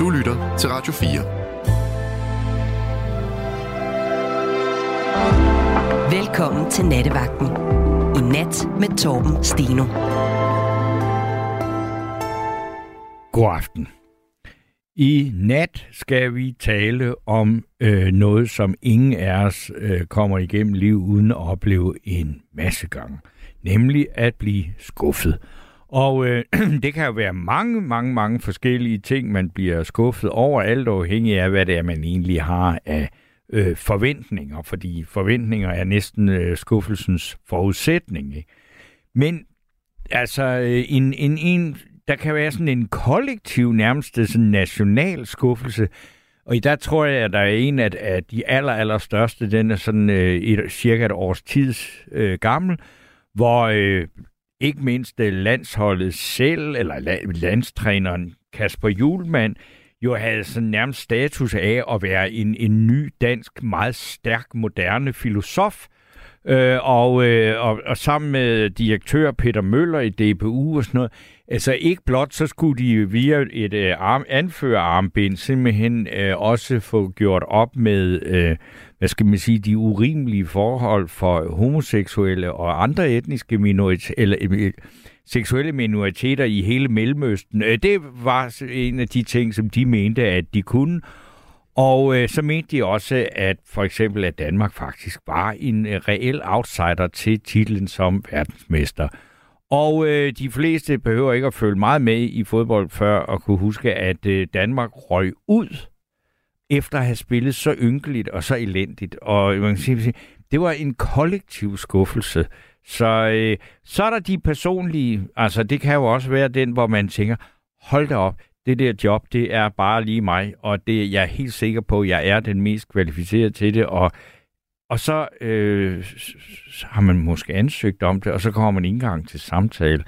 Du lytter til Radio 4. Velkommen til Nattevagten. I nat med Torben Steno. God aften. I nat skal vi tale om øh, noget, som ingen af os øh, kommer igennem liv uden at opleve en masse gange. Nemlig at blive skuffet. Og øh, det kan jo være mange, mange, mange forskellige ting, man bliver skuffet over, alt afhængig af, hvad det er, man egentlig har af øh, forventninger, fordi forventninger er næsten øh, skuffelsens forudsætning. Ikke? Men altså, øh, en, en, en, der kan være sådan en kollektiv, nærmest sådan national skuffelse, og i der tror jeg, at der er en af, af de aller, aller største, den er sådan øh, et, cirka et års tids øh, gammel, hvor øh, ikke mindst øh, landsholdet selv, eller landstræneren Kasper Julemand, jo havde sådan nærmest status af at være en, en ny dansk, meget stærk, moderne filosof. Øh, og, øh, og, og sammen med direktør Peter Møller i DPU og sådan noget, altså ikke blot så skulle de via et øh, arm, anførerarmbind simpelthen øh, også få gjort op med, øh, hvad skal man sige, de urimelige forhold for homoseksuelle og andre etniske minoriteter, eller øh, seksuelle minoriteter i hele Mellemøsten. Øh, det var en af de ting, som de mente, at de kunne. Og øh, så mente de også, at for eksempel, at Danmark faktisk var en øh, reel outsider til titlen som verdensmester. Og øh, de fleste behøver ikke at følge meget med i fodbold før at kunne huske, at øh, Danmark røg ud efter at have spillet så ynkeligt og så elendigt. Og øh, man kan sige, det var en kollektiv skuffelse. Så, øh, så er der de personlige, altså det kan jo også være den, hvor man tænker, hold da op, det der job, det er bare lige mig, og det, jeg er helt sikker på, at jeg er den mest kvalificerede til det, og, og så, øh, så har man måske ansøgt om det, og så kommer man ikke engang til samtale.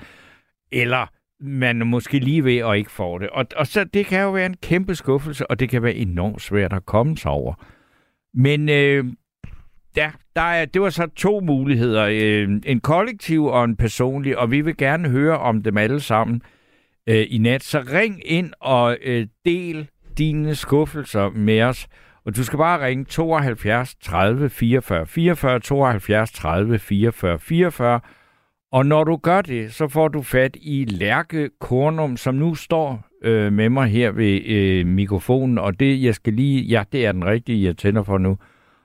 Eller man er måske lige ved at ikke få det. Og, og så, det kan jo være en kæmpe skuffelse, og det kan være enormt svært at komme sig over. Men øh, ja, der er, det var så to muligheder. Øh, en kollektiv og en personlig, og vi vil gerne høre om dem alle sammen øh, i nat. Så ring ind og øh, del dine skuffelser med os. Men du skal bare ringe 72 30 44 44, 72 30 44 44. Og når du gør det, så får du fat i Lærke Kornum, som nu står øh, med mig her ved øh, mikrofonen. Og det, jeg skal lige... Ja, det er den rigtige, jeg tænder for nu.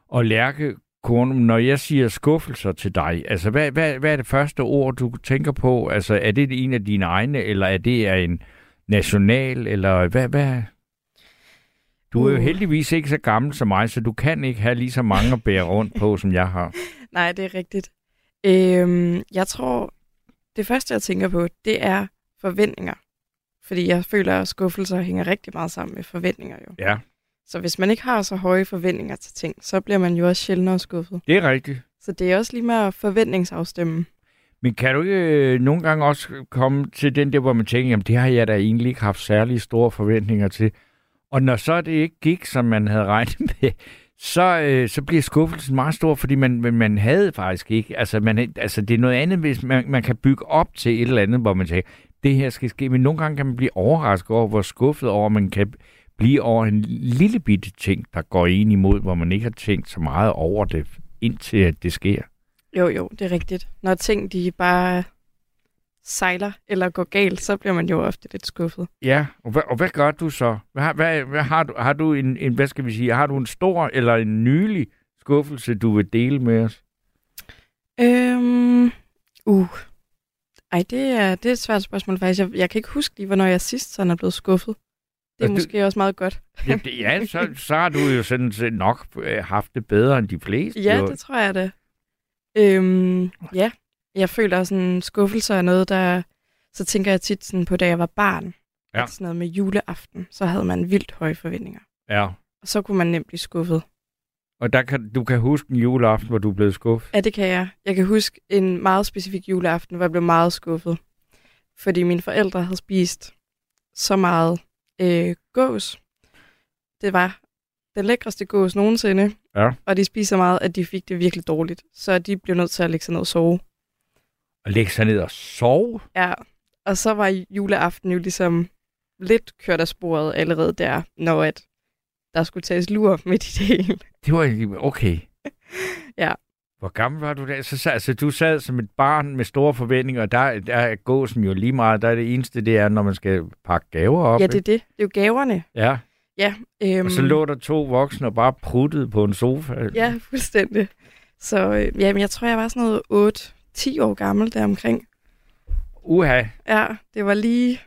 Og Lærke Kornum, når jeg siger skuffelser til dig, altså hvad, hvad, hvad er det første ord, du tænker på? Altså er det en af dine egne, eller er det en national, eller hvad, hvad, du er jo uh. heldigvis ikke så gammel som mig, så du kan ikke have lige så mange at bære rundt på, som jeg har. Nej, det er rigtigt. Øhm, jeg tror, det første, jeg tænker på, det er forventninger. Fordi jeg føler, at skuffelser hænger rigtig meget sammen med forventninger jo. Ja. Så hvis man ikke har så høje forventninger til ting, så bliver man jo også sjældnere skuffet. Det er rigtigt. Så det er også lige med at forventningsafstemme. Men kan du ikke øh, nogle gange også komme til den der, hvor man tænker, jamen det har jeg da egentlig ikke haft særlig store forventninger til. Og når så det ikke gik, som man havde regnet med, så, øh, så bliver skuffelsen meget stor, fordi man, man havde faktisk ikke. Altså, man, altså det er noget andet, hvis man, man kan bygge op til et eller andet, hvor man tænker, det her skal ske. Men nogle gange kan man blive overrasket over, hvor skuffet over man kan blive over en lille bitte ting, der går en imod, hvor man ikke har tænkt så meget over det, indtil at det sker. Jo, jo, det er rigtigt. Når ting de bare sejler eller går galt, så bliver man jo ofte lidt skuffet. Ja, og hvad, og hvad gør du så? Hvad, hvad, hvad har du, har du en, en, hvad skal vi sige, har du en stor eller en nylig skuffelse, du vil dele med os? Øhm, uh, ej, det er, det er et svært spørgsmål faktisk. Jeg, jeg kan ikke huske lige, hvornår jeg sidst sådan er blevet skuffet. Det er du, måske også meget godt. ja, det, ja så, så har du jo sådan set nok øh, haft det bedre end de fleste. Ja, jo. det tror jeg det. Øhm, ja, jeg føler sådan skuffelser af noget, der... Så tænker jeg tit sådan på, da jeg var barn. Ja. Sådan noget med juleaften, så havde man vildt høje forventninger. Ja. Og så kunne man nemt blive skuffet. Og der kan, du kan huske en juleaften, hvor du blev skuffet? Ja, det kan jeg. Jeg kan huske en meget specifik juleaften, hvor jeg blev meget skuffet. Fordi mine forældre havde spist så meget øh, gås. Det var den lækreste gås nogensinde. Ja. Og de spiser meget, at de fik det virkelig dårligt. Så de blev nødt til at lægge sig ned og sove. Og lægge sig ned og sove? Ja, og så var juleaften jo ligesom lidt kørt af sporet allerede der, når at der skulle tages lur midt i det hele. Det var okay. Ja. Hvor gammel var du da? Så, sad- altså, du sad som et barn med store forventninger, og der, der er gåsen jo lige meget. Der er det eneste, det er, når man skal pakke gaver op. Ja, det er det. Det er jo gaverne. ja. Ja, øhm, Og så lå der to voksne og bare pruttede på en sofa. Ja, fuldstændig. Så øh, jamen, jeg tror, jeg var sådan noget 8-10 år gammel deromkring. Uha. Ja, det var lige...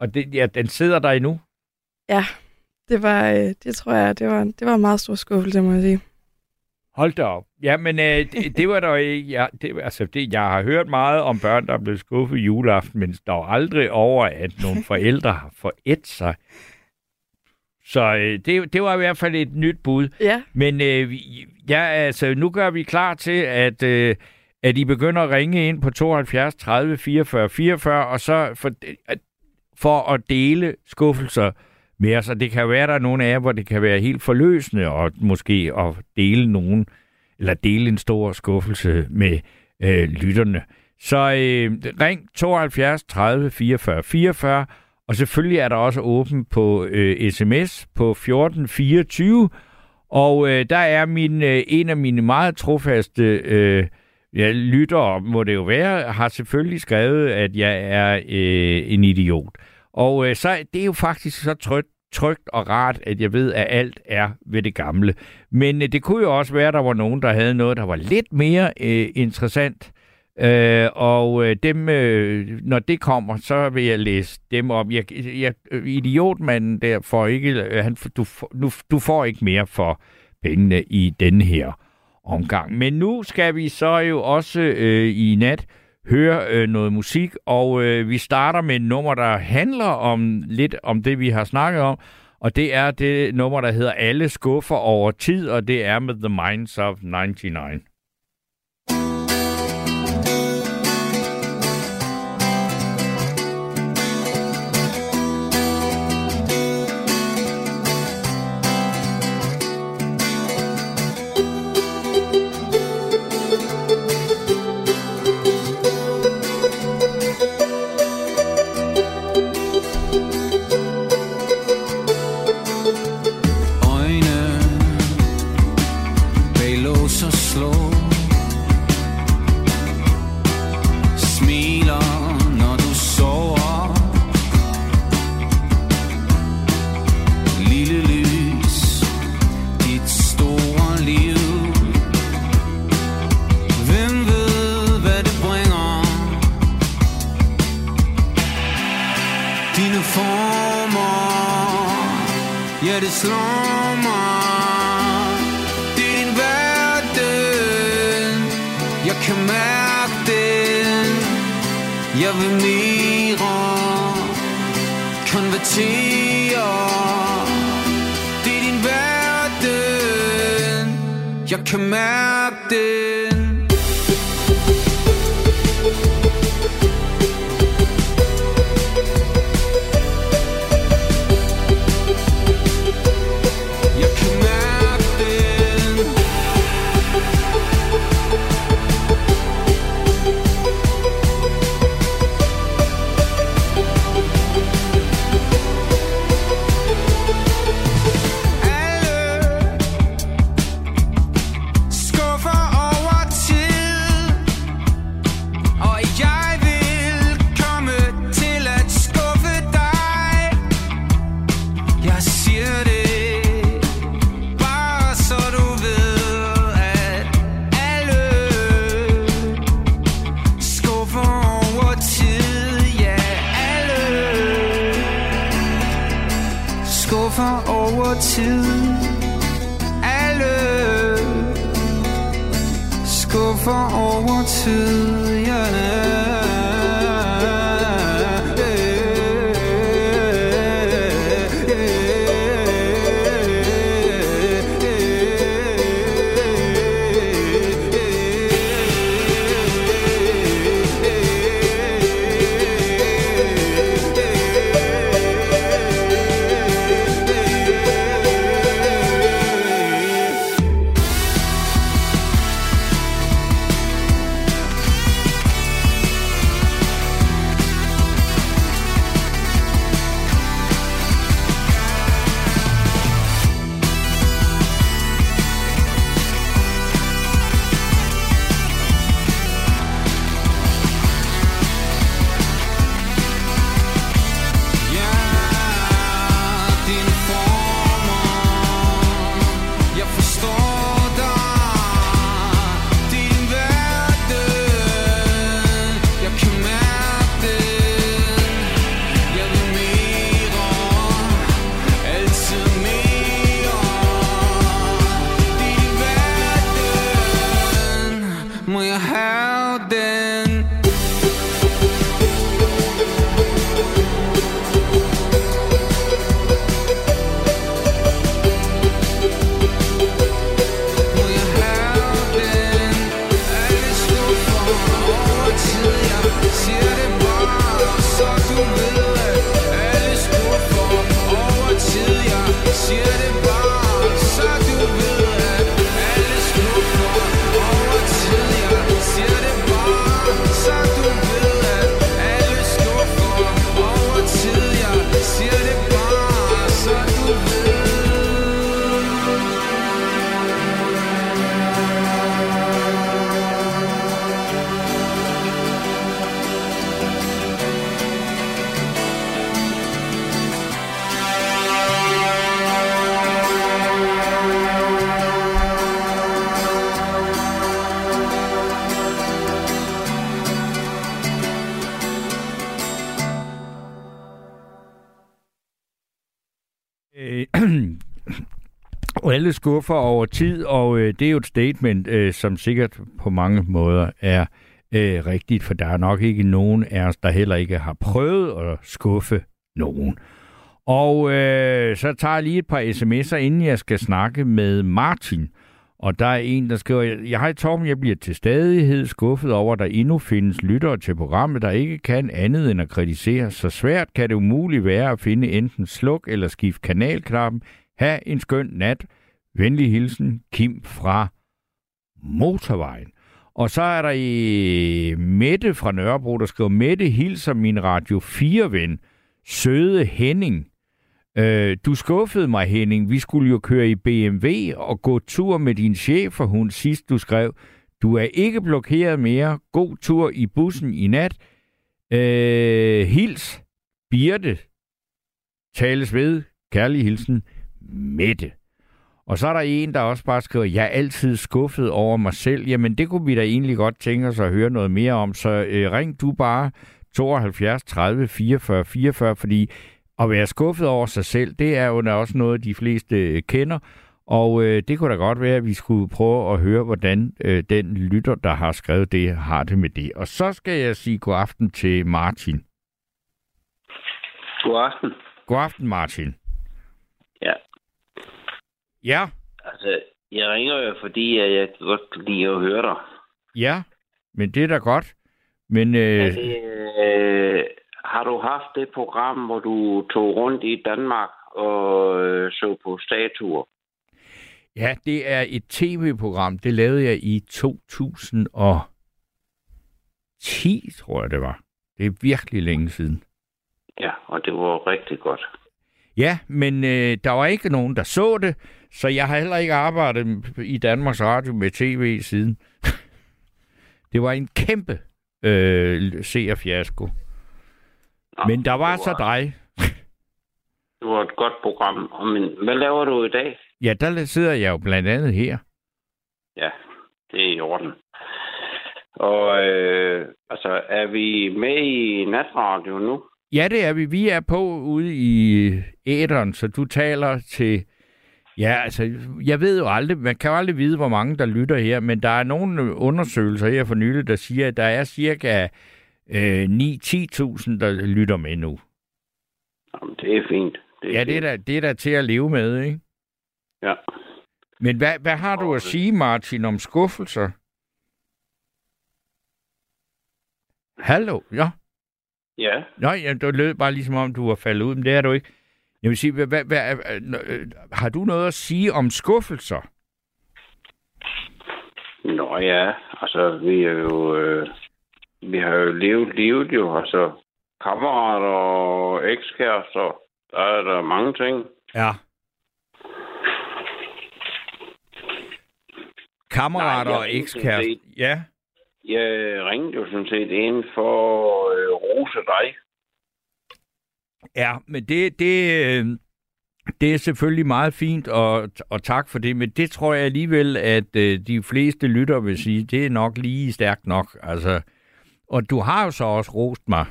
Og det, ja, den sidder der endnu. Det var, øh, det tror jeg, det var, det var en meget stor skuffelse, må jeg sige. Hold da op. Ja, men øh, det, det var der ikke... Ja, det, altså, det, jeg har hørt meget om børn, der er blevet skuffet juleaften, men der var aldrig over, at nogle forældre har forædt sig. Så øh, det, det var i hvert fald et nyt bud. Ja, Men øh, ja, altså, nu gør vi klar til, at, øh, at I begynder at ringe ind på 72 30 44 44, og så for, for at dele skuffelser med os. Og det kan være, der er nogle af jer, hvor det kan være helt forløsende, og måske at dele nogen, eller dele en stor skuffelse med øh, lytterne. Så øh, ring 72 30 44 44, og selvfølgelig er der også åben på øh, sms på 1424, og øh, der er min, øh, en af mine meget trofaste øh, ja, lytter, må det jo være, har selvfølgelig skrevet, at jeg er øh, en idiot. Og øh, så det er jo faktisk så trygt, trygt og rart, at jeg ved, at alt er ved det gamle. Men øh, det kunne jo også være, at der var nogen, der havde noget, der var lidt mere øh, interessant. Øh, og øh, dem, øh, når det kommer, så vil jeg læse dem op. Jeg, jeg, øh, idiotmanden der får ikke, øh, han, du, nu, du får ikke mere for pengene i den her omgang. Men nu skal vi så jo også øh, i nat høre øh, noget musik, og øh, vi starter med et nummer, der handler om lidt om det, vi har snakket om, og det er det nummer, der hedder Alle skuffer over tid, og det er med The Minds of 99. alle skuffer over tid, og øh, det er jo et statement, øh, som sikkert på mange måder er øh, rigtigt, for der er nok ikke nogen af os, der heller ikke har prøvet at skuffe nogen. Og øh, så tager jeg lige et par sms'er, inden jeg skal snakke med Martin. Og der er en, der skriver, jeg har Torben, jeg bliver til stadighed skuffet over, at der endnu findes lyttere til programmet, der ikke kan andet end at kritisere. Så svært kan det umuligt være at finde enten sluk eller skift kanalknappen. Ha' en skøn nat. Venlig hilsen, Kim fra Motorvejen. Og så er der i Mette fra Nørrebro, der skriver, Mette hilser min Radio 4-ven, søde Henning. Øh, du skuffede mig, Henning. Vi skulle jo køre i BMW og gå tur med din chef, for hun sidst du skrev, du er ikke blokeret mere. God tur i bussen i nat. Øh, hils, Birte. Tales ved. Kærlig hilsen, Mette. Og så er der en, der også bare skriver, jeg er altid skuffet over mig selv. Jamen, det kunne vi da egentlig godt tænke os at høre noget mere om. Så øh, ring du bare 72 30 44 44, fordi at være skuffet over sig selv, det er jo også noget, de fleste øh, kender. Og øh, det kunne da godt være, at vi skulle prøve at høre, hvordan øh, den lytter, der har skrevet det, har det med det. Og så skal jeg sige god aften til Martin. God aften. God aften, Martin. Ja, Ja, altså, jeg ringer jo, fordi jeg, kan godt lide at høre dig. ja, men det er da godt. Men øh, Er det, øh, har du haft det program, hvor du tog rundt i Danmark og øh, så på statuer? ja, det er et tv-program. Det lavede jeg i 2010, tror jeg det var. Det er virkelig længe siden. Ja, og det var rigtig godt. Ja, men øh, der var ikke nogen, der så det, så jeg har heller ikke arbejdet i Danmarks Radio med tv siden. det var en kæmpe øh, seerfiasko. Men der var det så dig. Det var et godt program. Og Men hvad laver du i dag? Ja, der sidder jeg jo blandt andet her. Ja, det er i orden. Og øh, altså, er vi med i natradio nu? Ja, det er vi. Vi er på ude i æderen, så du taler til... Ja, altså, jeg ved jo aldrig, man kan jo aldrig vide, hvor mange der lytter her, men der er nogle undersøgelser her for nylig, der siger, at der er cirka øh, 9-10.000, der lytter med nu. Jamen, det er fint. Det Ja, det er, da, det er da til at leve med, ikke? Ja. Men hvad, hvad har du at sige, Martin, om skuffelser? Hallo? Ja. Ja, Nå, ja, det lød bare ligesom om, du var faldet ud, men det er du ikke. Jeg vil sige, hvad, hvad, hvad, øh, har du noget at sige om skuffelser? Nå ja, altså vi er jo, øh, vi har jo levet livet jo, altså kammerater og ekskærester, der er der mange ting. Ja. Kammerater Nej, og ringede ekskæreste. sådan Ja. Jeg ringede jo sådan set ind for øh, rose dig. Ja, men det, det, øh, det er selvfølgelig meget fint, og, og tak for det, men det tror jeg alligevel, at øh, de fleste lytter vil sige, det er nok lige stærkt nok. Altså, og du har jo så også rost mig.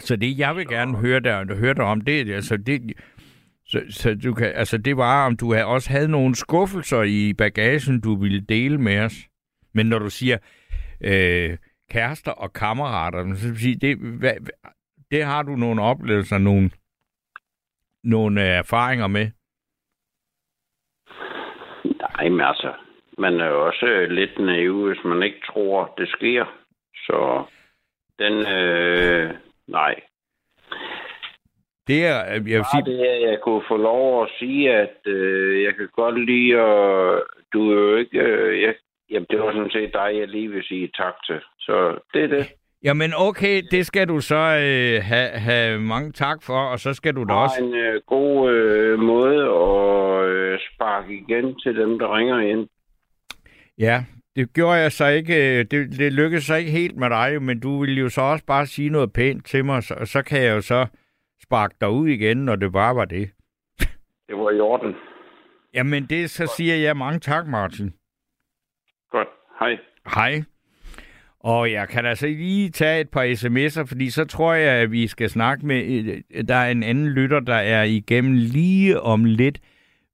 Så det, jeg vil gerne høre dig, høre dig om, det, altså det, så, så du kan, altså det var, om du også havde nogle skuffelser i bagagen, du ville dele med os. Men når du siger øh, kærester og kammerater, så sige, det, hvad, det har du nogle oplevelser, nogle, nogle øh, erfaringer med. Nej, men altså, man er jo også øh, lidt naiv, hvis man ikke tror, det sker. Så den, øh, nej. Det er, øh, jeg vil sige, det her, jeg kunne få lov at sige, at øh, jeg kan godt lide, at du er jo ikke... Øh, jeg, jamen, det var sådan set dig, jeg lige vil sige tak til. Så det er det. Jamen okay, det skal du så øh, have, have mange tak for, og så skal du da også... en øh, god øh, måde at øh, sparke igen til dem, der ringer ind. Ja, det gjorde jeg så ikke, øh, det, det lykkedes så ikke helt med dig, men du ville jo så også bare sige noget pænt til mig, så, så kan jeg jo så sparke dig ud igen, når det bare var det. Det var i orden. Jamen det, så siger jeg mange tak, Martin. Godt. Hej. Hej. Og jeg kan altså lige tage et par sms'er, fordi så tror jeg, at vi skal snakke med... Øh, øh, der er en anden lytter, der er igennem lige om lidt.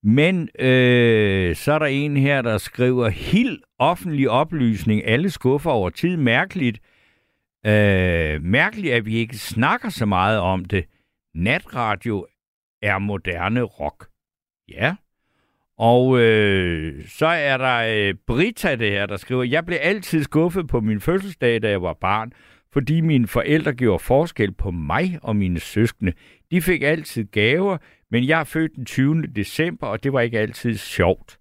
Men øh, så er der en her, der skriver, Hild offentlig oplysning, alle skuffer over tid. Mærkeligt. Øh, mærkeligt, at vi ikke snakker så meget om det. Natradio er moderne rock. Ja. Og øh, så er der øh, Brita det her, der skriver, jeg blev altid skuffet på min fødselsdag, da jeg var barn, fordi mine forældre gjorde forskel på mig og mine søskende. De fik altid gaver, men jeg er født den 20. december, og det var ikke altid sjovt.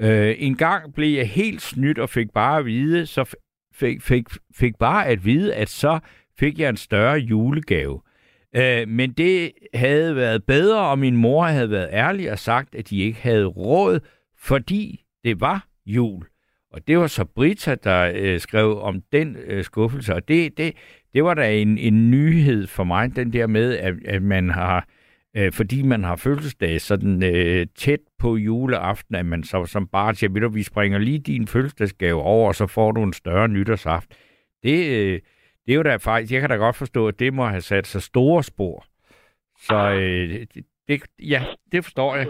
Øh, en gang blev jeg helt snydt og fik bare at vide, så fik, fik, fik bare at vide, at så fik jeg en større julegave. Øh, men det havde været bedre, om min mor havde været ærlig og sagt, at de ikke havde råd, fordi det var jul. Og det var så Brita, der øh, skrev om den øh, skuffelse. Og det, det, det var da en, en nyhed for mig, den der med, at, at man har, øh, fordi man har fødselsdag sådan øh, tæt på juleaften, at man så som bare siger, ved du, vi springer lige din fødselsdagsgave over, og så får du en større nytårsaft. Det, øh, det er jo da faktisk, jeg kan da godt forstå, at det må have sat sig store spor. Så øh, det, ja, det forstår jeg.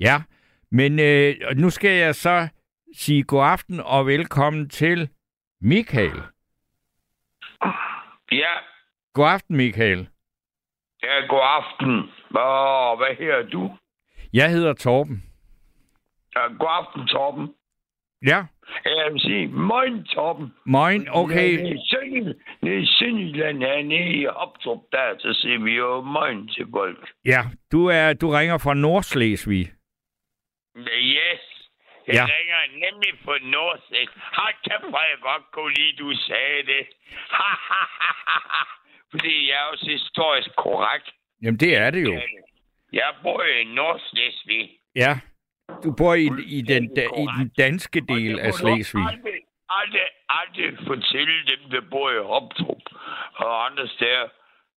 Ja, men øh, og nu skal jeg så sige god aften og velkommen til Michael. Ja, God aften, Michael. ja, god aften. Åh, hvad hedder du? Jeg hedder Torben. Ja, god aften, Torben. Ja, Jeg vil sige, moin, Torben. moin, okay. Nede i Sønderjylland, nede i Optrup, der, så siger vi jo moin til folk. Ja, du, er, du ringer fra Nordslesvig. Yes. Jeg Ja. ringer nemlig på Nordsæk. Hold kæft, hvor jeg godt kunne lide, du sagde det. Fordi jeg er også historisk korrekt. Jamen, det er det jo. Jeg bor i Nordslesvig. Ja, du bor i, i, den, i den danske del af Slesvig. Aldrig, aldrig, aldrig fortælle dem, der bor i Hoptrup og andre steder,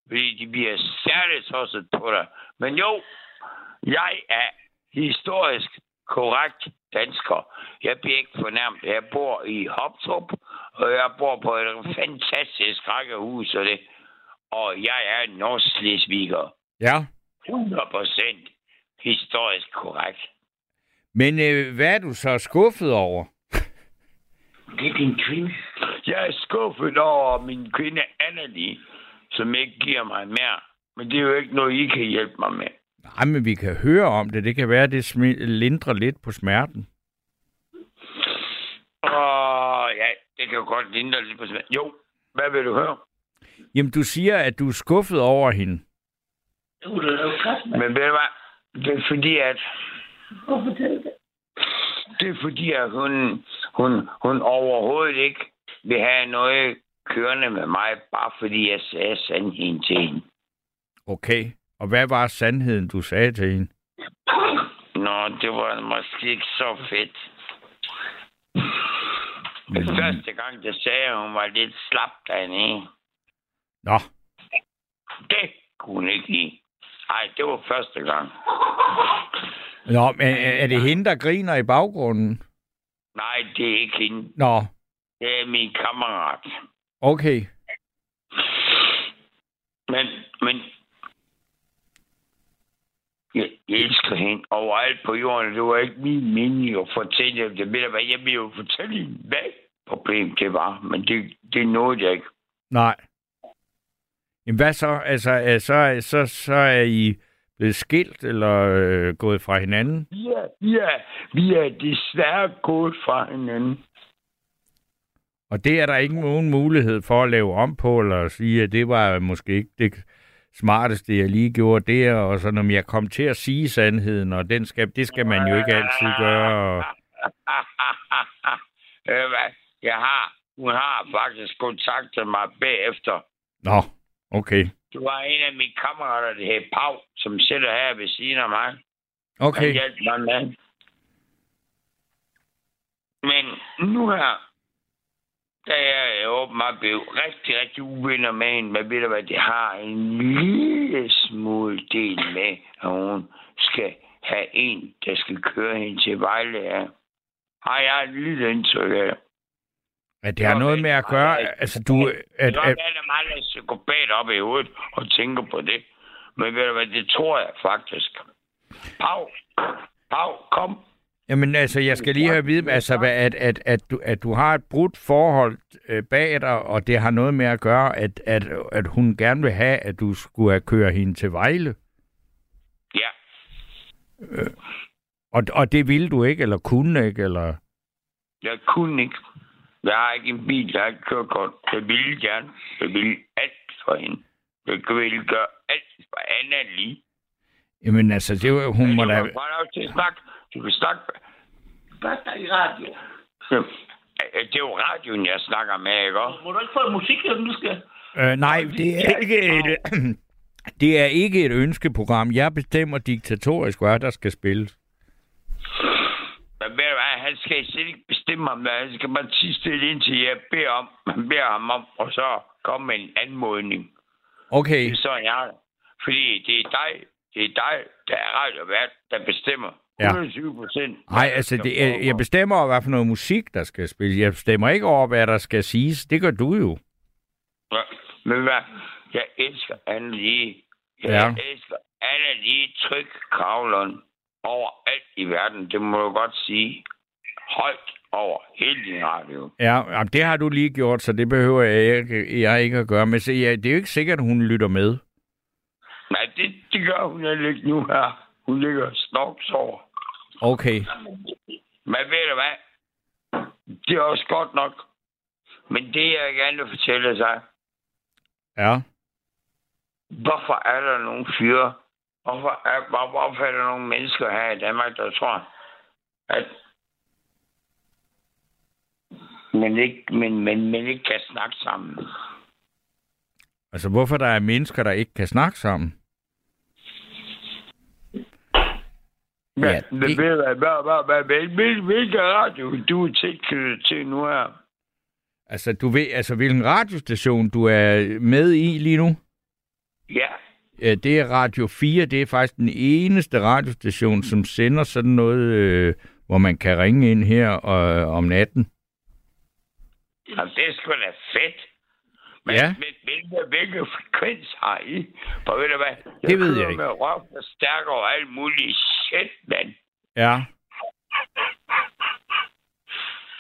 fordi de bliver særligt tosset på dig. Men jo, jeg er historisk korrekt dansker. Jeg bliver ikke fornærmet. Jeg bor i Hoptrup, og jeg bor på et fantastisk rækkehus, og det. Og jeg er nordslesviger. Ja, 100 procent historisk korrekt. Men øh, hvad er du så skuffet over? Det er din kvinde. Jeg er skuffet over min kvinde Annelie, som ikke giver mig mere. Men det er jo ikke noget, I kan hjælpe mig med. Nej, men vi kan høre om det. Det kan være, at det lindrer lidt på smerten. Åh, ja, det kan jo godt lindre lidt på smagen. Jo, hvad vil du høre? Jamen, du siger, at du er skuffet over hende. Men ved du hvad? Det er fordi, at... Det er fordi, at hun, hun, hun overhovedet ikke vil have noget kørende med mig, bare fordi jeg sagde sandheden til hende. Okay. Og hvad var sandheden, du sagde til hende? Nå, det var måske ikke så fedt. Den første gang, der sagde jeg, at hun var lidt slap derinde. Nå, Det kunne hun ikke lide. Nej, det var første gang. Nå men er er det hende, der griner i baggrunden? Nej, det er ikke hende. Nå, Det er min kammerat. okay. Men, men... Jeg, elsker hende overalt på jorden. Det var ikke min mening at fortælle dem det. Ved du hvad, jeg ville jo fortælle hende, hvad problemet det var. Men det, det nåede jeg ikke. Nej. Jamen hvad så? Altså, så, så, så er I blevet skilt eller øh, gået fra hinanden? Ja, ja, vi er desværre gået fra hinanden. Og det er der ikke nogen mulighed for at lave om på, eller at sige, at det var måske ikke det smarteste, jeg lige gjorde der, og så når jeg kom til at sige sandheden, og den skal, det skal man jo ikke altid gøre. Og... Jeg har, hun har faktisk kontaktet mig bagefter. Nå, okay. Du var en af mine kammerater, der hed Pau, som sidder her ved siden af mig. Han Okay. hjalp mig med. Men nu her, der er jeg åbenbart blevet rigtig, rigtig uvenner med hende. Men ved du hvad, det har en lille smule del med, at hun skal have en, der skal køre hende til Vejle. Ja. Har jeg et lille indtryk af. At det har noget med at gøre, altså du... At, Så at, er meget psykopat op i hovedet og tænker på det. Men ved du hvad, det tror jeg faktisk. Pau, Pau, kom. jamen altså, jeg skal lige have at vide, altså, hvad- at, at, at, du, at du har et brudt forhold øh, bag dig, og det har noget med at gøre, at, at, at hun gerne vil have, at du skulle have kørt hende til Vejle. Ja, Og, og det ville du ikke, eller kunne ikke, eller... jeg kunne ikke. Jeg har ikke en bil, jeg har ikke kørekort. Jeg ville gerne. Jeg ville alt for hende. Jeg ville gøre alt for Anna lige. Jamen altså, det var, hun må du da... kan til at snakke. Du kan snakke. Hvad er i radio? Det er jo radioen, jeg snakker med, ikke også? Må du ikke få musik, når du skal? Øh, nej, det er ikke et... Det er ikke et ønskeprogram. Jeg bestemmer diktatorisk, hvad der skal spilles. Men ved du han skal slet ikke bestemme ham. Han skal bare tige stille indtil jeg beder, om, beder ham om, og så komme med en anmodning. Okay, Det er sådan, jeg det. Fordi det er dig, det er dig, der er radiovært, der bestemmer. Ja. 120 procent. nej, altså, det, jeg, jeg bestemmer over, hvad for noget musik, der skal spilles. Jeg bestemmer ikke over, hvad der skal siges. Det gør du jo. Ja. Men hvad? Jeg elsker Anne Lige. Jeg Ja. elsker Anne Lige tryk kravleren over alt i verden. Det må du godt sige. Højt over hele din radio. Ja, det har du lige gjort, så det behøver jeg ikke, jeg ikke at gøre. Men se, ja, det er jo ikke sikkert, at hun lytter med. Nej, det, det gør hun heller ikke nu her. Hun ligger snoks over. Okay. Men ved du hvad? Det er også godt nok. Men det, jeg gerne vil fortælle sig, Ja. hvorfor er der nogle fyre, hvorfor er, hvor, hvorfor er der nogle mennesker her i Danmark, der tror, at man ikke, men, men, men ikke kan snakke sammen. Altså, hvorfor der er mennesker, der ikke kan snakke sammen? Ja, Ja, men det- ved hvad, hvad, hvad, hvad, hvilken radio du er tilknyttet til nu her? Altså, du ved, altså, hvilken radiostation du er med i lige nu? Ja, Ja, det er Radio 4. Det er faktisk den eneste radiostation, som sender sådan noget, øh, hvor man kan ringe ind her øh, om natten. Jamen, det er sgu da fedt. Men, Ja. men hvilke, hvilke frekvens har I? For ved du hvad? Det ved jeg ikke. med rock og stærker og alt muligt shit, mand. Ja.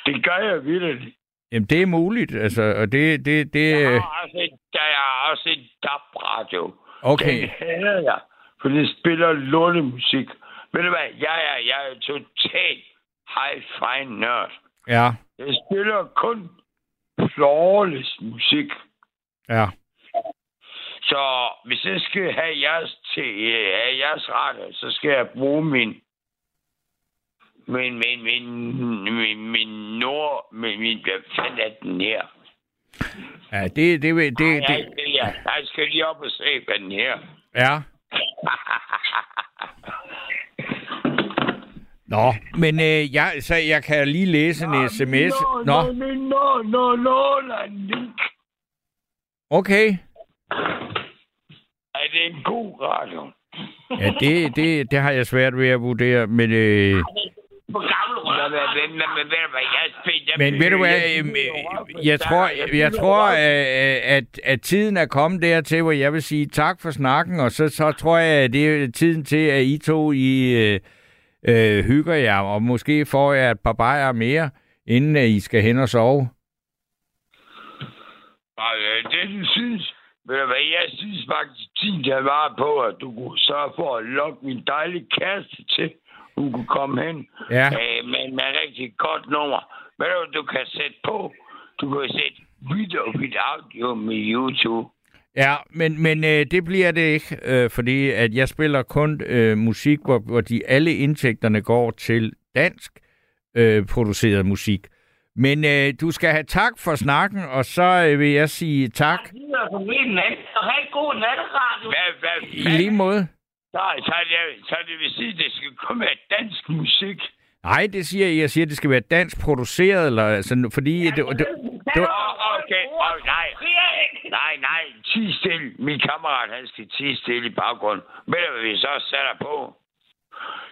Det gør jeg vildt. Jamen, det er muligt. Altså, og det, det, det... Jeg øh, har også et, der er også et DAB-radio. Okay. Den hader jeg, for det spiller lortemusik. Ved du hvad? Jeg er, jeg er total high-fi nørd. Ja. Jeg spiller kun flawless musik. Ja. Så hvis jeg skal have jeres, til, øh, have jeres radio, så skal jeg bruge min min, min, min, min, min nord, min, min, hvad fanden er den her? Ja, det, det, det, det, jeg, det, jeg, jeg skal lige op og se, hvad den her. ja. Nå, men øh, jeg, så jeg kan lige læse en sms. Nå, Nå, nå, nå, nå, okay. Er det en god radio? Ja, det, det, det har jeg svært ved at vurdere, men... Øh, men, ved du hvad, jeg øhm, øh, tror, jeg tror op. øh, at, at tiden er kommet dertil, hvor jeg vil sige tak for snakken, og så, så tror jeg, at det er tiden til, at I to I, øh, øh, hygger jer, og måske får jeg et par bajer mere, inden at I skal hen og sove. Nej, øh, det du synes... Ved du hvad, jeg synes faktisk, tiden der var på, at du kunne sørge for at lokke min dejlige kæreste til. Hun kunne komme hen Ja, øh, med, med rigtig godt nummer. Ved du, du kan sætte på? Du kan sætte video with audio med YouTube. Ja men, men øh, det bliver det ikke, øh, fordi at jeg spiller kun øh, musik, hvor, hvor de alle indtægterne går til dansk øh, produceret musik. Men øh, du skal have tak for snakken, og så øh, vil jeg sige tak er. Hvad, hvad, i lige måde. Så, så, er det, så det vil sige, at det skal komme af dansk musik. Nej, det siger jeg. Jeg siger, at det skal være dansk produceret, eller, altså, fordi... Det, det, det, det, stille. Min kammerat, han skal ti stille i baggrunden. Ved du, hvad vi så sætter på?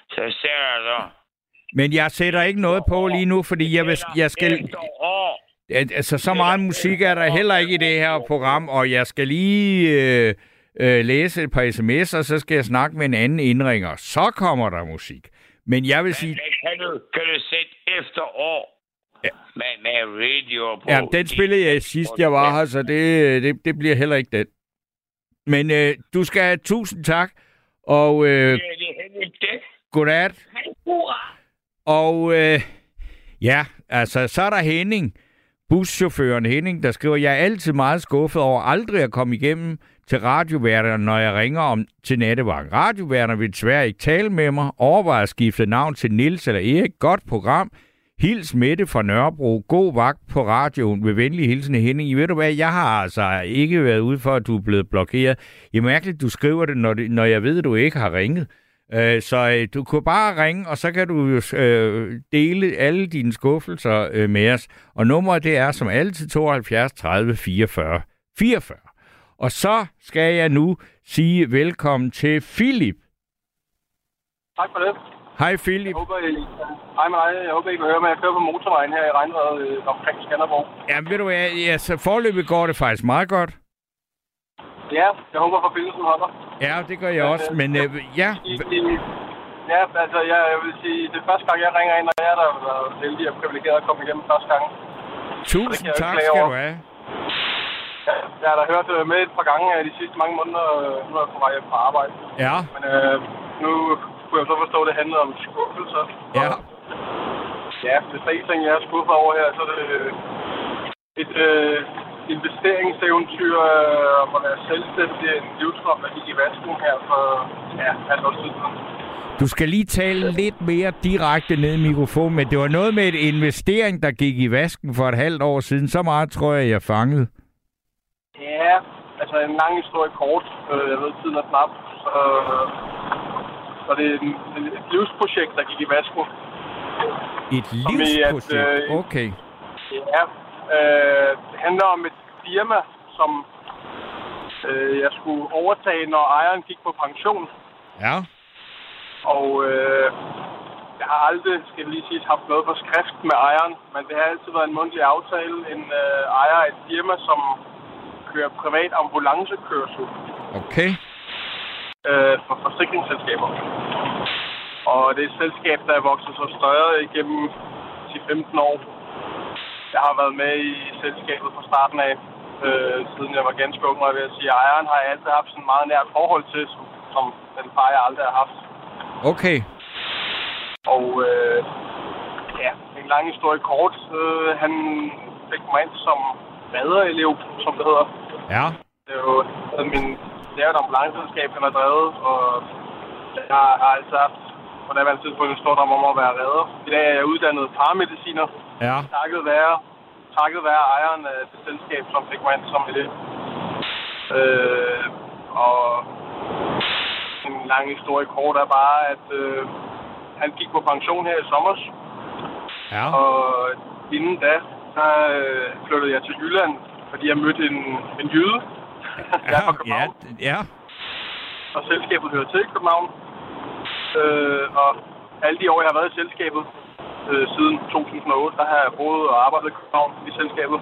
Så sætter jeg så... men jeg sætter ikke noget på lige nu, fordi jeg, vil, jeg skal... Altså, så meget musik er der heller ikke i det her program, og jeg skal lige øh, øh, læse et par sms'er, og så skal jeg snakke med en anden indringer. Så kommer der musik. Men jeg vil sige, kan du, kan du sætte efter år Ja. med, med radio på? ja, den spillede jeg sidst, jeg var her, så det, det, det bliver heller ikke den. Men øh, du skal have tusind tak, og øh, godnat. Og øh, ja, altså, så er der Henning, buschaufføren Henning, der skriver, jeg er altid meget skuffet over aldrig at komme igennem til radioværterne, når jeg ringer om til nattevagt. Radioværterne vil desværre ikke tale med mig. Overvej at skifte navn til Nils eller Erik. Godt program. Hils Mette fra Nørrebro. God vagt på radioen. Ved venlig hilsen Henning. I ved du hvad, jeg har altså ikke været ude for, at du er blevet blokeret. Det er mærkeligt, du skriver det, når, det, når jeg ved, at du ikke har ringet. Øh, Så øh, du kunne bare ringe, og så kan du jo øh, dele alle dine skuffelser øh, med os. Og nummeret det er som altid 72 30 44 44. Og så skal jeg nu sige velkommen til Philip. Tak for det. Hej Philip. Jeg håber, I, hej med dig. Jeg håber, I kan høre mig. Jeg kører på motorvejen her i regnvejret øh, omkring Skanderborg. Ja, ved du hvad, ja, så forløbet går det faktisk meget godt. Ja, jeg håber, forbindelsen holder. Ja, det gør jeg også, men øh, ja, I, I, ja, altså, jeg, jeg vil sige, det er første gang, jeg ringer ind, og jeg er der heldig og privilegeret at komme igennem første gang. tusind tak skal over. du have. Ja, jeg har da hørt øh, med et par gange øh, de sidste mange måneder, øh, nu er jeg på vej fra arbejde. Ja, Men øh, nu kunne jeg så forstå, at det handlede om skuffelser. ja, Ja, hvis der er en ting, jeg er skuffet over her, så er det øh, et øh, investeringseventyr øh, om at være selvstændig, en livsdrøm, der gik i vasken her for ja, halvt tid siden. du skal lige tale lidt mere direkte ned i mikrofonen, men det var noget med et investering, der gik i vasken for et halvt år siden. Så meget tror jeg, jeg fangede. Ja, altså en lang historie kort. Øh, jeg ved, tiden er knap. Så, så det er en, et livsprojekt, der gik i vasken. Et at, livsprojekt. øh, Okay. Ja, øh, det handler om et firma, som øh, jeg skulle overtage, når ejeren gik på pension. Ja. Og øh, jeg har aldrig, skal lige sige, haft noget på skrift med ejeren, men det har altid været en mundtlig aftale. En øh, ejer af et firma, som kører privat ambulancekørsel Okay. Øh, for forsikringsselskaber. Og det er et selskab, der er vokset så større igennem de 15 år. Jeg har været med i selskabet fra starten af, øh, siden jeg var ganske ung, og jeg vil sige, at ejeren har jeg altid haft sådan et meget nært forhold til, som, som den far, jeg aldrig har haft. Okay. Og øh, ja, en lang historie kort. Øh, han fik mig ind som redderelev, som det hedder. Ja. Det er jo altså min, det er jo et ambulanceselskab, han har drevet, og jeg har altid haft på det tidspunkt en stor drøm om at være redder. I dag er jeg uddannet paramediciner, Ja. takket være, takket være ejeren af det selskab, som fik mig ind som elev. Øh, og en lang historie kort er bare, at øh, han gik på pension her i sommer, Ja. og inden da, der øh, flyttede jeg til Jylland, fordi jeg mødte en, en jyde. Jeg er fra Ja, København, ja. og selskabet hører til København. Øh, og alle de år, jeg har været i selskabet, øh, siden 2008, der har jeg boet og arbejdet i København i selskabet.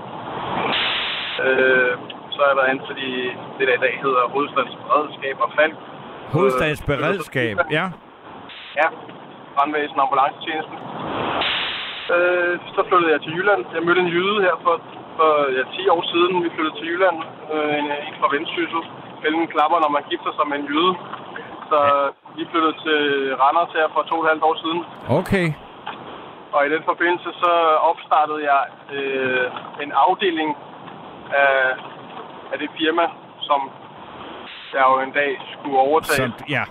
Øh, så har jeg været ansat i det, der i dag hedder Hovedstadens Beredskab og Falk. Hovedstadens Øh, beredskab. Ja. Ja, brandvæsen og ambulancetjenesten. Øh, så flyttede jeg til Jylland. Jeg mødte en jyde her for, for ja, 10 år siden. Vi flyttede til Jylland. Øh, en, en fra Vendsyssel. Fælden klapper, når man gifter sig med en jyde. Så vi flyttede til Randers her for to og et halvt år siden. Okay. Og i den forbindelse så opstartede jeg øh, en afdeling af, af det firma, som jeg jo en dag skulle overtage. Som, ja.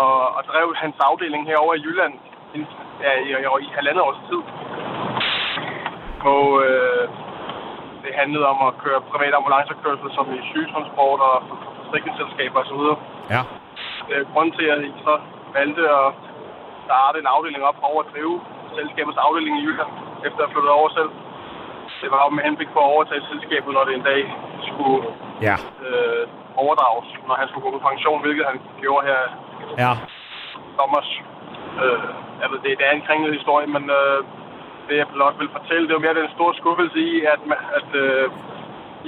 og, og drev hans afdeling herover i Jylland i, ja, i, i, i halvandet års tid. Og øh, det handlede om at køre privat ambulancekørsel som i sygetransport og for- for forsikringsselskaber osv. Ja. Øh, grunden til, at jeg så valgte at starte en afdeling op over at drive selskabets afdeling i Jylland, efter at flytte over selv, det var jo med henblik på at overtage selskabet, når det en dag skulle Ja. øh, overdrages, når han skulle gå på pension, hvilket han gjorde her Ja. Thomas. Øh, ved, det, det er en kringlet historie, men øh, det jeg blot vil fortælle, det er jo mere den store skuffelse i, at, at øh,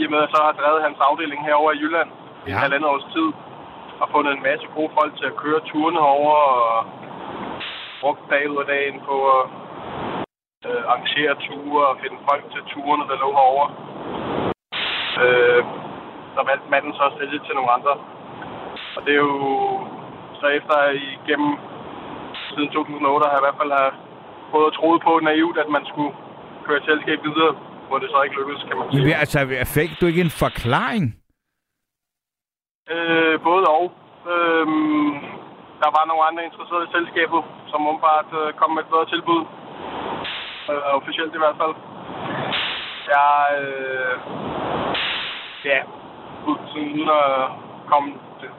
i og med at så har drevet hans afdeling herover i Jylland i Ja. ja. halvandet års tid, og fundet en masse gode folk til at køre turene over og brugt dag ud af dagen på at øh, arrangere ture og finde folk til turene, der lå herovre. Øh, så valgte manden så at sælge til nogle andre. Og det er jo så efter igennem siden 2008 har jeg i hvert fald har prøvet at troet på naivt, at man skulle køre et selskab videre, hvor det så ikke lykkedes, kan man sige. Jamen, altså, fik du ikke en forklaring? Øh, både og. Øhm, der var nogle andre interesserede i selskabet, som umiddelbart øh, kom med et bedre tilbud. Øh, officielt i hvert fald. Jeg, øh, ja, uden at komme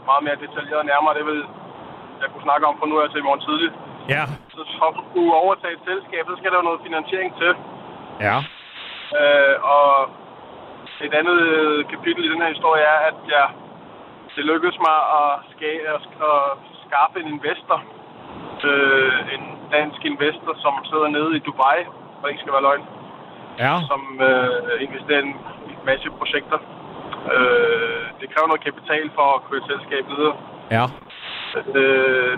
meget mere detaljeret nærmere, det vil jeg kunne snakke om fra nu af til i morgen tidligt. Ja. Så for at kunne overtage et selskab, så skal der jo noget finansiering til. Ja. Øh, og et andet øh, kapitel i den her historie er, at jeg, det lykkedes mig at, ska- at, at skaffe en investor. Øh, en dansk investor, som sidder nede i Dubai, for ikke skal være løgn, Ja. som øh, investerer i en masse projekter. Øh, det kræver noget kapital for at køre et selskab videre. Ja. Øh,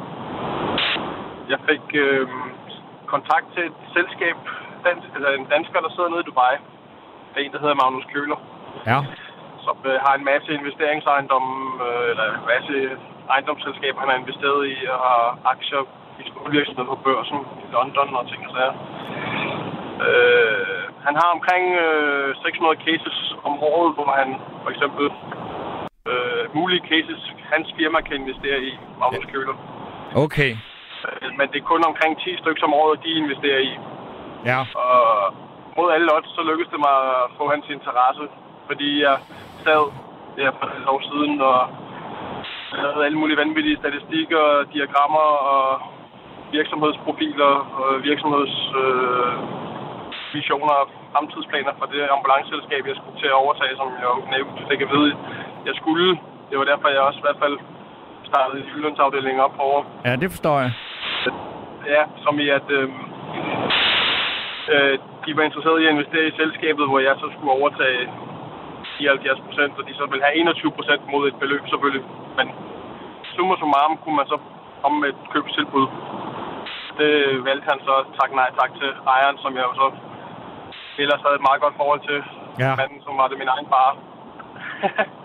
jeg fik øh, kontakt til et selskab, dans, eller en dansker, der sidder nede i Dubai. Det er en, der hedder Magnus Køler, Ja. som øh, har en masse investeringsejendomme, øh, eller en masse ejendomsselskaber, han har investeret i, og har aktier i store virksomheder på børsen i London og ting og sager. Øh, han har omkring øh, 600 cases om året, hvor han for eksempel øh, mulige cases, hans firma kan investere i, Magnus Køler. Okay. Øh, Men det er kun omkring 10 stykker om året, de investerer i. Ja. Og mod alle odds, så lykkedes det mig at få hans interesse. Fordi jeg sad der for et år siden og lavede alle mulige vanvittige statistikker, diagrammer og virksomhedsprofiler og virksomheds øh, og fremtidsplaner for det ambulanceselskab, jeg skulle til at overtage, som jeg jo nævnte, fik at vide, jeg skulle. Det var derfor, jeg også i hvert fald startede Jyllandsafdelingen op over Ja, det forstår jeg. Ja, som i at øh, øh, de var interesserede i at investere i selskabet, hvor jeg så skulle overtage 74 procent, og de så ville have 21 procent mod et beløb selvfølgelig. Men summa summarum kunne man så komme med et købstilbud. Det valgte han så takke nej tak til ejeren, som jeg jo så ellers havde et meget godt forhold til. Ja. Manden, som var det min egen far.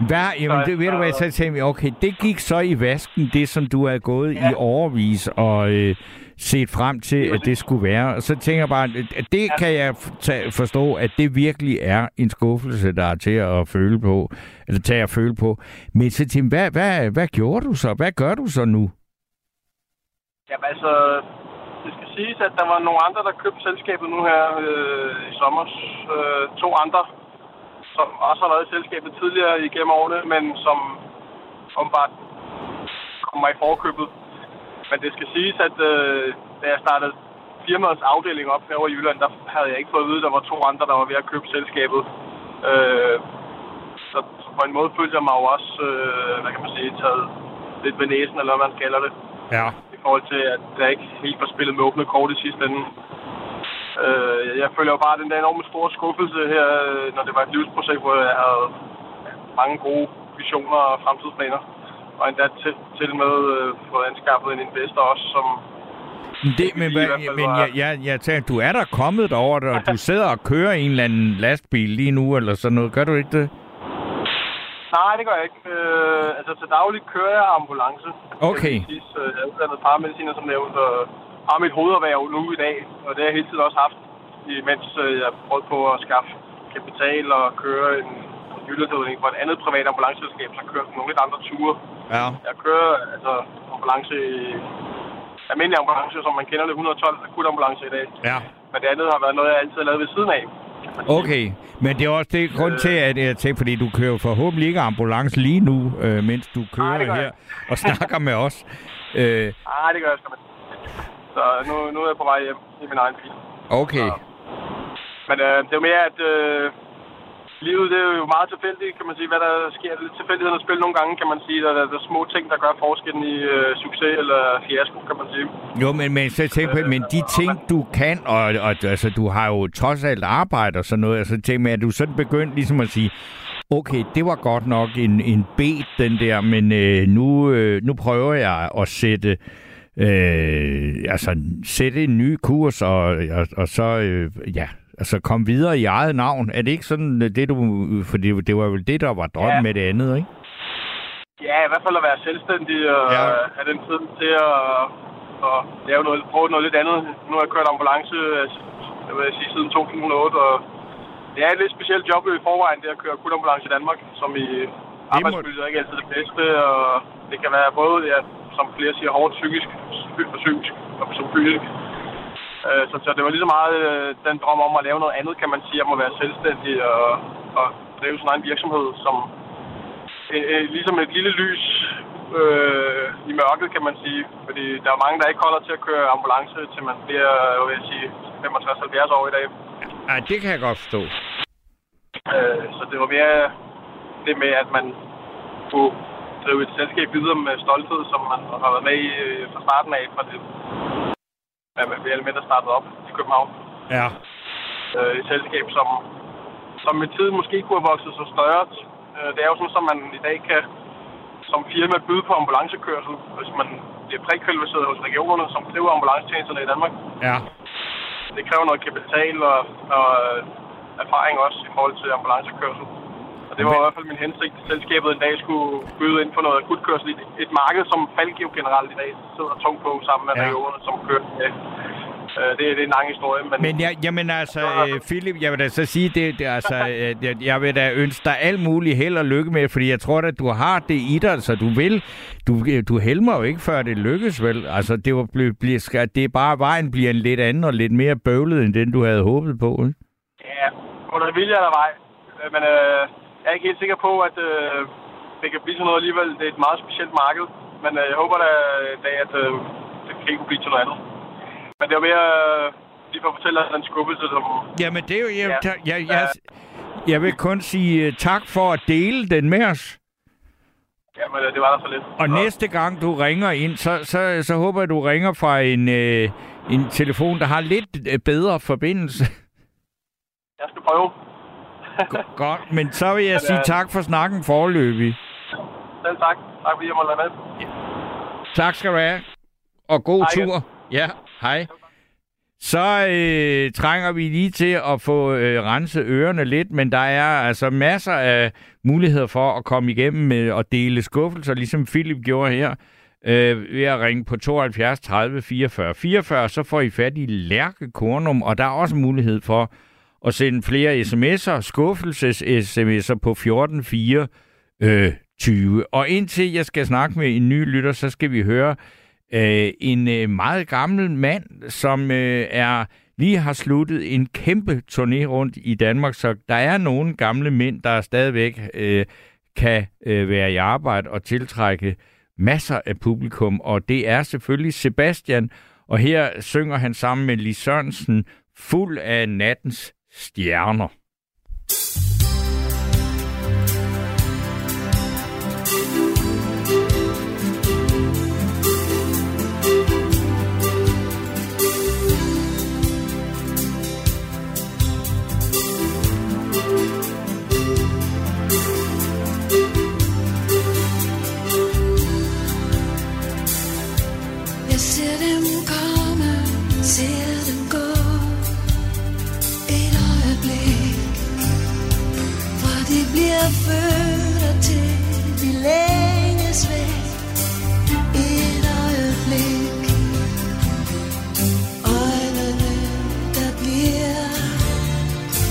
Hvad, jamen, Så- det, ved du hvad, så tænkte jeg, okay, det gik så i vasken, det som du har gået ja. i overvis og øh, set frem til, at det skulle være. Og så tænker jeg bare, at det ja. kan jeg tage, forstå, at det virkelig er en skuffelse, der er til at føle på, eller tage at føle på. Men så tænkte jeg, hvad, hvad, hvad gjorde du så? Hvad gør du så nu? Jamen altså, det skal siges, at der var nogle andre, der købte selskabet nu her øh, i sommer. Øh, to andre, som også har været i selskabet tidligere igennem årene, men som åbenbart kommer i forkøbet. Men det skal siges, at øh, da jeg startede firmaets afdeling op herovre i Jylland, der havde jeg ikke fået at vide, at der var to andre, der var ved at købe selskabet. Øh, så på en måde følte jeg mig jo også, øh, hvad kan man sige, taget lidt ved næsen, eller hvad man kalder det Ja. i forhold til, at der ikke helt var spillet med åbne kort i sidste ende. Øh, jeg føler jo bare den der enorme store skuffelse her, øh, når det var et livsprojekt, hvor jeg havde mange gode visioner og fremtidsplaner. Og endda til, til med øh, fået anskaffet en investor også, som det, men, hvad, men jeg, jeg, jeg tænker, du er der kommet derover, og du sidder og kører en eller anden lastbil lige nu, eller sådan noget. Gør du ikke det? Nej, det gør jeg ikke. Øh, altså til daglig kører jeg ambulance. Okay. Jeg, øh, er uddannet paramediciner, som nævnt, og har mit hovederhverv nu i dag. Og det har jeg hele tiden også haft, imens øh, jeg prøvede på at skaffe kapital og køre en jyldeuddeling for et andet privat ambulanceselskab, som kører nogle lidt andre ture. Ja. Jeg kører altså ambulance i almindelig ambulance, som man kender det, 112 akutambulance i dag. Ja. Men det andet har været noget, jeg altid har lavet ved siden af. Okay, men det er også det grund til, at jeg tænker, fordi du kører forhåbentlig ikke ambulance lige nu, øh, mens du kører gør her og snakker med os. Øh, Nej, det gør jeg sgu. Så nu, nu er jeg på vej hjem i min egen bil. okay, Men øh, det er jo mere, at øh, livet det er jo meget tilfældigt, kan man sige. Hvad der sker, det er lidt tilfældighedernes spil nogle gange, kan man sige. Der, der, der er små ting, der gør forskellen i øh, succes eller fiasko, kan man sige. Jo, men, men så tænk på, men de ting, du kan, og, og altså, du har jo trods alt arbejde og sådan noget, altså tænk med, at du sådan begyndt ligesom at sige, okay, det var godt nok en, en bet, den der, men øh, nu, øh, nu prøver jeg at sætte øh, altså sætte en ny kurs, og, og, og så, øh, ja, altså komme videre i eget navn. Er det ikke sådan, øh, det du, for det, det var vel det, der var drømmen Ja. med det andet, ikke? Ja, i hvert fald at være selvstændig og Ja. have den tid til at, at lave noget, prøve noget lidt andet. Nu har jeg kørt ambulance øh, jeg vil sige, siden 2008, og det er et lidt specielt job i forvejen, det at køre akutambulance i Danmark, som i arbejdsmiljøet er ikke altid det bedste, og det kan være både, ja, som flere siger, hårdt psykisk og psykisk og som fysisk. Øh, Så, så det var lige så meget øh, den drøm om at lave noget andet, kan man sige, om at være selvstændig og, og drive sin egen virksomhed, som øh, øh, ligesom et lille lys øh, i mørket, kan man sige. Fordi der er mange, der ikke holder til at køre ambulance, til man bliver, jeg vil sige, 65-70 år i dag. Ja, det kan jeg godt forstå. Øh, så det var mere det med, at man kunne drive et selskab videre med stolthed, som man har været med i øh, fra starten af, fra det, at vi alle med, der startede op i København. Ja. øh, et selskab, som, som med tiden måske kunne have vokset så større. Øh, det er jo sådan, at man i dag kan som firma byde på ambulancekørsel, hvis man bliver prækvalificeret hos regionerne, som driver ambulancetjenesterne i Danmark. Ja. Det kræver noget kapital og, og øh, erfaring også i forhold til ambulancekørsel. Og det var i hvert fald min hensigt, at selskabet en dag skulle byde ind på noget akutkørsel i et marked, som Falk jo generelt i dag sidder tungt på sammen med Ja. ja. regionerne, som kører. Ja. Øh, det, det er en lang historie, men, Men jeg, jamen altså, øh, Philip, jeg vil da så sige, det, det altså, øh, jeg, jeg vil da ønske dig alt muligt held og lykke med, fordi jeg tror at du har det i dig, altså du vil, du, du helmer jo ikke, før det lykkes, vel? Altså, det, var, blive, skal, det er bare, vejen bliver en lidt anden og lidt mere bøvlet, end den du havde håbet på, ikke? Ja, under vilje eller vej. Øh, Men øh, jeg er ikke helt sikker på, at øh, det kan blive sådan noget alligevel. Det er et meget specielt marked. Men øh, jeg håber da i dag, at øh, det kan ikke blive til noget andet. Men det var mere øh, lige for at fortælle dig den skuffelse, som... Jamen, det er jo... Jeg, Ja. jeg, jeg, jeg, jeg vil kun sige øh, tak for at dele den med os. Jamen, øh, det var der så lidt. Og Så, næste gang du ringer ind, så, så, så håber jeg, du ringer fra en, øh, en telefon, der har lidt øh, bedre forbindelse. Jeg skal prøve. Godt, men så vil jeg sige tak for snakken forløbig. Selv tak. Tak fordi jeg måtte være med. Tak skal du have, og god Hej. tur. Ja, hej. Så øh, trænger vi lige til at få øh, renset ørerne lidt, men der er altså masser af muligheder for at komme igennem med at dele skuffelser, ligesom Philip gjorde her, øh, ved at ringe på 72 30 44 44, så får I fat i Lærke Kornum, og der er også mulighed for og sende flere sms'er, skuffelses-sms'er på 14 4 øh, 20. Og indtil jeg skal snakke med en ny lytter, så skal vi høre øh, en øh, meget gammel mand, som øh, er lige har sluttet en kæmpe turné rundt i Danmark, så der er nogle gamle mænd, der stadigvæk øh, kan øh, være i arbejde og tiltrække masser af publikum, og det er selvfølgelig Sebastian, og her synger han sammen med Lis Sørensen fuld af nattens stjerner. Bliver født og til vi længes væk Et øjeblik Øjnene, der bliver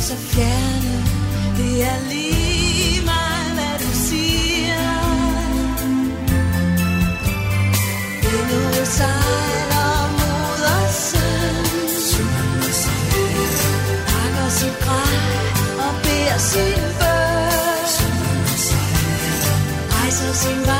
så fjerne Det er lige meget, hvad du siger Endnu sammen. sing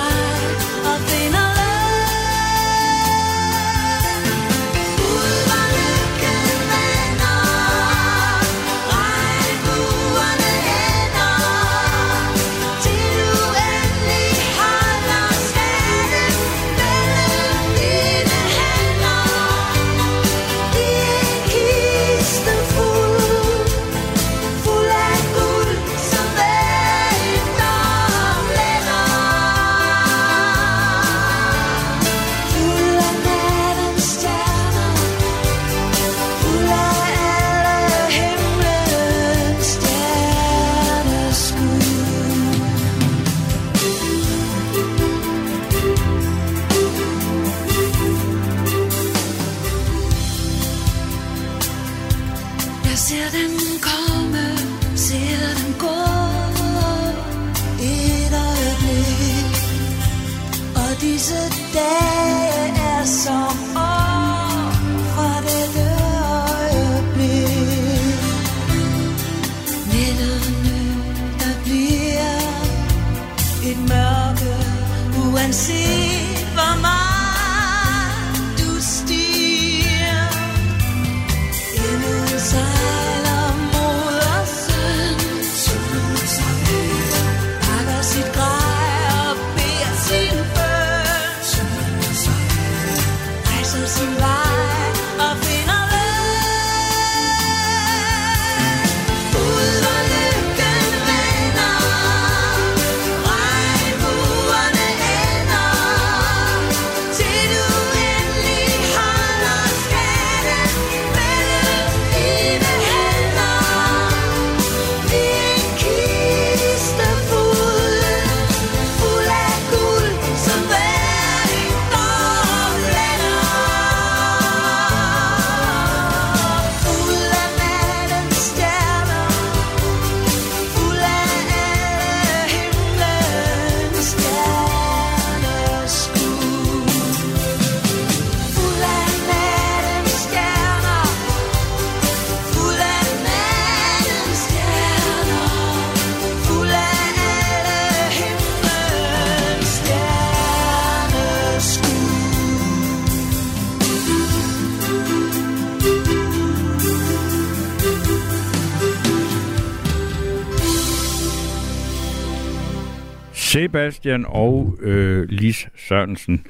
Sebastian og øh, Lis Sørensen.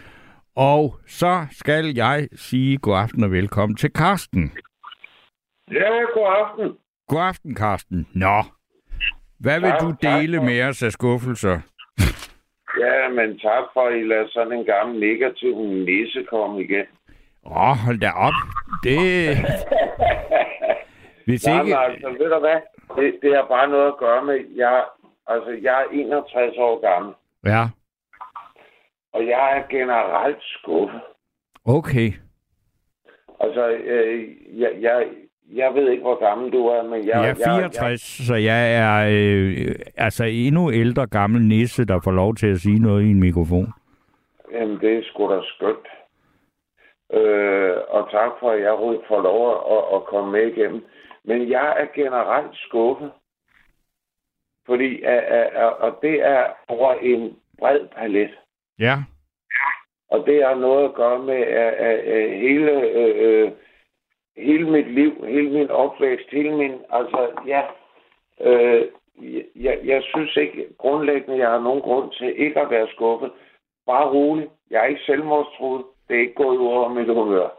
Og så skal jeg sige god aften og velkommen til Karsten. Ja, god aften. God aften, Karsten. Nå, hvad vil Tak, du tak. dele med os af skuffelser? Ja, men tak for, at I lader sådan en gammel negativ nisse komme igen. Åh, oh, hold da op. Det... Hvis ikke... men altså, ved du hvad? Det, det har bare noget at gøre med, jeg, altså, jeg er 61 år gammel, Ja, og jeg er generelt skuffet. okay. Altså, øh, jeg, jeg, jeg ved ikke, hvor gammel du er, men jeg... Jeg er 64, så jeg er øh, altså endnu ældre gammel nisse, der får lov til at sige noget i en mikrofon. Jeg, jamen, det er sgu da skønt. Øh, og tak for, at jeg får lov at, at komme med igennem. Men jeg er generelt skuffet. Fordi, at, at, at, og det er over en bred palet. Ja, Og det har noget at gøre med at, at, at hele, øh, øh, hele mit liv, hele min opvækst, hele min... Altså, ja... Øh, jeg, jeg synes ikke grundlæggende, jeg har nogen grund til ikke at være skuffet. Bare rolig. Jeg er ikke selvmordstruet. Det er ikke gået ud over mit humør.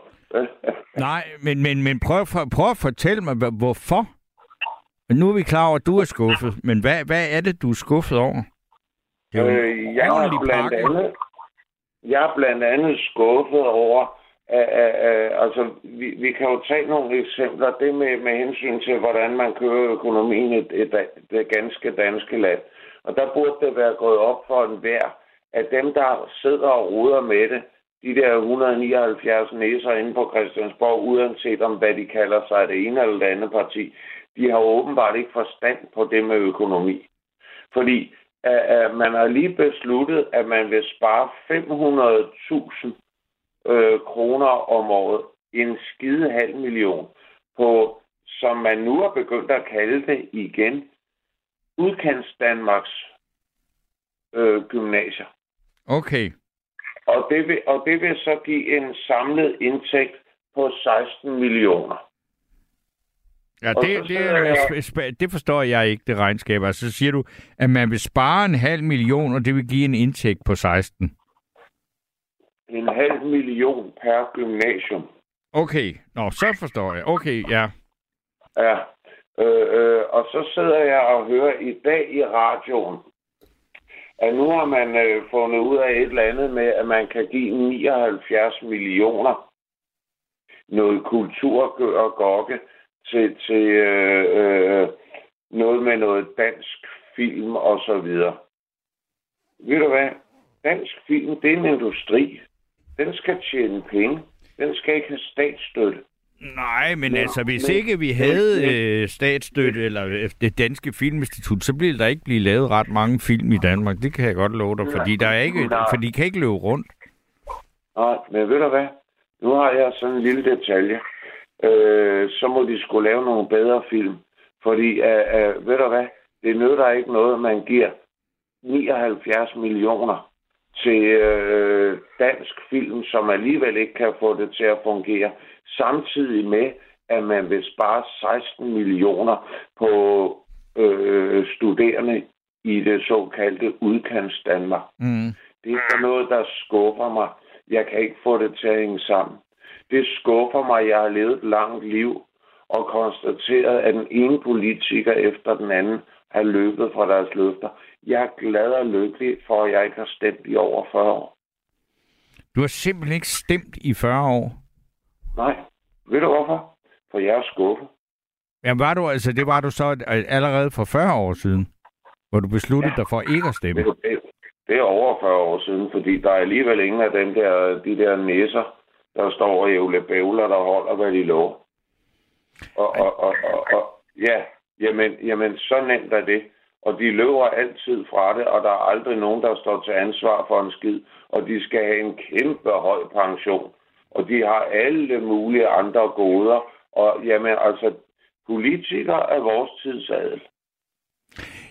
nej, men, men, men prøv, for, prøv at fortælle mig, hva- hvorfor? Nu er vi klar over, at du er skuffet, men hvad, hvad er det, du er skuffet over? Det er Øh, jeg, er blandt pakke. andet, jeg er blandt andet skuffet over, at, at, at, altså, vi, vi kan jo tage nogle eksempler. Det med, med hensyn til, hvordan man kører økonomien i det, det, ganske danske land. Og der burde det være gået op for enhver, at dem, der sidder og ruder med det, de der 179 næser inde på Christiansborg, uanset om hvad de kalder sig, det ene eller det andet parti, de har åbenbart ikke forstand på det med økonomi. Fordi at man har lige besluttet, at man vil spare 500.000 øh, kroner om året, en skide halv million, på, som man nu har begyndt at kalde det igen, udkants Danmarks øh, gymnasier. Okay. Og det, vil, og det vil så give en samlet indtægt på 16 millioner. Ja, det, så det, sp- det forstår jeg ikke, det regnskab. Altså, så siger du, at man vil spare en halv million, og det vil give en indtægt på 16. En halv million per gymnasium. Okay, nå, så forstår jeg. Okay, ja. Ja. Øh, øh, og så sidder jeg og hører i dag i radioen, at nu har man øh, fundet ud af et eller andet med, at man kan give 79 millioner noget kultur og gokke til, til øh, øh, noget med noget dansk film og så videre. Ved du hvad? Dansk film, det er en industri. Den skal tjene penge. Den skal ikke have statsstøtte. Nej, men Men- altså, hvis men- ikke vi havde men- øh, statsstøtte eller øh, det danske filminstitut, så ville der ikke blive lavet ret mange film i Danmark. Det kan jeg godt love dig, fordi der er ikke, for de kan ikke løbe rundt. Nej, men ved du hvad? Nu har jeg sådan en lille detalje. Øh, så må de skulle lave nogle bedre film. Fordi, øh, øh, ved du hvad? Det nytter ikke noget, at man giver 79 millioner til øh, dansk film, som alligevel ikke kan få det til at fungere. Samtidig med, at man vil spare 16 millioner på øh, studerende i det såkaldte udkants Danmark. Mm. Det er noget, der skuffer mig. Jeg kan ikke få det til at hænge sammen. Det skuffer mig, jeg har levet et langt liv og konstateret, at den ene politiker efter den anden har løbet fra deres løfter. Jeg er glad og lykkelig for, at jeg ikke har stemt i over 40 år. Du har simpelthen ikke stemt i 40 år. Nej, ved du hvorfor? For jeg er skuffet. Jamen var du, altså, det var du så allerede for 40 år siden, hvor du besluttede Ja. dig for ikke at stemme. Det, det, det er over 40 år siden, fordi der er alligevel ingen af dem der, de der næser, der står og ævle bævler, der holder, hvad de lover. Og, og, og, og, og ja, jamen, jamen, så nemt er det. Og de løber altid fra det, og der er aldrig nogen, der står til ansvar for en skid. Og de skal have en kæmpe høj pension. Og de har alle mulige andre goder. Og jamen, altså, politikere er vores tidsadel.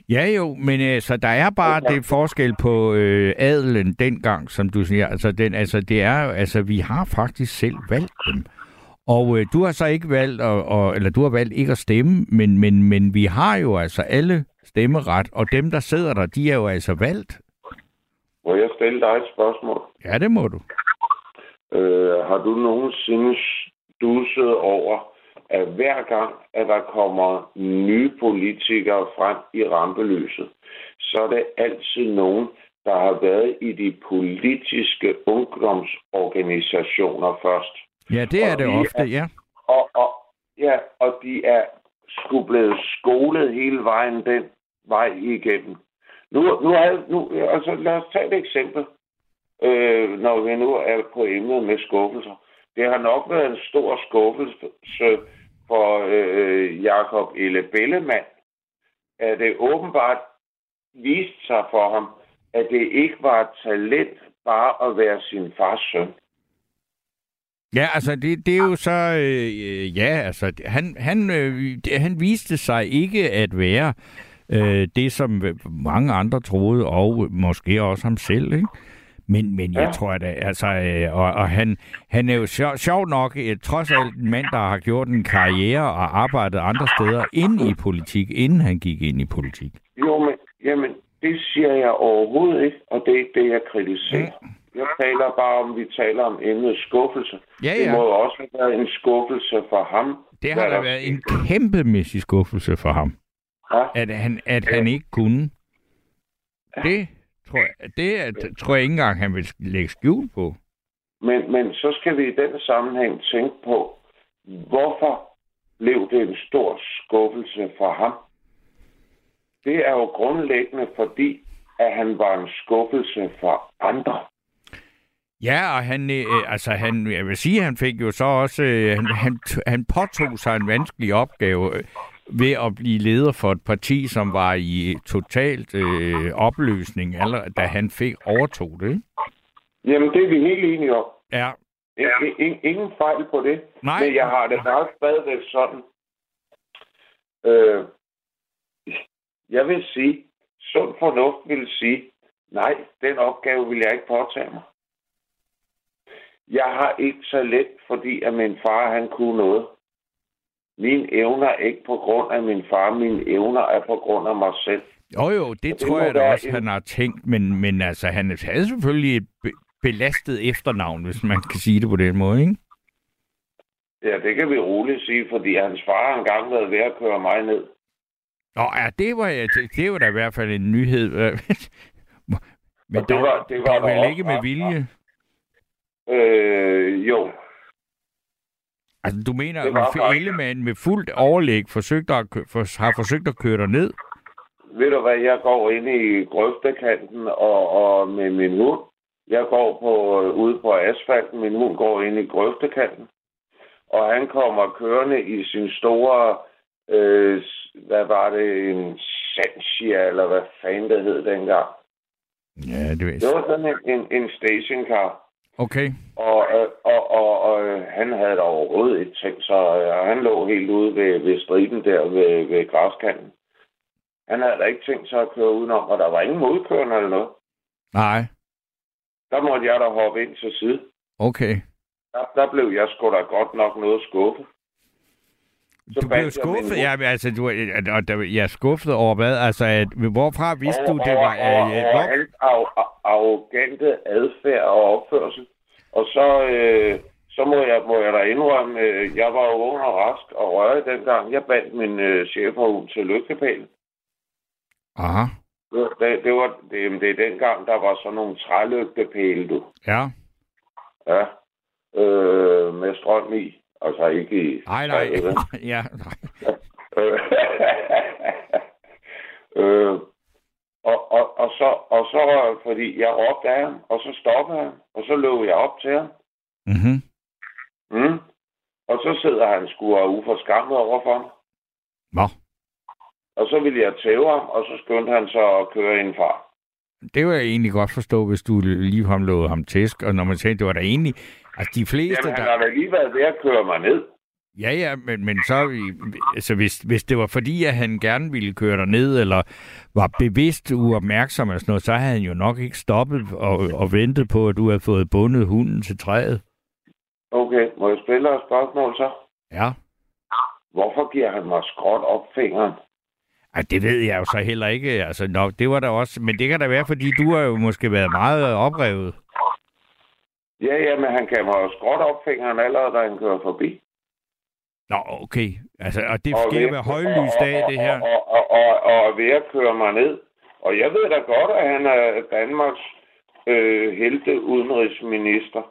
Ja jo, men altså, der er bare Okay. det forskel på øh, adelen dengang, som du siger. Altså, den, altså, det er altså, vi har faktisk selv valgt dem. Og øh, du har så ikke valgt, at, og, eller du har valgt ikke at stemme, men, men, men vi har jo altså alle stemmeret, og dem, der sidder der, de er jo altså valgt. Må jeg stille dig et spørgsmål? Ja, det må du. Øh, har du nogensinde stusset over, at hver gang, at der kommer nye politikere frem i rampelyset, så er det altid nogen, der har været i de politiske ungdomsorganisationer først. Ja, det er Og det vi ofte, er- ja. Og, og, ja, og de er sgu blevet skolet hele vejen den vej igennem. Nu, nu er, nu, altså lad os tage et eksempel, øh, når vi nu er på emnet med skuffelser. Det har nok været en stor skuffelse øh, for øh, Jakob Elle Bellemann, at det åbenbart viste sig for ham, at det ikke var et talent bare at være sin fars søn. Ja, altså det, det er jo så, øh, ja, altså han, han, øh, han viste sig ikke at være øh, det, som mange andre troede, og måske også ham selv, ikke? Men, men jeg Ja. tror da, altså, øh, og, og han, han er jo sjov, sjov nok øh, trods alt en mand, der har gjort en karriere og arbejdet andre steder ind i politik, inden han gik ind i politik. Jo, men jamen, det siger jeg overhovedet ikke, og det er ikke det, jeg kritiserer. Jeg taler bare om, vi taler om emnet skuffelse. Ja, Det ja. må jo også have været en skuffelse for ham. Det har da der været en kæmpemæssig skuffelse for ham, Ja, at han, at han ikke kunne. Det tror jeg, det er- tror jeg ikke engang, han vil lægge skjul på. men, men så skal vi i den sammenhæng tænke på, hvorfor blev det en stor skuffelse for ham? Det er jo grundlæggende fordi, at han var en skuffelse for andre. Ja, og han, øh, altså han, jeg vil sige, han fik jo så også, øh, han, han, han påtog sig en vanskelig opgave ved at blive leder for et parti, som var i totalt øh, opløsning, allerede, da han fik overtog det. Jamen, det er vi helt enige om. Ja, Ja. Ingen fejl på det. Nej. Men jeg har det bare stadigvæk sådan. Øh, jeg vil sige, sund fornuft vil sige, nej, den opgave vil jeg ikke påtage mig. Jeg har ikke talent, fordi at min far, han kunne noget. Mine evner er ikke på grund af min far, mine evner er på grund af mig selv. Jo jo, det, det tror jeg da også, en- han har tænkt, men, men altså, han havde selvfølgelig et be- belastet efternavn, hvis man kan sige det på den måde, ikke? Ja, det kan vi roligt sige, fordi hans far har engang været ved at køre mig ned. Nå, ja, det var, det, det var da i hvert fald en nyhed. men det var- det var dog der vel ikke med vilje. Øh, jo, Altså, du mener, at Ellemann med fuldt overlæg forsøgte at, kø- for, har forsøgt at køre dig ned? ved du hvad, jeg går ind i grøftekanten og, og med min hund. Jeg går på, ude på asfalten, min hund går ind i grøftekanten. og han kommer kørende i sin store, øh, hvad var det, en Sanchia, eller hvad fanden det hed dengang. Ja, det ved Det var sådan en, en, en stationcar. Okay. Og, øh, og, og, og øh, han havde da overhovedet ikke tænkt sig, øh, han lå helt ude ved, ved striben der ved, ved græskanten. Han havde da ikke tænkt sig at køre udenom, og der var ingen modkørende eller noget. Nej. Der måtte jeg da hoppe ind til side. Okay. Der, der blev jeg sgu da godt nok noget skuffet. Så Du blev skuffet? Ja, altså, du, og der, jeg er skuffet over hvad? Altså, at, hvorfra vidste du, det var... over, Øh, over, hvor, over arro- arrogante adfærd og opførsel. Og så, øh, så må, jeg, må jeg da indrømme, øh, jeg var jo og rask og rørig dengang. Jeg bandt min øh, cheferhund til lygtepælen. aha. Det, det, var, det, det er dengang, der var sådan nogle trælygtepæle, du. Ja. Ja. Øh, med strøm i. Altså ikke i... Nej, nej. ja, nej. Øh, og, og, og, så, og så, fordi jeg råbte af ham, og så stoppede han, og så løb jeg op til ham. Mm-hmm. Mm. Og så sidder han sgu og uforskammet over for mig. Nå. Og så ville jeg tæve ham, og så skyndte han så at køre ind far. Det var jeg egentlig godt forstå, hvis du lige ham lå ham tæsk, og når man sagde, det var der egentlig... Altså, de fleste, Jamen, han der... har da lige været ved at køre mig ned. Ja, ja, men, men så... Altså, hvis, hvis det var fordi, at han gerne ville køre dig ned, eller var bevidst uopmærksom eller sådan noget, så havde han jo nok ikke stoppet og, og ventet på, at du havde fået bundet hunden til træet. Okay, må jeg stille et spørgsmål så? Ja. Hvorfor giver han mig skråt op fingeren? Ej, det ved jeg jo så heller ikke. Altså, nok, det var der også... Men det kan da være, fordi du har jo måske været meget oprevet. Ja, ja, men han mig jo skråt op fingeren allerede, da han kører forbi. Nå, okay. Altså, og det Og skal ved- være højlys dag, det her. Og, og, og, og, og ved at køre mig ned. Og jeg ved da godt, at han er Danmarks øh, helte udenrigsminister.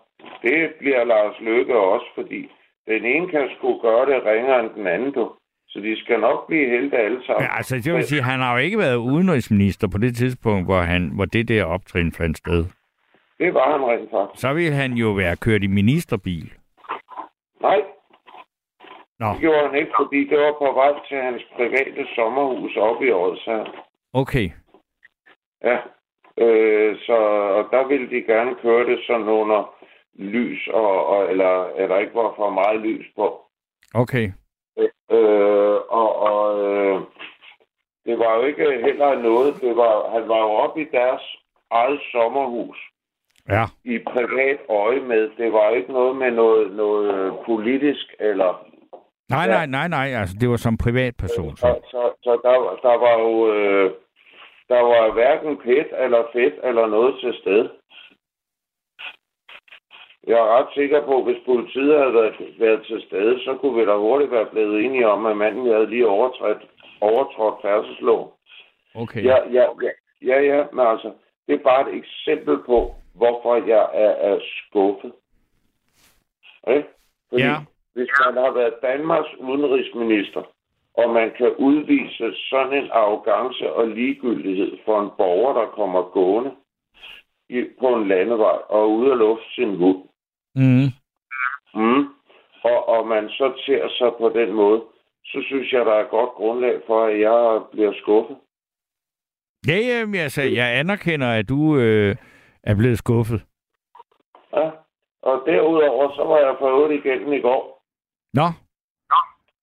Det bliver Lars Løkke også, fordi den ene kan sgu gøre det ringere end den anden, du. Så de skal nok blive helte alle sammen. Ja, altså, det vil sige, han har jo ikke været udenrigsminister på det tidspunkt, hvor, han, hvor det der optrin fandt sted. Det var han rent faktisk. Så ville han jo være kørt i ministerbil. Nej, Nå, det gjorde han ikke, fordi det var på vej til hans private sommerhus oppe i Odsherred. okay. Ja, øh, så og der ville de gerne køre det sådan under lys, og, og, eller, eller ikke var for meget lys på. Okay. Øh, og og øh, det var jo ikke heller noget, det var, han var jo oppe i deres eget sommerhus Ja. i privat øje med. Det var ikke noget med noget, noget politisk, eller Nej, nej, nej, nej. Altså, det var som privatperson. så, Så. så, så der, der var jo øh, der var hverken pæt eller fedt eller noget til stede. Jeg er ret sikker på, at hvis politiet havde været, været til stede, så kunne vi da hurtigt være blevet enige om, at manden havde lige overtrådt, overtrådt færdselsloven. Okay. Ja, ja, ja, ja, ja, men altså, det er bare et eksempel på, hvorfor jeg er, er skuffet. Okay? Fordi Ja. hvis man har været Danmarks udenrigsminister, og man kan udvise sådan en arrogance og ligegyldighed for en borger, der kommer gående i, på en landevej og ude at lufte sin hund, Mm. mm, og, og man så ser sig på den måde, så synes jeg, der er godt grundlag for, at jeg bliver skuffet. Ja, ja, men altså, jeg anerkender, at du øh, er blevet skuffet. Ja. Og derudover, så var jeg på øvrigt igennem i går. Nå,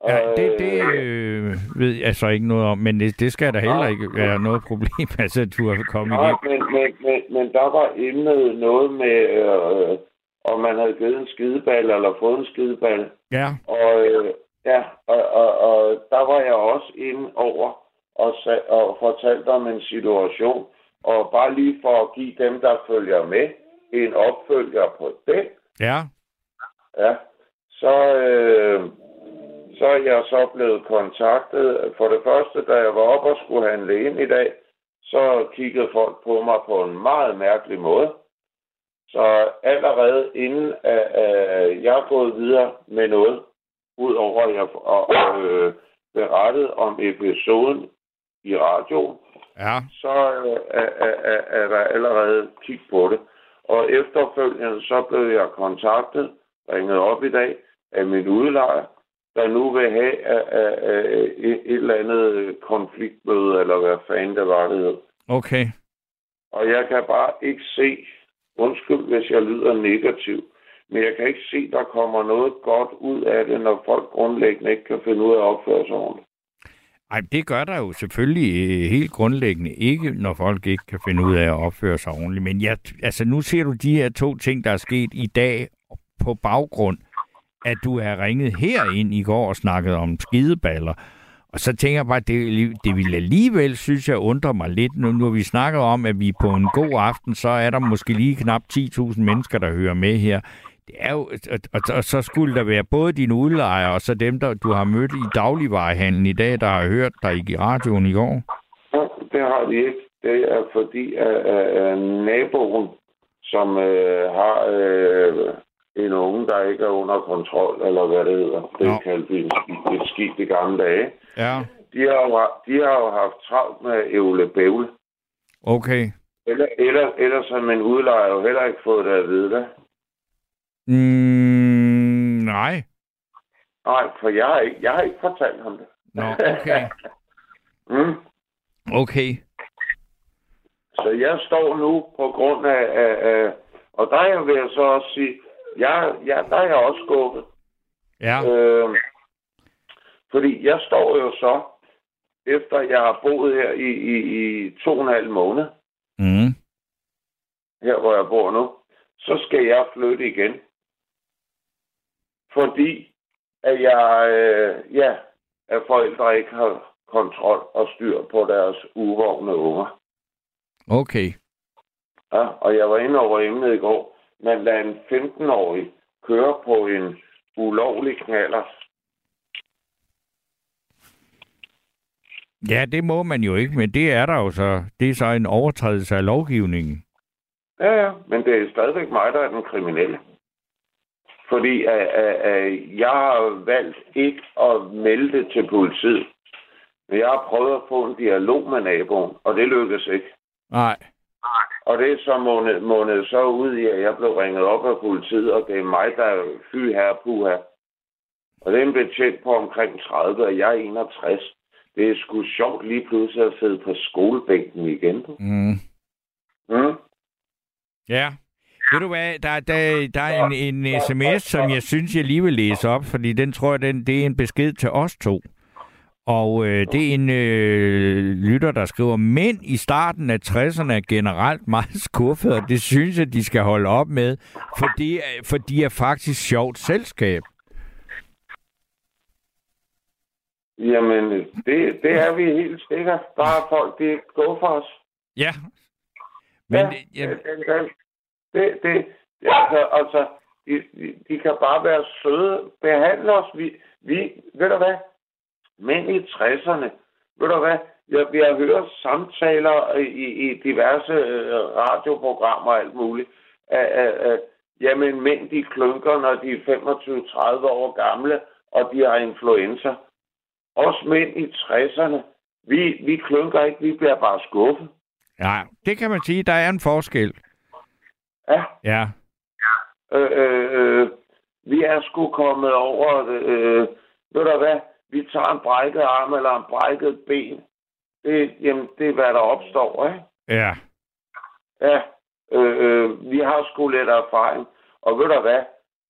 ja, det, det øh, øh, ved jeg så ikke noget om, men det, det skal der heller ikke være noget problem, altså, at du har kommet Nej, men, men, men, men der var emnet noget med, øh, om man havde givet en skideball eller fået en skideball. Ja, Og øh, ja, og, og, og der var jeg også inde over og, sag, og fortalte om en situation. Og bare lige for at give dem, der følger med, en opfølger på det, ja, ja, så, øh, så er jeg så blevet kontaktet. For det første, da jeg var oppe og skulle handle ind i dag, så kiggede folk på mig på en meget mærkelig måde. Så allerede inden at, at jeg er gået videre med noget, udover at jeg har øh, berettet om episoden i radioen, ja. så øh, er, er, er, er der allerede kig på det. Og efterfølgende så blev jeg kontaktet, ringet op i dag, af min udlejer, der nu vil have af, af et, et eller andet konfliktmøde, eller hvad fanden det var, det hed. Okay. Og jeg kan bare ikke se, undskyld hvis jeg lyder negativ, men jeg kan ikke se, der kommer noget godt ud af det, når folk grundlæggende ikke kan finde ud af at opføre sig ordentligt. Ej, det gør der jo selvfølgelig øh, helt grundlæggende ikke, når folk ikke kan finde ud af at opføre sig ordentligt. Men jeg, altså, nu ser du de her to ting, der er sket i dag på baggrund, at du har ringet her ind i går og snakket om skideballer. Og så tænker jeg bare, det, det ville alligevel, synes jeg, undre mig lidt. Nu, nu vi snakket om, at vi på en god aften, så er der måske lige knap 10.000 mennesker, der hører med her. Det er jo, og, og, og så skulle der være både dine udlejere, og så dem, der du har mødt i dagligvarehandlen i dag, der har hørt dig i radioen i går. Ja, det har de ikke. Det er fordi, at, at, at naboen, som øh, har øh, en unge, der ikke er under kontrol, eller hvad det hedder, det Nå. er kaldt et, skidt i gamle dage, Ja, de har, jo, de har jo haft travlt med ævle bævle. okay. Eller, eller, ellers har min udlejer jo heller ikke fået det at vide, hvad? Mm, nej. Nej, for jeg har ikke, jeg har ikke fortalt ham det. Nå, okay. Mm. Okay. Så jeg står nu på grund af, af, af og der er vil jeg så også sige, jeg, jeg, der er jeg også skuffet. Ja, Øh, fordi jeg står jo så, efter jeg har boet her i, i, i to og en halv måned, mm. her hvor jeg bor nu, så skal jeg flytte igen. Fordi at jeg, øh, ja, at forældre ikke har kontrol og styr på deres uvågne unger. okay. Ja, og jeg var inde over emnet i går. Man lader en 15-årig køre på en ulovlig knaller. Ja, det må man jo ikke, men det er der jo så. Det er så en overtrædelse af lovgivningen. Ja, ja, men det er stadigvæk mig, der er den kriminelle. Fordi at, at, at jeg har valgt ikke at melde det til politiet. Men jeg har prøvet at få en dialog med naboen, og det lykkedes ikke. Nej. Og det så måned, måned så ud i, at jeg blev ringet op af politiet, og det er mig, der er fy her her. Og det er en betjent på omkring 30, og jeg er 61. Det er sgu sjovt lige pludselig at sidde på skolebænken igen. Mm. Mm. Ja. Ved du hvad, der, der, der er en, en sms, som jeg synes, jeg lige vil læse op, fordi den tror jeg, den, det er en besked til os to. Og øh, det er en øh, lytter, der skriver, mænd i starten af 60'erne er generelt meget skuffede, og det synes jeg, de skal holde op med, for de er, for de er faktisk sjovt selskab. Jamen, det, det er vi helt sikkert. Bare folk, de går for os. Ja. Men, ja, ja, det, det, det, det, det, altså, altså de, de, de kan bare være søde. Behandle os. Vi, vi, ved du hvad? Mænd i 60'erne. Ved du hvad? Jeg, har hørt samtaler i, i diverse øh, radioprogrammer og alt muligt. At, at, at, jamen, mænd de klynker, når de er 25-30 år gamle, og de har influenza. Os mænd i 60'erne, vi, vi klynker ikke, vi bliver bare skuffet. ja, det kan man sige, der er en forskel. Ja, Ja. øh, øh, øh, vi er sgu kommet over, øh, ved du hvad, vi tager en brækket arm eller en brækket ben. Det, jamen, det er, hvad der opstår, ikke? Ja. Ja, øh, øh, vi har sgu lidt erfaring. Og ved du hvad,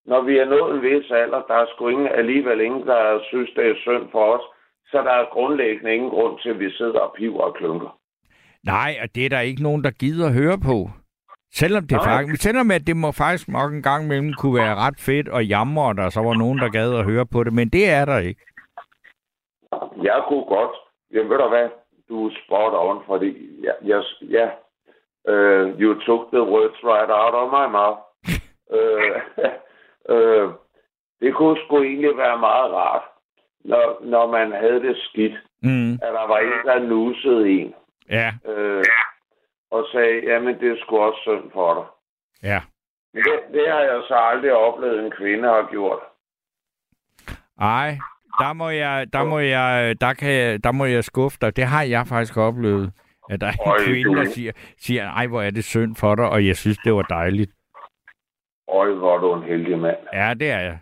når vi er nået en vis alder, der er sgu ingen, alligevel ingen, der synes, det er synd for os, så der er grundlæggende ingen grund til, at vi sidder og piver og klynker. Nej, og det er der ikke nogen, der gider at høre på. Selvom det Nej. faktisk, selvom at det må faktisk nok en gang imellem kunne være ret fedt og jamre, og der så var nogen, der gad at høre på det, men det er der ikke. Jeg kunne godt. Jamen ved du hvad, du er spot on, fordi ja, jeg, ja uh, you took the words right out of my mouth. uh, uh, det kunne sgu egentlig være meget rart, når, når man havde det skidt, Mm. at der var en, der nussede en, Ja, uh, og sagde, jamen det er sgu også synd for dig. ja. Det, det har jeg så aldrig oplevet, en kvinde har gjort. Ej, der må jeg, der må jeg, der kan jeg, der må jeg skuffe dig. Det har jeg faktisk oplevet. At der er en Øj, kvinde, der siger, siger, ej, hvor er det synd for dig, og jeg synes, det var dejligt. Øj, hvor er du en heldig mand. Ja, det er jeg.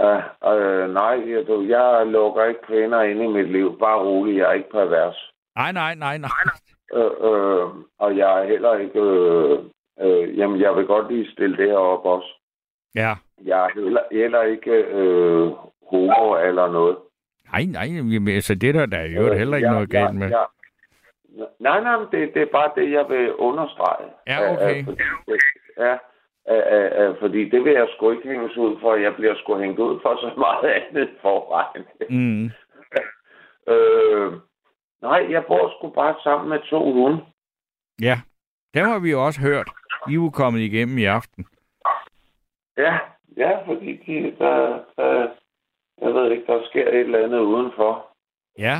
Ja, øh, nej, jeg, du, jeg lukker ikke kvinder ind i mit liv. Bare rolig, jeg er ikke pervers. Nej, nej, nej, nej. Øh, øh, og jeg er heller ikke... Øh, øh, jamen, jeg vil godt lige stille det her op også. Ja. Jeg er heller, heller ikke øh, homo eller noget. Nej, nej, jamen, altså det der, der er jo heller ikke Jeg- noget galt med. jeg- nej, nej, men det, det er bare det, jeg vil understrege. Ja, okay. Øh, fordi, ja, øh, øh, fordi det vil jeg sgu ikke hænges ud for. Jeg bliver sgu hængt ud for så meget andet forvejen. Mm. øh, nej, jeg bor sgu bare sammen med to hunde. Ja, dem har vi jo også hørt. I er kommet igennem i aften. Ja, ja, fordi de, der, der, jeg ved ikke, der sker et eller andet udenfor. Ja,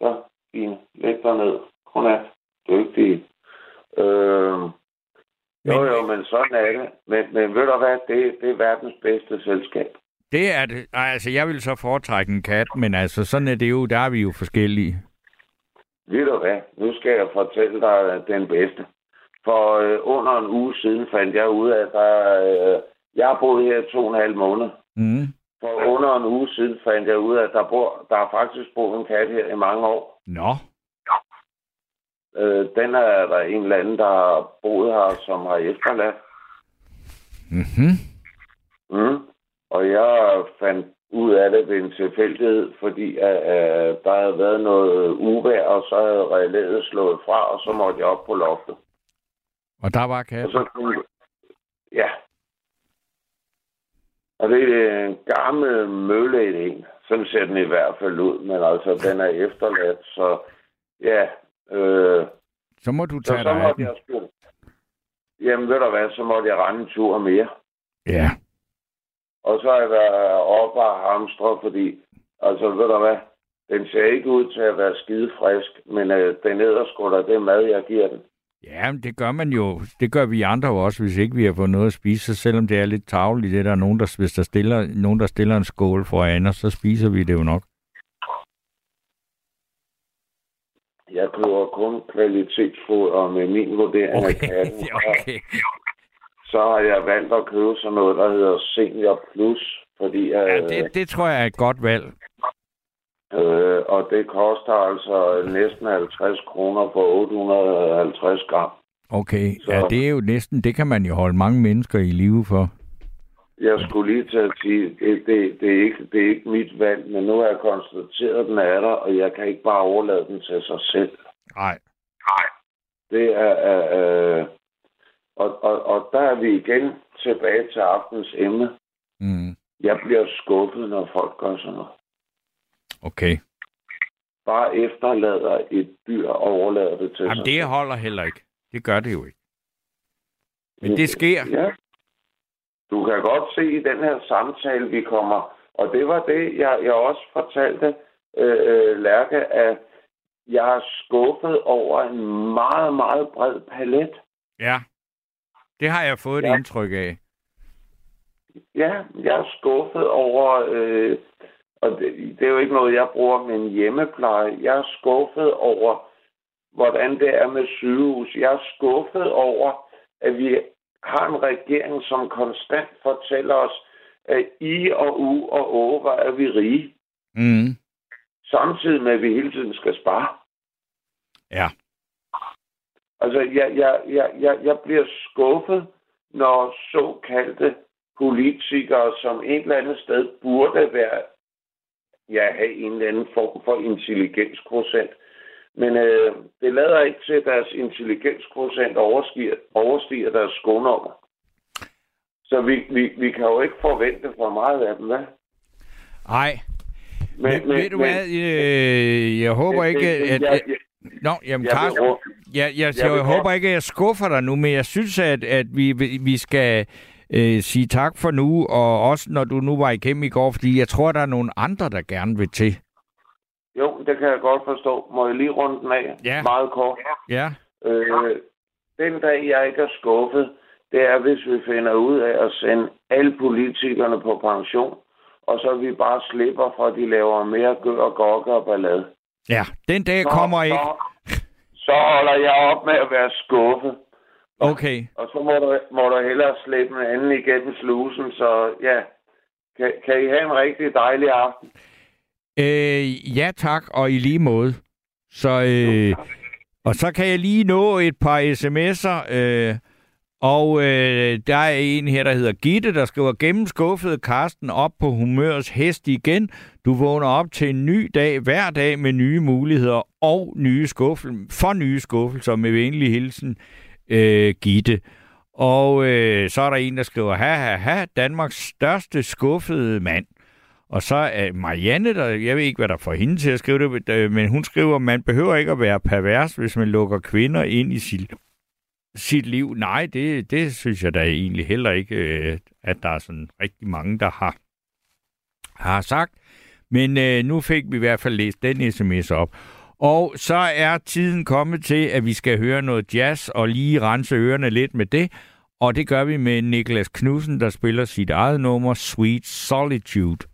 Så, fint. Læg dig ned. Godnat. Dygtig. Øh, jo, Men- jo, men sådan er det. Men, men ved du hvad, det, det er verdens bedste selskab. det er det. Ej, altså, jeg vil så foretrække en kat, men altså, sådan er det jo. Der er vi jo forskellige. Ved du hvad, nu skal jeg fortælle dig den bedste. For øh, under en uge siden fandt jeg ud af, at der, øh, jeg har boet her i to og en halv måned. Mm. For under en uge siden fandt jeg ud af, at der, bor, der har faktisk boet en kat her i mange år. Nå, Øh, den er der en eller anden, der har boet her, som har efterladt. mm-hmm. Mm. Og jeg fandt ud af det ved en tilfældighed, fordi at, uh, der havde været noget uvejr, og så havde relæet slået fra, og så måtte jeg op på loftet. og der var Og kat. så kunne Ja. Og det er en gammel mølle en. Sådan ser den i hvert fald ud, men altså, den er efterladt, så ja. Øh, Så må du så, tage så dig af den. jeg sgu... Jamen, ved du hvad, så måtte jeg rende en tur mere. Ja. Og så har jeg været oppe og hamstre, fordi, altså ved du hvad, den ser ikke ud til at være skide frisk, men øh, den æder sgu da det mad, jeg giver den. Ja, men det gør man jo. Det gør vi andre jo også, hvis ikke vi har fået noget at spise. Så selvom det er lidt tavligt, det der er nogen, der, hvis der stiller, nogen, der stiller en skål for Anna, så spiser vi det jo nok. Jeg køber kun kvalitetsfoder med min vurdering af katten. Okay, okay. Så har jeg valgt at købe sådan noget, der hedder Senior Plus, fordi Ja, øh, det, det tror jeg er et godt valg. Øh, og det koster altså næsten 50 kroner for 850 gram. Okay, Så- ja, det er jo næsten, det kan man jo holde mange mennesker i live for. Jeg skulle lige til at sige, det, det, det, er ikke, det er ikke mit valg, men nu har jeg konstateret, at den er der, og jeg kan ikke bare overlade den til sig selv. Nej. Det er... er øh, og, og, og der er vi igen tilbage til aftens emne. Mm. Jeg bliver skuffet, når folk gør sådan noget. Okay. Bare efterlader et dyr og overlader det til Jamen, sig det holder heller ikke. Det gør det jo ikke. Men det sker. Ja. Du kan godt se i den her samtale, vi kommer, og det var det, jeg, jeg også fortalte øh, øh, Lærke, at jeg er skuffet over en meget, meget bred palet. Ja. Det har jeg fået et Ja. indtryk af. Ja, jeg er skuffet over, øh, og det, det er jo ikke noget, jeg bruger min hjemmepleje. Jeg er skuffet over, hvordan det er med sygehus. Jeg er skuffet over, at vi har en regering, som konstant fortæller os, at I og U og Å, hvor er vi rige. Mm. Samtidig med, at vi hele tiden skal spare. Ja. Altså, jeg, jeg, jeg, jeg, jeg bliver skuffet, når såkaldte politikere, som et eller andet sted burde være, ja, have en eller anden form for intelligensprocent. Men øh, det lader ikke til, at deres intelligensprocent overstiger, overstiger deres skonummer. Så vi, vi, vi kan jo ikke forvente for meget af dem, hvad? Nej. Men, men, ved du hvad? Øh, jeg håber ikke, at... jeg, jeg, Nå, jamen, jeg, Carsten, jeg, jeg, jeg, jeg, jeg håber ikke, at jeg skuffer dig nu, men jeg synes, at, at vi, vi skal øh, sige tak for nu, og også når du nu var igennem i går, fordi jeg tror, der er nogle andre, der gerne vil til. jo, det kan jeg godt forstå. Må jeg lige runde den af? Ja. Meget kort. Ja, Øh, den dag, jeg ikke er skuffet, det er, hvis vi finder ud af at sende alle politikerne på pension, og så vi bare slipper for, at de laver mere gør og gokke og ballade. ja. Den dag Så- kommer ikke. Så, så holder jeg op med at være skuffet. Okay. Og så må du, må du hellere slæbe en anden igennem slusen, så ja, Kan, kan I have en rigtig dejlig aften? Øh, ja tak, og i lige måde. Så, øh, og så kan jeg lige nå et par sms'er. Øh, og øh, der er en her, der hedder Gitte, der skriver, gennemskuffede Karsten op på humørets hest igen. Du vågner op til en ny dag hver dag med nye muligheder og nye skuffel for nye skuffelser med venlig hilsen, øh, Gitte. Og øh, så er der en, der skriver, ha, ha, ha, Danmarks største skuffede mand. Og så er Marianne, der, jeg ved ikke, hvad der får hende til at skrive det, men øh, hun skriver, man behøver ikke at være pervers, hvis man lukker kvinder ind i sit, sit liv. Nej, det, det synes jeg da egentlig heller ikke, øh, at der er sådan rigtig mange, der har, har sagt. Men øh, nu fik vi i hvert fald læst den sms op. Og så er tiden kommet til, at vi skal høre noget jazz og lige rense ørerne lidt med det. Og det gør vi med Niklas Knudsen, der spiller sit eget nummer, Sweet Solitude.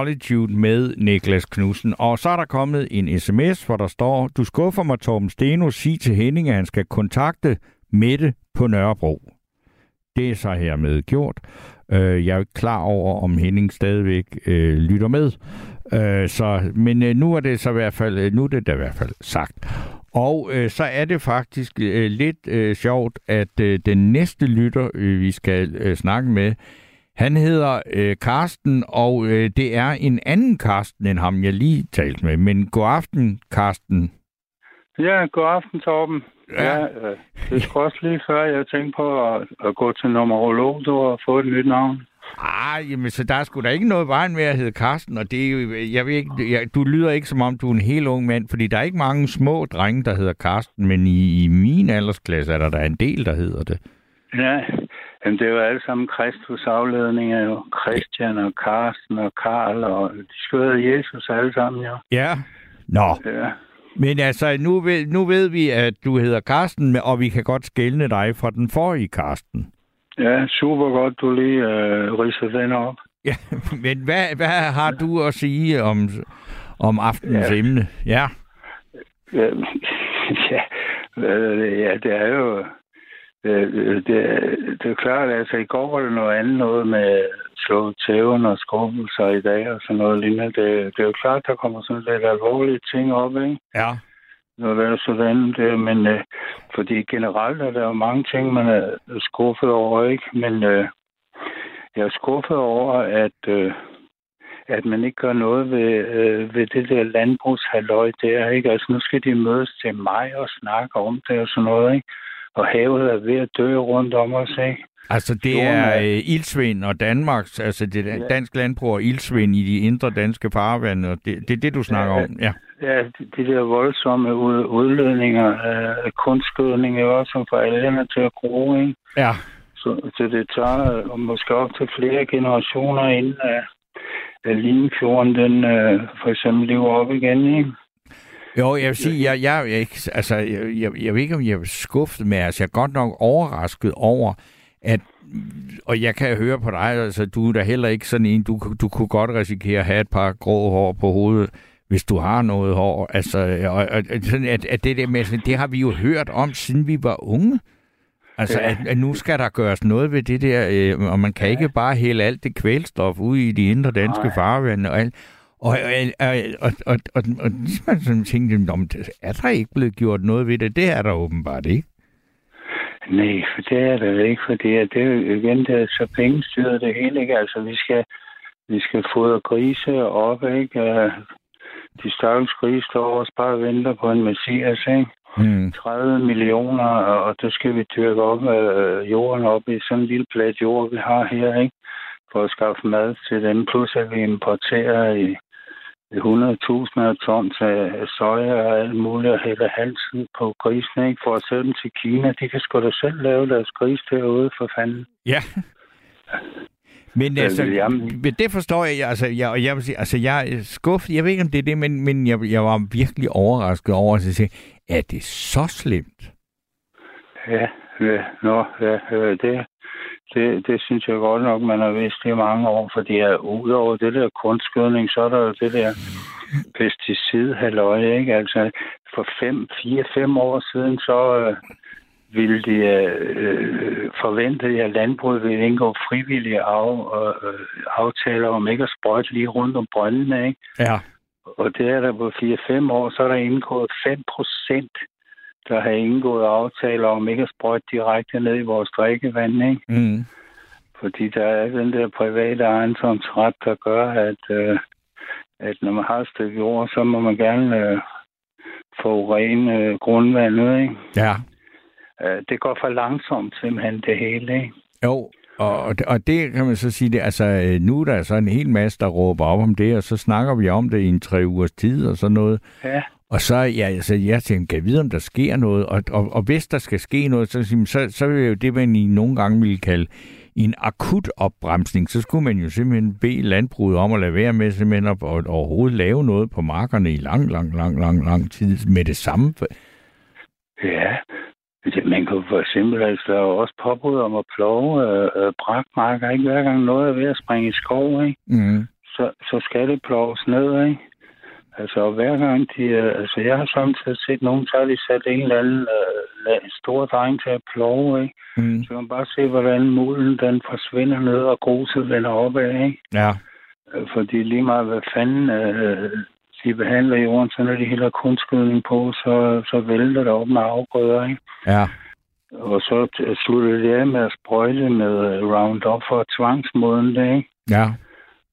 Solitude med Niklas Knudsen. Og så er der kommet en sms, hvor der står, du skuffer mig, Torben Steno, sig til Henning, at han skal kontakte Mette på Nørrebro. Det er så hermed gjort. Øh, jeg er ikke klar over, om Henning stadigvæk øh, lytter med. Øh, så, men øh, nu er det så i hvert fald, øh, nu er det da i hvert fald sagt. Og øh, så er det faktisk øh, lidt øh, sjovt, at øh, den næste lytter, øh, vi skal øh, snakke med, han hedder øh, Karsten, og øh, det er en anden Karsten end ham, jeg lige talte med. Men god aften, Karsten. Ja, god aften, Torben. Ja. Ja, øh, det skulle også lige før, jeg tænkte på at, at gå til numerolog, har fået et nyt navn. Ah, jamen, så der er sgu da ikke noget vejen med at hedde Karsten, og det er jo, jeg ved ikke, jeg, du lyder ikke som om, du er en helt ung mand, fordi der er ikke mange små drenge, der hedder Karsten, men i, i min aldersklasse er der, der en del, der hedder det. Ja, jamen, det er jo alle sammen Kristus afledninger, jo. Christian og Karsten og Karl, og de hedde Jesus alle sammen, jo. Ja. Nå, Ja. men altså, nu ved, nu ved vi, at du hedder Karsten, og vi kan godt skælne dig fra den forrige Karsten. ja, super godt, du lige øh, ridser den op. Ja, men hvad, hvad har du at sige om, om aftenens Ja. ja. emne? Ja. Ja, ja, øh, ja, det er jo... øh, Det, det er klart, altså i går var det noget andet noget med slået tæven og skubbelser i dag og sådan noget lignende. Det, det er jo klart, der kommer sådan lidt alvorlige ting op, ikke? Ja. Når det er sådan, det, men øh, fordi generelt er der jo mange ting, man er skuffet over, ikke? Men øh, jeg er skuffet over, at, øh, at man ikke gør noget ved, øh, ved det der landbrugshalløj der, ikke? Altså nu skal de mødes til mig og snakke om det og sådan noget, ikke? Og havet er ved at dø rundt om os, ikke? Altså, det Jorden er øh, ildsvind og Danmarks, altså det Ja. dansk landbrug og ildsvind i de indre danske farvande, og det, det er det, du snakker Ja, om. Ja. Ja, de, de der voldsomme ud, udledninger af kunstgødning også som får algerne til at gro, ikke? Ja. Så, så det tager øh, måske op til flere generationer inden at, at Limfjorden, den øh, for eksempel lever op igen, ikke? Jo, jeg vil sige, jeg, jeg, jeg, altså, jeg, jeg, jeg ved ikke, om jeg er skuffet med, altså jeg er godt nok overrasket over, at, og jeg kan høre på dig, altså du er da heller ikke sådan en, du, du kunne godt risikere at have et par grå hår på hovedet, hvis du har noget hår, altså, og, og, sådan, at, at det der med, sådan, det har vi jo hørt om, siden vi var unge. Altså, Ja. at, at nu skal der gøres noget ved det der, øh, og man kan ikke bare hælde alt det kvælstof ud i de indre danske Nej. farvande og alt. Og, og, og, og, og, og ligesom man sådan tænkte, "Nå, men det- er der ikke blevet gjort noget ved det? Det er der åbenbart ikke. Nej, for det er det ikke, at det er jo igen, det er så pengestyret det hele, ikke? Altså, vi skal, vi skal fodre grise op, ikke? Øh, De stakkels grise står også bare og venter på en messias, ikke? Mm. 30 millioner, og og det skal vi dyrke op øh, jorden op i sådan en lille plat jord, vi har her, ikke? For at skaffe mad til dem, plus at vi importerer i 100.000 af tons af soja og alt muligt, og hælder halsen på grisene, ikke? For at sælge dem til Kina. De kan sgu da selv lave deres gris derude, for fanden. Ja. Men altså, jamen- men det forstår jeg, altså, jeg, og jeg vil sige, altså, jeg er skuffet, jeg ved ikke, om det er det, men, men jeg, jeg var virkelig overrasket over at sige, er det så slemt? Ja, ja, nå, ja, øh, det, det, det synes jeg godt nok, man har vidst i mange år, fordi er udover det der kunstgødning, så er der jo det der pesticidhalløj, ikke? Altså, for fem, fire, fem år siden, så øh, ville de øh, forvente, at landbruget ville indgå frivillige af, øh, aftaler om ikke at sprøjte lige rundt om brøndene, ikke? Ja. Og det er der på 4-5 år, så er der indgået 5 procent, der har indgået aftaler om ikke at sprøjte direkte ned i vores drikkevand, ikke? Mm. Fordi der er den der private ejendomsret, der gør, at, øh, at når man har et stykke jord, så må man gerne øh, forurene øh, grundvandet, ikke? Ja. Øh, det går for langsomt simpelthen det hele, ikke? Jo, og, og det- kan man så sige, det, altså øh, nu er der så en hel masse, der råber op om det, og så snakker vi om det i en tre ugers tid og sådan noget. Ja, Og så, ja, altså, jeg tænkte, kan jeg vide, om der sker noget? Og, og, og hvis der skal ske noget, så, så, så vil jo det, man i nogle gange ville kalde en akut opbremsning, så skulle man jo simpelthen bede landbruget om at lade være med simpelthen at, at overhovedet lave noget på markerne i lang, lang, lang, lang, lang tid med det samme. ja. Man jo for eksempel, altså, også påbud om at plove øh, øh, brakmarker, ikke? Hver gang noget er ved at springe i skov, ikke? Mm. så så, så skal det ploves ned, ikke? Altså, hver gang de... øh, Altså, jeg har samtidig set nogen, så har de sat en eller anden øh, stor dreng til at plove, ikke? Mm. Så kan man bare se, hvordan mulen den forsvinder ned, og gruset vender opad, ikke? Ja. Øh, Fordi lige meget, hvad fanden øh, de behandler jorden, så når de hælder kunstgødning på, så, så vælter det op med afgrøder, ikke? Ja. Og så slutter det af med at sprøjte med øh, Roundup for tvangsmåden ikke? Ja.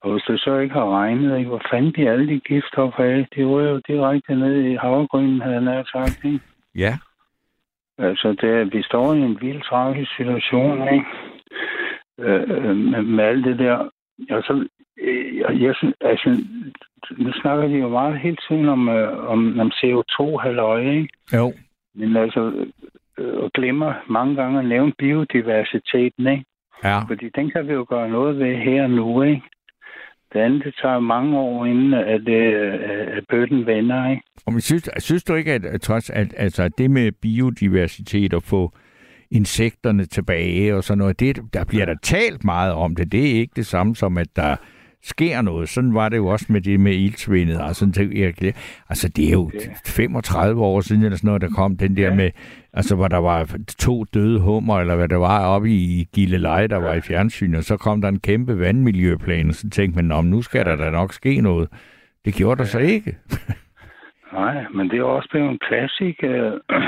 Og hvis det så ikke har regnet, ikke? hvor fanden de alle de giftstoffer af? De ryger jo direkte ned i havregrynen, havde nær sagt, ikke? Ja. Altså, det er, vi står i en vild tragisk situation, ikke? Øh, øh, med, med alt det der. Altså, øh, jeg, jeg synes, altså, nu snakker de jo meget hele tiden om, øh, om, om CO2-halløj, ikke? Jo. Men altså, øh, og glemmer mange gange at nævne biodiversiteten, ikke? Ja. Fordi den kan vi jo gøre noget ved her og nu, ikke? Det andet, det tager mange år, inden øh, at, det, at bøtten vender, ikke? Og men synes, synes du ikke, at, at trods at altså, det med biodiversitet og få insekterne tilbage og sådan noget, det, der bliver der talt meget om det. Det er ikke det samme som, at der sker noget. Sådan var det jo også med det med ildsvindet. Altså, det, altså, det er jo 35 år siden, eller sådan noget, der kom den der med, altså, hvor der var to døde hummer, eller hvad der var oppe i Gilleleje, der var i fjernsyn, og så kom der en kæmpe vandmiljøplan, og så tænkte man, "Nå, men nu skal der da nok ske noget. Det gjorde der så ikke. Nej, men det er også blevet en klassik. Øh,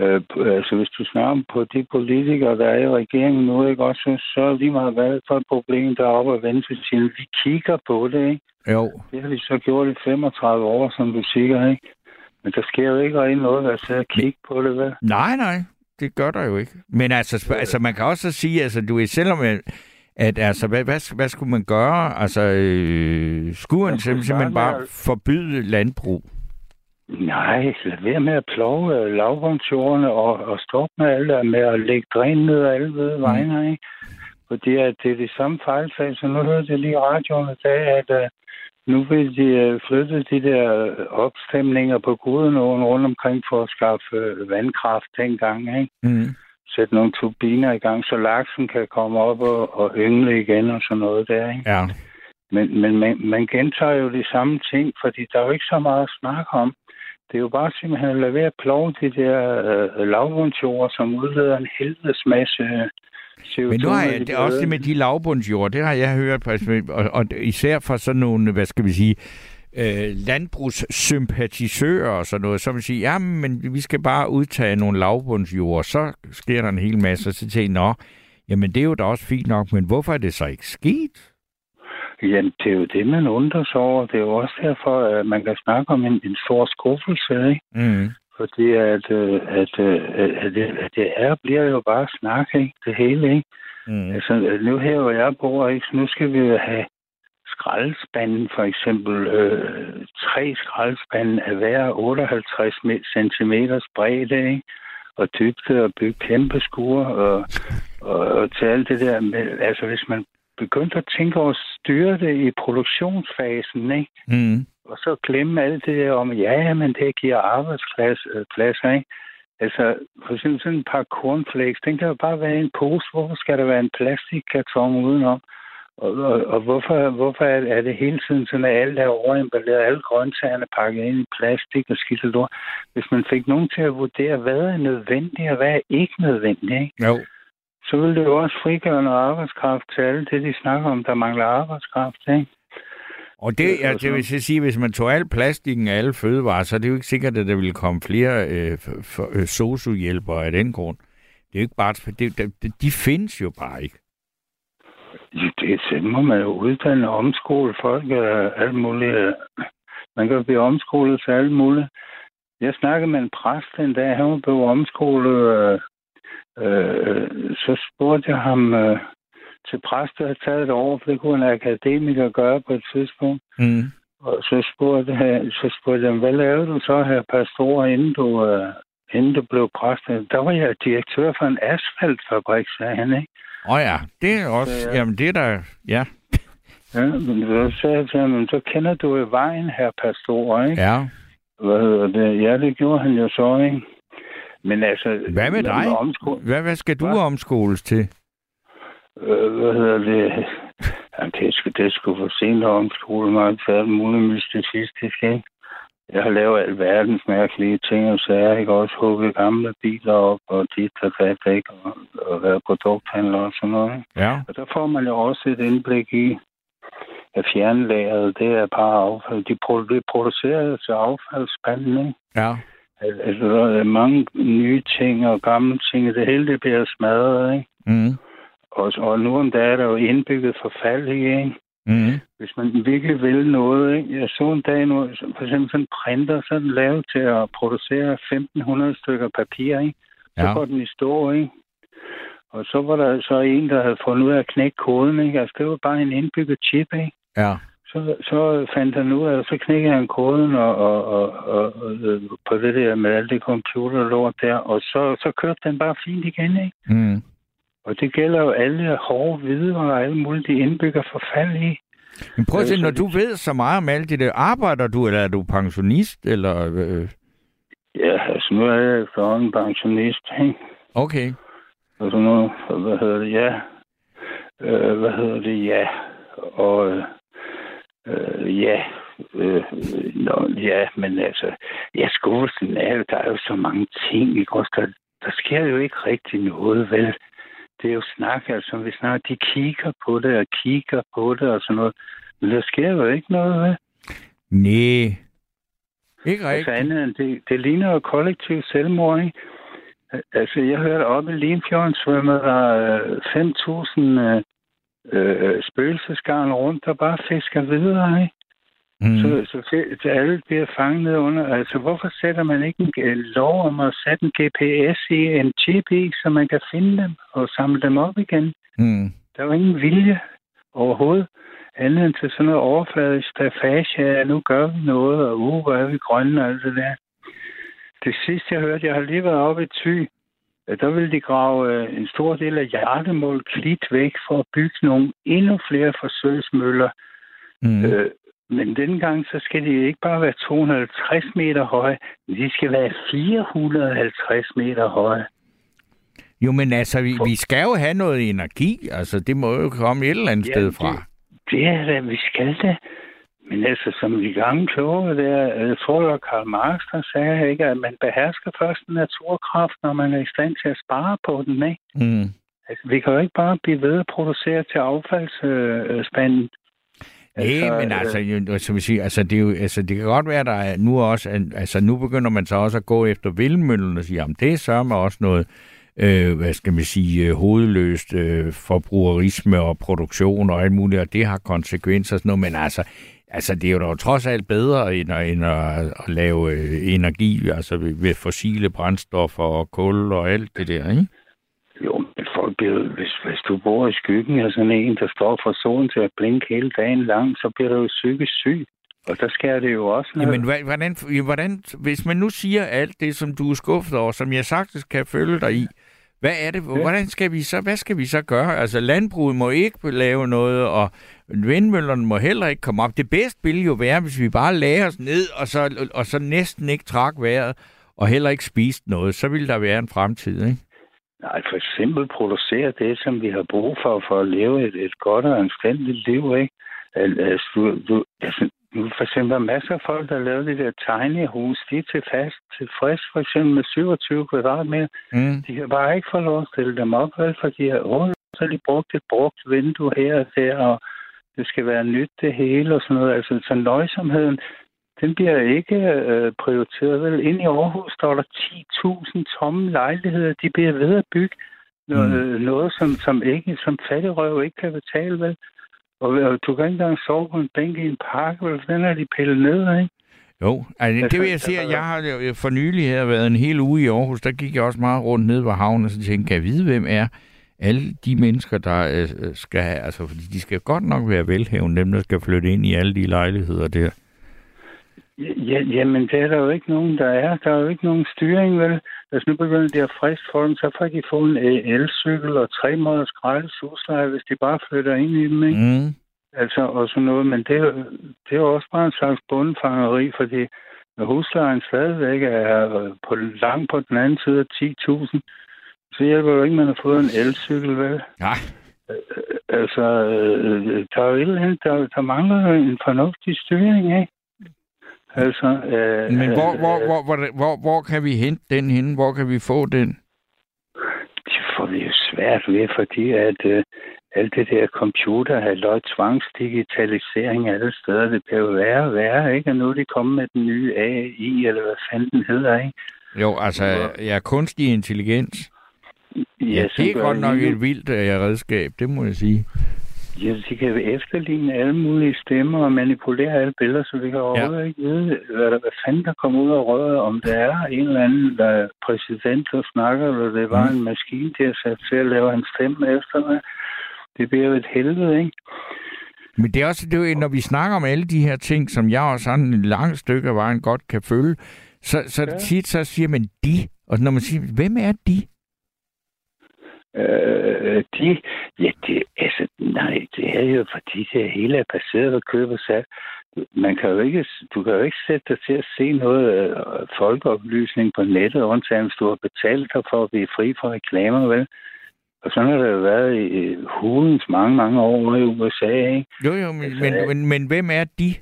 øh, altså, hvis du snakker på de politikere, der er i regeringen nu, ikke også, så- så lige meget hvad for et problem, der er oppe at vende til siden. Vi kigger på det, ikke? Jo. Det har de så gjort i 35 år, som du siger, ikke? Men der sker jo ikke rigtig noget, der sidder og kigge på det, vel? Nej, nej, det gør der jo ikke. Men altså, altså man kan også sige, altså du er selvom at, at altså, hvad, hvad, hvad skulle man gøre? Altså, øh, skulle man simpelthen bare forbyde landbrug? Nej, lad være med at plove øh, lavbundsjordene og, og stoppe med alt der med at lægge dræn ned ad alle ved vegne, ikke? Fordi at det er det samme fejlfag, så nu hørte jeg lige i radioen i dag, at uh, nu vil de øh, flytte de der opstemninger på Gudenåen rundt omkring for at skaffe øh, vandkraft dengang, ikke? Mm. Sætte nogle turbiner i gang, så laksen kan komme op og, og yngle igen og sådan noget der, ikke? Ja. Men, men man, man gentager jo de samme ting, fordi der er jo ikke så meget at snakke om. Det er jo bare simpelthen at lade være at plove de der øh, lavbundsjord, som udleder en helvedes masse øh, CO2. Men nu har jeg, de det også det med de lavbundsjord, det har jeg hørt, og, og især fra sådan nogle, hvad skal vi sige, øh, landbrugssympatisører og sådan noget, som vil sige, ja, men vi skal bare udtage nogle lavbundsjord, så sker der en hel masse, så tænker jeg, nå, jamen det er jo da også fint nok, men hvorfor er det så ikke sket? Jamen, det er jo det, man undrer sig over. Det er jo også derfor, at man kan snakke om en, en stor skuffelse, ikke? Mm. Fordi at, øh, at, øh, at, det, at det er, bliver jo bare snak, ikke? Det hele, ikke? Mm. Altså, øh, nu her, hvor jeg bor, ikke? Så nu skal vi jo have skraldespanden, for eksempel. Øh, tre skraldespanden af hver 58 cm bredde, ikke? Og dybde og bygge kæmpe skure og, og, og til alt det der. Med, altså, hvis man begyndte at tænke over at styre det i produktionsfasen, ikke? Mm. Og så glemme alt det der om, ja, men det giver arbejdspladser, ikke? Altså, for eksempel sådan en par cornflakes, den kan jo bare være en pose. Hvorfor skal der være en plastikkarton udenom? Og, og, og hvorfor, hvorfor er, er det hele tiden sådan, at alt er overemballeret, alle grøntsagerne pakket ind i plastik og skidt og lort? Hvis man fik nogen til at vurdere, hvad er nødvendigt og hvad er ikke nødvendigt, ikke? Jo. Så vil det jo også frigøre noget arbejdskraft til alle det, de snakker om, der mangler arbejdskraft, ikke? Og det, er altså, det vil så sige, hvis man tog al plastikken af alle fødevarer, så er det jo ikke sikkert, at der ville komme flere øh, for, øh, sosu-hjælpere af den grund. Det er jo ikke bare... Det, det, de findes jo bare ikke. Ja, Det det må man jo uddanne og omskole folk og alt muligt. øh. Man kan blive omskolet til alt muligt. Jeg snakkede med en præst en dag, han blevet omskolet. Øh, så spurgte jeg ham øh, til præst, der havde taget et år, for det kunne en akademiker gøre på et tidspunkt. Mm. Og så spurgte, jeg, så spurgte jeg, hvad lavede du så her, pastor, inden du, øh, inden du blev præst? Der var jeg direktør for en asfaltfabrik, sagde han, ikke? Åh oh ja, det er også... Så, Ja, ja. Jamen, det er der... Ja. Ja, men så sagde jeg til ham, "Men så kender du jo vejen, her pastor, ikke? ja. Hvad hedder det? Ja, det gjorde han jo så, ikke? Men altså... Hvad med dig? Hvad, hvad skal du Hvad? omskoles til? øh, hvad hedder det? Jamen, det skulle, det skulle for sent om, tror mig, for alt muligt mystifistisk, ikke? Jeg har lavet alverdens mærkelige ting, og så er jeg også hugget gamle biler op, og dit og dat, ikke? Og, og været produkthandler og sådan noget. ikke? Ja. Og der får man jo også et indblik i, at fjernlageret, det er bare affald. De produ- det er produceret til affaldsspanden, ikke? Ja. Al- Altså, der er mange nye ting og gamle ting, det hele det bliver smadret, ikke? Mm. Og, og nu om dagen er der jo indbygget forfald i, ikke? Mm. Hvis man virkelig vil noget, ikke? Jeg så en dag nu, for eksempel sådan en printer, så er den lavet til at producere 1500 stykker papir, ikke? Så Ja. går den i stå, ikke? Og så var der så en, der havde fundet ud af at knække koden, ikke? Altså, det var bare en indbygget chip, ikke? Ja. Så, så fandt han ud af, så knækkede han koden og, og, og, og, og, øh, på det der med alt det computerlort der, og så, så kørte den bare fint igen, ikke? Mm. Og det gælder jo alle hårde hvide og alle mulige, de indbygger forfald i. Men prøv at se, Øh, så når du ved så meget om alt det der, arbejder du, eller er du pensionist, eller... Øh, Ja, altså nu er jeg efterhånden pensionist, ikke? okay. Og noget, og hvad hedder det, ja. Øh, hvad hedder det, ja. Og øh, ja, øh, nå, ja, men altså, ja, skuffelsen er jo, der er jo så mange ting, ikke også? Der, der sker jo ikke rigtig noget, vel? Det er jo snak, altså, vi snakker, de kigger på det og kigger på det og sådan noget. Men der sker jo ikke noget, vel? Nej. Ikke Altså rigtigt. andet end det, det ligner jo kollektiv selvmord, ikke? Altså, jeg hørte oppe i Limfjorden svømmer der øh, 5.000 øh, øh, spøgelsesgarn rundt, der bare fisker videre, ikke? Mm. Så, så, fe- så alle bliver fanget under. Altså, hvorfor sætter man ikke en lov om at sætte en GPS i en chip i, så man kan finde dem og samle dem op igen? Mm. Der er jo ingen vilje overhovedet, andet end til sådan noget overfladisk stafage af, nu gør vi noget, og uh, hvor er vi grønne og alt det der. Det sidste, jeg hørte, jeg har lige været oppe i Thy, der ville de grave øh, en stor del af hjertemål klit væk for at bygge nogle endnu flere forsøgsmøller. Mm. Øh, men denne gang, så skal de ikke bare være 250 meter høje, men de skal være 450 meter høje. Jo, men altså, vi, vi skal jo have noget energi. Altså, det må jo komme et eller andet Ja, sted det- fra. Det er da, vi skal da. Men altså, som de gamle kloge der, jeg tror, Karl Marx, der sagde, ikke, at man behersker først en naturkraft, når man er i stand til at spare på den, ikke? Mm. Altså, vi kan jo ikke bare blive ved at producere til affaldsspanden. Nej, men altså, jo, som vi siger, altså, det, er jo, altså, det kan godt være, der er nu også, altså, nu begynder man så også at gå efter vindmøllen og sige, jamen, det er sørme også noget, øh, hvad skal man sige, øh, hovedløst øh, forbrugerisme og produktion og alt muligt, og det har konsekvenser og sådan noget, men altså, altså, det er jo dog trods alt bedre, end at, end at, at lave øh, energi, altså ved, ved fossile brændstoffer og kul og alt det der, ikke? Jo, men folk bliver, hvis, hvis du bor i skyggen af sådan en, der står for solen til at blinke hele dagen lang, så bliver du jo psykisk syg. Og der sker det jo også noget. Jamen, hvordan, hvordan, hvis man nu siger alt det, som du er skuffet over, som jeg sagtens kan følge dig i, hvad er det, hvordan skal vi så, hvad skal vi så gøre? Altså, landbruget må ikke lave noget, og vindmøllerne må heller ikke komme op. Det bedste ville jo være, hvis vi bare lagde os ned, og så, og så næsten ikke trak vejret, og heller ikke spiste noget. Så ville der være en fremtid, ikke? Nej, for eksempel producere det, som vi har brug for, for at leve et, et godt og anstændigt liv, ikke? Du, du, altså, for eksempel masser af folk, der lavede det der tiny hus, de er til fast tilfreds, for eksempel med 27 kvadratmeter. Mm. De kan bare ikke få lov at stille dem op, vel, for de har, så de brugt et brugt vindue her og der, og det skal være nyt det hele og sådan noget. Altså, så nøjsomheden, den bliver ikke øh, prioriteret. Vel, inde i Aarhus står der 10.000 tomme lejligheder. De bliver ved at bygge noget, mm. noget som, som, ikke, som fattigrøv ikke kan betale, vel? Og, og du kan ikke engang sove på en bænk i en park, vel? Den er de pillet ned, ikke? Jo, altså, det vil jeg sige, at jeg har jo for nylig her været en hel uge i Aarhus, der gik jeg også meget rundt ned ved havnen, og så tænkte jeg, kan jeg vide, hvem er alle de mennesker, der øh, skal have, altså fordi de skal godt nok være velhævende, dem der skal flytte ind i alle de lejligheder der. Ja, jamen, det er der jo ikke nogen, der er. Der er jo ikke nogen styring, vel? Altså, nu begynder de at friste for dem, så får de få en øh, elcykel og tre måneders gratis husleje, hvis de bare flytter ind i dem, ikke? Mm. Altså, og sådan noget. Men det, er det er jo også bare en slags bundfangeri, fordi huslejen stadigvæk er øh, på langt på den anden side af 10.000, så hjælper det jo ikke, at man har fået en elcykel, vel? Nej, Altså, øh, der er jo et eller andet, der, der mangler en fornuftig styring, ikke? Altså, øh, Men hvor, øh, hvor, hvor, hvor, hvor, hvor kan vi hente den henne? Hvor kan vi få den? Det får vi jo svært ved, fordi at øh, alt det der computer har løg tvangsdigitalisering alle steder. Det bliver jo værre og værre, ikke? Og nu er de kommet med den nye AI, eller hvad fanden den hedder, ikke? Jo, altså, ja, kunstig intelligens. Ja, som det er godt nok et vildt øh, redskab, det må jeg sige. Ja, de kan efterligne alle mulige stemmer og manipulere alle billeder, så vi kan overhovedet ikke vide, hvad, der, hvad fanden der kommer ud af røret, om det er en eller anden der er præsident, der snakker, eller det var Mm. en maskine, der er sat til at lave hans stemme efter mig. Det bliver jo et helvede, ikke? Men det er også, det er når vi snakker om alle de her ting, som jeg også sådan en lang stykke af vejen godt kan følge, så, så ja. tit så siger man de, og når man siger, hvem er de? Øh, de, ja, det, altså, nej, det er jo fordi, det hele er baseret på køb og salg. Man kan jo ikke, du kan jo ikke sætte dig til at se noget øh, folkeoplysning på nettet, undtagen hvis du har betalt dig for at blive fri for reklamer, vel? Og sådan har det jo været i hulens mange, mange år i USA, ikke? Jo, jo, men, Altså, men, men, men hvem er de?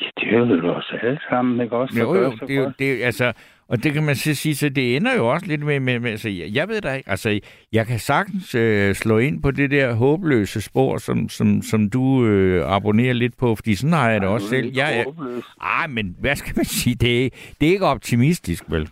Ja, det er jo os alle sammen, ikke også? Jo, jo, det er jo, det er, altså, og det kan man så sige, så det ender jo også lidt med, med, med altså, jeg jeg ved da ikke, altså, jeg kan sagtens øh, slå ind på det der håbløse spor, som, som, som du øh, abonnerer lidt på, fordi sådan har jeg det også du er selv. Jeg, håbløs. ej, men hvad skal man sige, det er, det er ikke optimistisk, vel?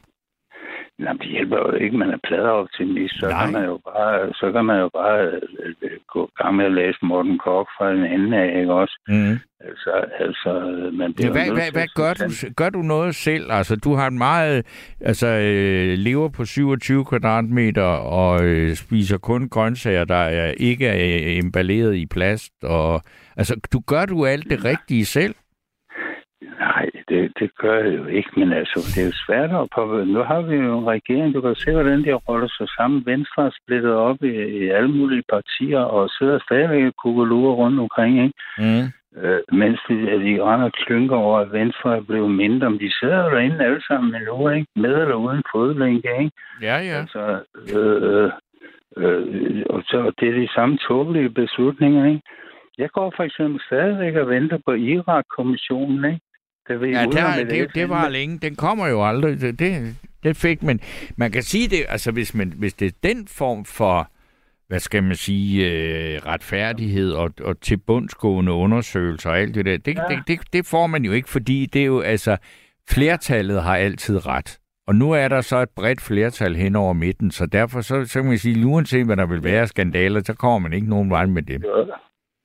Nej, det hjælper jo ikke, man er pladeoptimist. Så Nej. kan man jo bare, så kan man jo bare øh, øh, gå i gang med at læse Morten Kork fra en anden af, ikke også? Mm. Altså, altså, man Ja, hvad, hvad, hvad gør du? Gør du noget selv? Altså, du har en meget, altså, øh, lever på 27 kvadratmeter og øh, spiser kun grøntsager, der er, ikke er emballeret i plast. Og, altså, du gør du alt det rigtige selv? Det, det gør jeg jo ikke, men altså, det er jo svært at på. Nu har vi jo en regering, du kan se, hvordan de roller sig sammen. Venstre er splittet op i, i alle mulige partier og sidder stadigvæk og kukkelurer rundt omkring, ikke? Mm. Øh, mens de, at de render klynker over, at Venstre er blevet mindre. Men de sidder jo derinde alle sammen endnu, ikke? Med eller uden fodlænke, ikke? Ja, ja. Altså, øh, øh, og så det er de samme tåbelige beslutninger, ikke? Jeg går for eksempel stadigvæk og venter på Irak-kommissionen, ikke? Der vil Ja, der, det, det FN. var længe. Den kommer jo aldrig. Det, det, det fik man. Man kan sige det, altså hvis, man, hvis det er den form for, hvad skal man sige, øh, retfærdighed og, og til bundsgående undersøgelser og alt det der, det, ja. det, det, det får man jo ikke, fordi det er jo, altså, flertallet har altid ret. Og nu er der så et bredt flertal hen over midten, så derfor så, så kan man sige, uanset hvad der vil være skandaler, så kommer man ikke nogen vej med dem. Ja.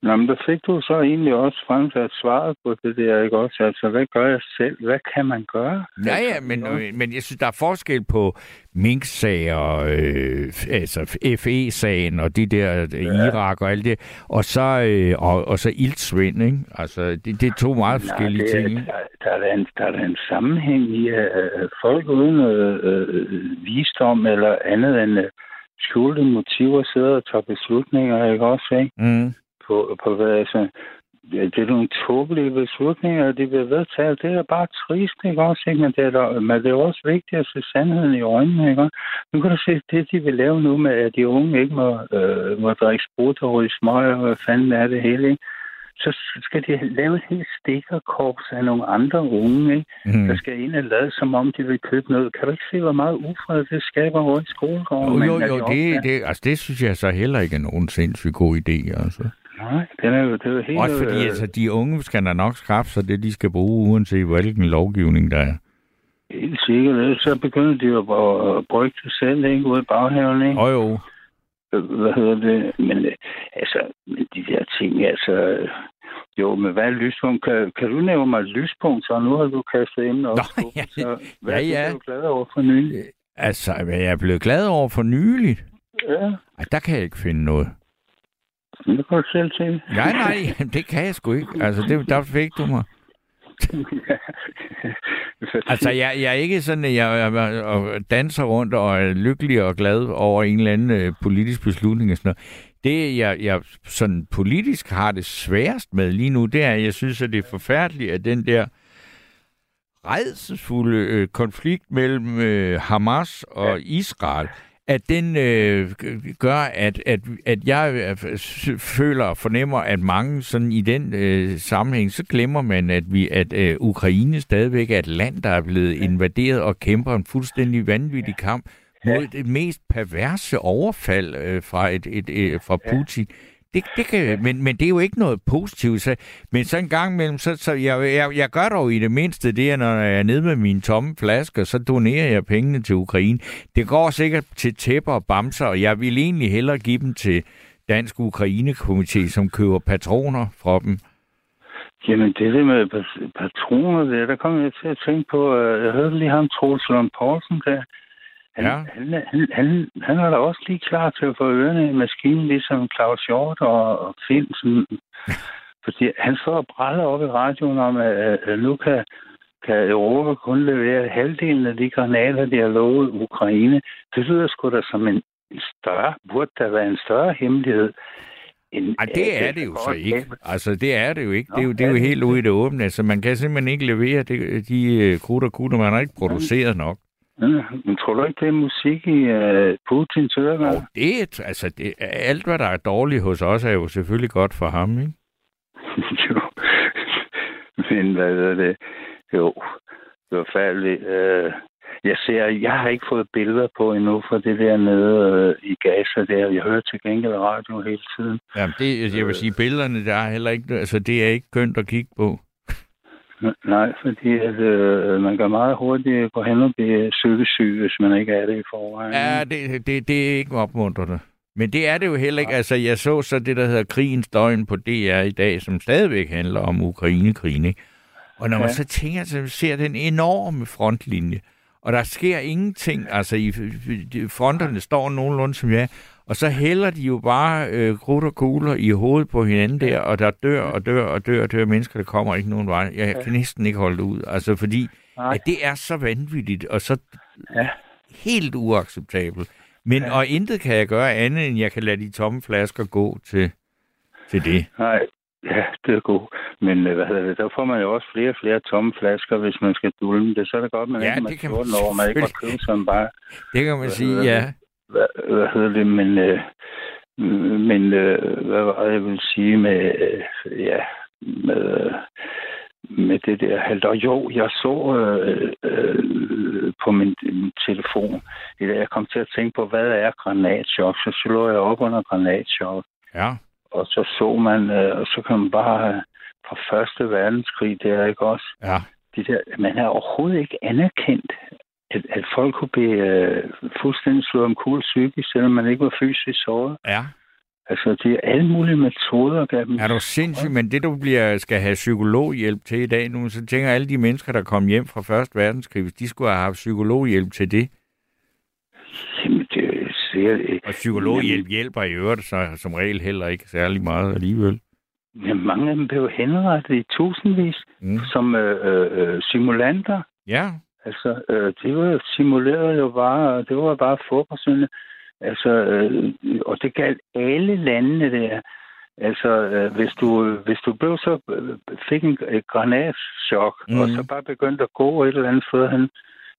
Nå, men der fik du så egentlig også fremsat svaret på det der, ikke også? Altså, hvad gør jeg selv? Hvad kan man gøre? Ja, ja, men, øh, men jeg synes, der er forskel på Mink-sager, øh, altså FE-sagen og de der øh, Irak og alt det, og så, øh, og, og så iltsvind, ikke? Altså, det, det er to meget forskellige det, ting, er-? Der, der, er en, der er en sammenhæng i, at at folk uden øh, øh, visdom eller andet end øh, skjulte motiver sidder og tager beslutninger, ikke også, ikke? Mm. På, på hvad, altså, det er nogle tåbelige beslutninger, og de bliver vedtaget. Det er bare trist, ikke også? Ikke? Men, det er der, men det er også vigtigt at se sandheden i øjnene, ikke? Nu kan du se, det de vil lave nu med, at de unge ikke må, øh, må drikke sprut og ryge smøg, og hvad fanden er det hele, ikke? Så skal de lave et helt stikkerkorps af nogle andre unge, ikke? Mm. der skal ind og lade, som om de vil købe noget. Kan du ikke se, hvor meget ufred det skaber over i skolegården? Jo, jo, jo, de det, det, altså, det synes jeg så heller ikke er nogen sindssygt god idé, altså. Nej, den er jo, det er jo helt... Også fordi, øh, altså, de unge skal da nok skaffe sig det, de skal bruge, uanset hvilken lovgivning der er. Helt sikkert. Så begynder de jo at, brygge det selv, ikke? Ude i baghaven, ikke? Og jo, Øh, Hvad hedder det? Men øh, altså, men de der ting, altså... øh, Jo, men hvad er lyspunkt? Kan, kan du nævne mig et lyspunkt, så nu har du kastet emnet op. Nå, ja, så, hvad ja, er ja. du glad over for nylig? altså, hvad jeg er blevet glad over for nyligt. Ja, Ej, der kan jeg ikke finde noget. Det kan du selv til. Nej, nej, det kan jeg sgu ikke. Altså, det, der fik du mig. Altså, jeg, jeg er ikke sådan, at jeg, jeg, jeg danser rundt og er lykkelig og glad over en eller anden øh, politisk beslutning og sådan noget. Det, jeg, jeg sådan politisk har det sværest med lige nu, det er, at jeg synes, at det er forfærdeligt, at den der redselsfulde øh, konflikt mellem øh, Hamas og Israel, at den øh, gør, at, at, at jeg øh, føler og fornemmer, at mange sådan i den øh, sammenhæng, så glemmer man, at vi at øh, Ukraine stadigvæk er et land, der er blevet invaderet og kæmper en fuldstændig vanvittig kamp mod det mest perverse overfald øh, fra et, et, et fra Putin. Det, det kan, men, men det er jo ikke noget positivt. Så, men så en gang imellem, så, så jeg, jeg, jeg gør dog i det mindste det, at når jeg er nede med mine tomme flasker, så donerer jeg pengene til Ukraine. Det går sikkert til tæpper og bamser, og jeg vil egentlig hellere give dem til Dansk Ukrainekomité, som køber patroner fra dem. Jamen, det der med patroner der, der kom jeg til at tænke på, øh, jeg hørte lige ham, Troels Lund Poulsen der. Han, Ja. han, han, han, han er da også lige klar til at få ørerne i maskinen, ligesom Claus Hjort og, og Finsen. Fordi han står og bræller op i radioen om, at, at, nu kan, kan Europa kun levere halvdelen af de granater, de har lovet Ukraine. Det lyder sgu da som en, en større, burde der være en større hemmelighed. End, Ej, det er det jo så ikke. Altså, det er det jo ikke. Nå, Det er jo, det er jo helt ude i det åbne. Altså, man kan simpelthen ikke levere det, de øh, krudt og kutter. Man har ikke produceret nok. Ja, men tror du ikke, det er musik i uh, Putins ører? Og det, er- altså, det, alt, hvad der er dårligt hos os, er jo selvfølgelig godt for ham, ikke? jo. Men hvad er det? Jo, det var færdigt. Uh, jeg ser, jeg har ikke fået billeder på endnu fra det der nede uh, i Gaza der. Jeg hører til gengæld radio hele tiden. Jamen, det, jeg vil sige, billederne, der er heller ikke, altså, det er ikke kønt at kigge på. Nej, fordi at, uh, man kan meget hurtigt gå hen og blive søgesyg, hvis man ikke er det i forvejen. Ja, det, det, det er ikke opmuntrende. Men det er det jo heller ikke. Altså, jeg så så det, der hedder Krigens Døgn på DR i dag, som stadigvæk handler om Ukraine-krigen, ikke? Og når man Ja. så tænker, så ser den enorme frontlinje, og der sker ingenting, altså i i- fronterne står nogenlunde som jeg, og så hælder de jo bare øh, krudt og kugler i hovedet på hinanden der, og der dør og dør og dør og dør mennesker, der kommer ikke nogen vej. Jeg kan næsten ikke holde det ud, altså fordi Nej. at det er så vanvittigt, og så Ja. helt uacceptabelt. Men, og intet kan jeg gøre andet, end jeg kan lade de tomme flasker gå til, til det. Nej, ja, det er godt. Men øh, hvad hedder det, der får man jo også flere og flere tomme flasker, hvis man skal dulme det. Så er det godt, man Ja, ikke det kan 14 man år, man ikke må købe som bare... Det kan man sige, ja. Det? Hvad, hvad hedder det, men... Øh, men øh, hvad var det, jeg ville sige med... Øh, ja, med... Øh, med det der halvt. Og jo, jeg så øh, øh, på min, min telefon, dag, jeg kom til at tænke på, hvad er granatchok? Så slår jeg op under granatchok Ja. og så så man, øh, og så kan man bare øh, fra Første Verdenskrig der, ikke også? Ja. De der, man er overhovedet ikke anerkendt, at, at folk kunne blive øh, fuldstændig slået om kul psykisk, selvom man ikke var fysisk såret. Ja. Altså, det er alle mulige metoder, der dem. Er du sindssyg, men det du bliver, skal have psykologhjælp til i dag nu, så tænker alle de mennesker, der kom hjem fra Første Verdenskrig, hvis de skulle have haft psykologhjælp til det. Jamen, det ser, øh, Og psykologhjælp hjælper i øvrigt så som regel heller ikke særlig meget alligevel. jamen, mange af dem blev henrettet i tusindvis Mm. som øh, øh, simulanter. Ja, Altså, øh, det var jo simuleret jo bare, det var bare fodboldsyndende. Altså, øh, og det galt alle landene der. Altså, øh, hvis, du, hvis du blev så, øh, fik en et granatschok, mm. og så bare begyndte at gå et eller andet sted hen,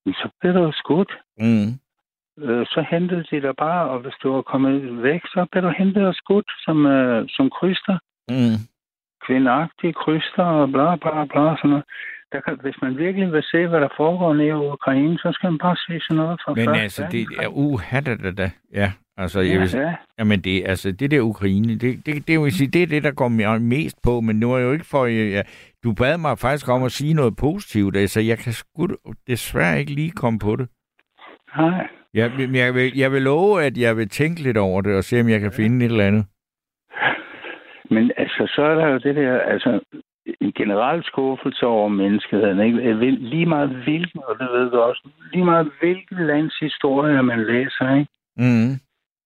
så blev du jo skudt. mm. Øh, så hentede de dig bare, og hvis du var kommet væk, så blev du hentet og skudt som, øh, som kryster. Mm. Kvindeagtige kryster og bla bla bla. Sådan noget. Der kan, hvis man virkelig vil se, hvad der foregår nede i Ukraine, så skal man bare se sådan noget fra Men første altså, det er uha da da. Ja, altså, jeg vil, Ja, ja. Jamen det, altså, det der Ukraine, det, det, det, vil sige, det er det, der går mig mest på, men nu er jeg jo ikke for... Ja, du bad mig faktisk om at sige noget positivt, altså jeg kan sgu desværre ikke lige komme på det. Nej. Jeg, men jeg, vil, jeg vil love, at jeg vil tænke lidt over det, og se, om jeg kan finde et eller andet. Men altså, så er der jo det der, altså, en generel skuffelse over menneskeheden. Ikke? Lige meget hvilken, og det ved du også, lige meget hvilken lands historie man læser, ikke? Mm.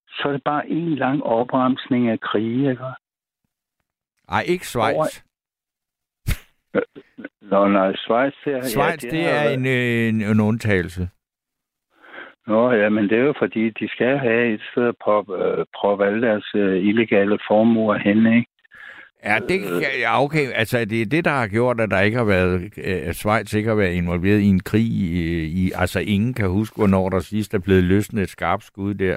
så er det bare en lang opremsning af krige. Ikke? Ej, ikke Schweiz. Nå, nej, Schweiz, det er... Schweiz, ja, det har er en, øh, en, en undtagelse. Nå, ja, men det er jo fordi, de skal have et sted at proppe, øh, proppe alle deres øh, illegale formuer hen, ikke? Ja, det, ja, okay. Altså, det er det, der har gjort, at der ikke har været, øh, at Schweiz ikke har været involveret i en krig. I, i, altså, ingen kan huske, hvornår der sidst er blevet løsnet et skarpt skud der.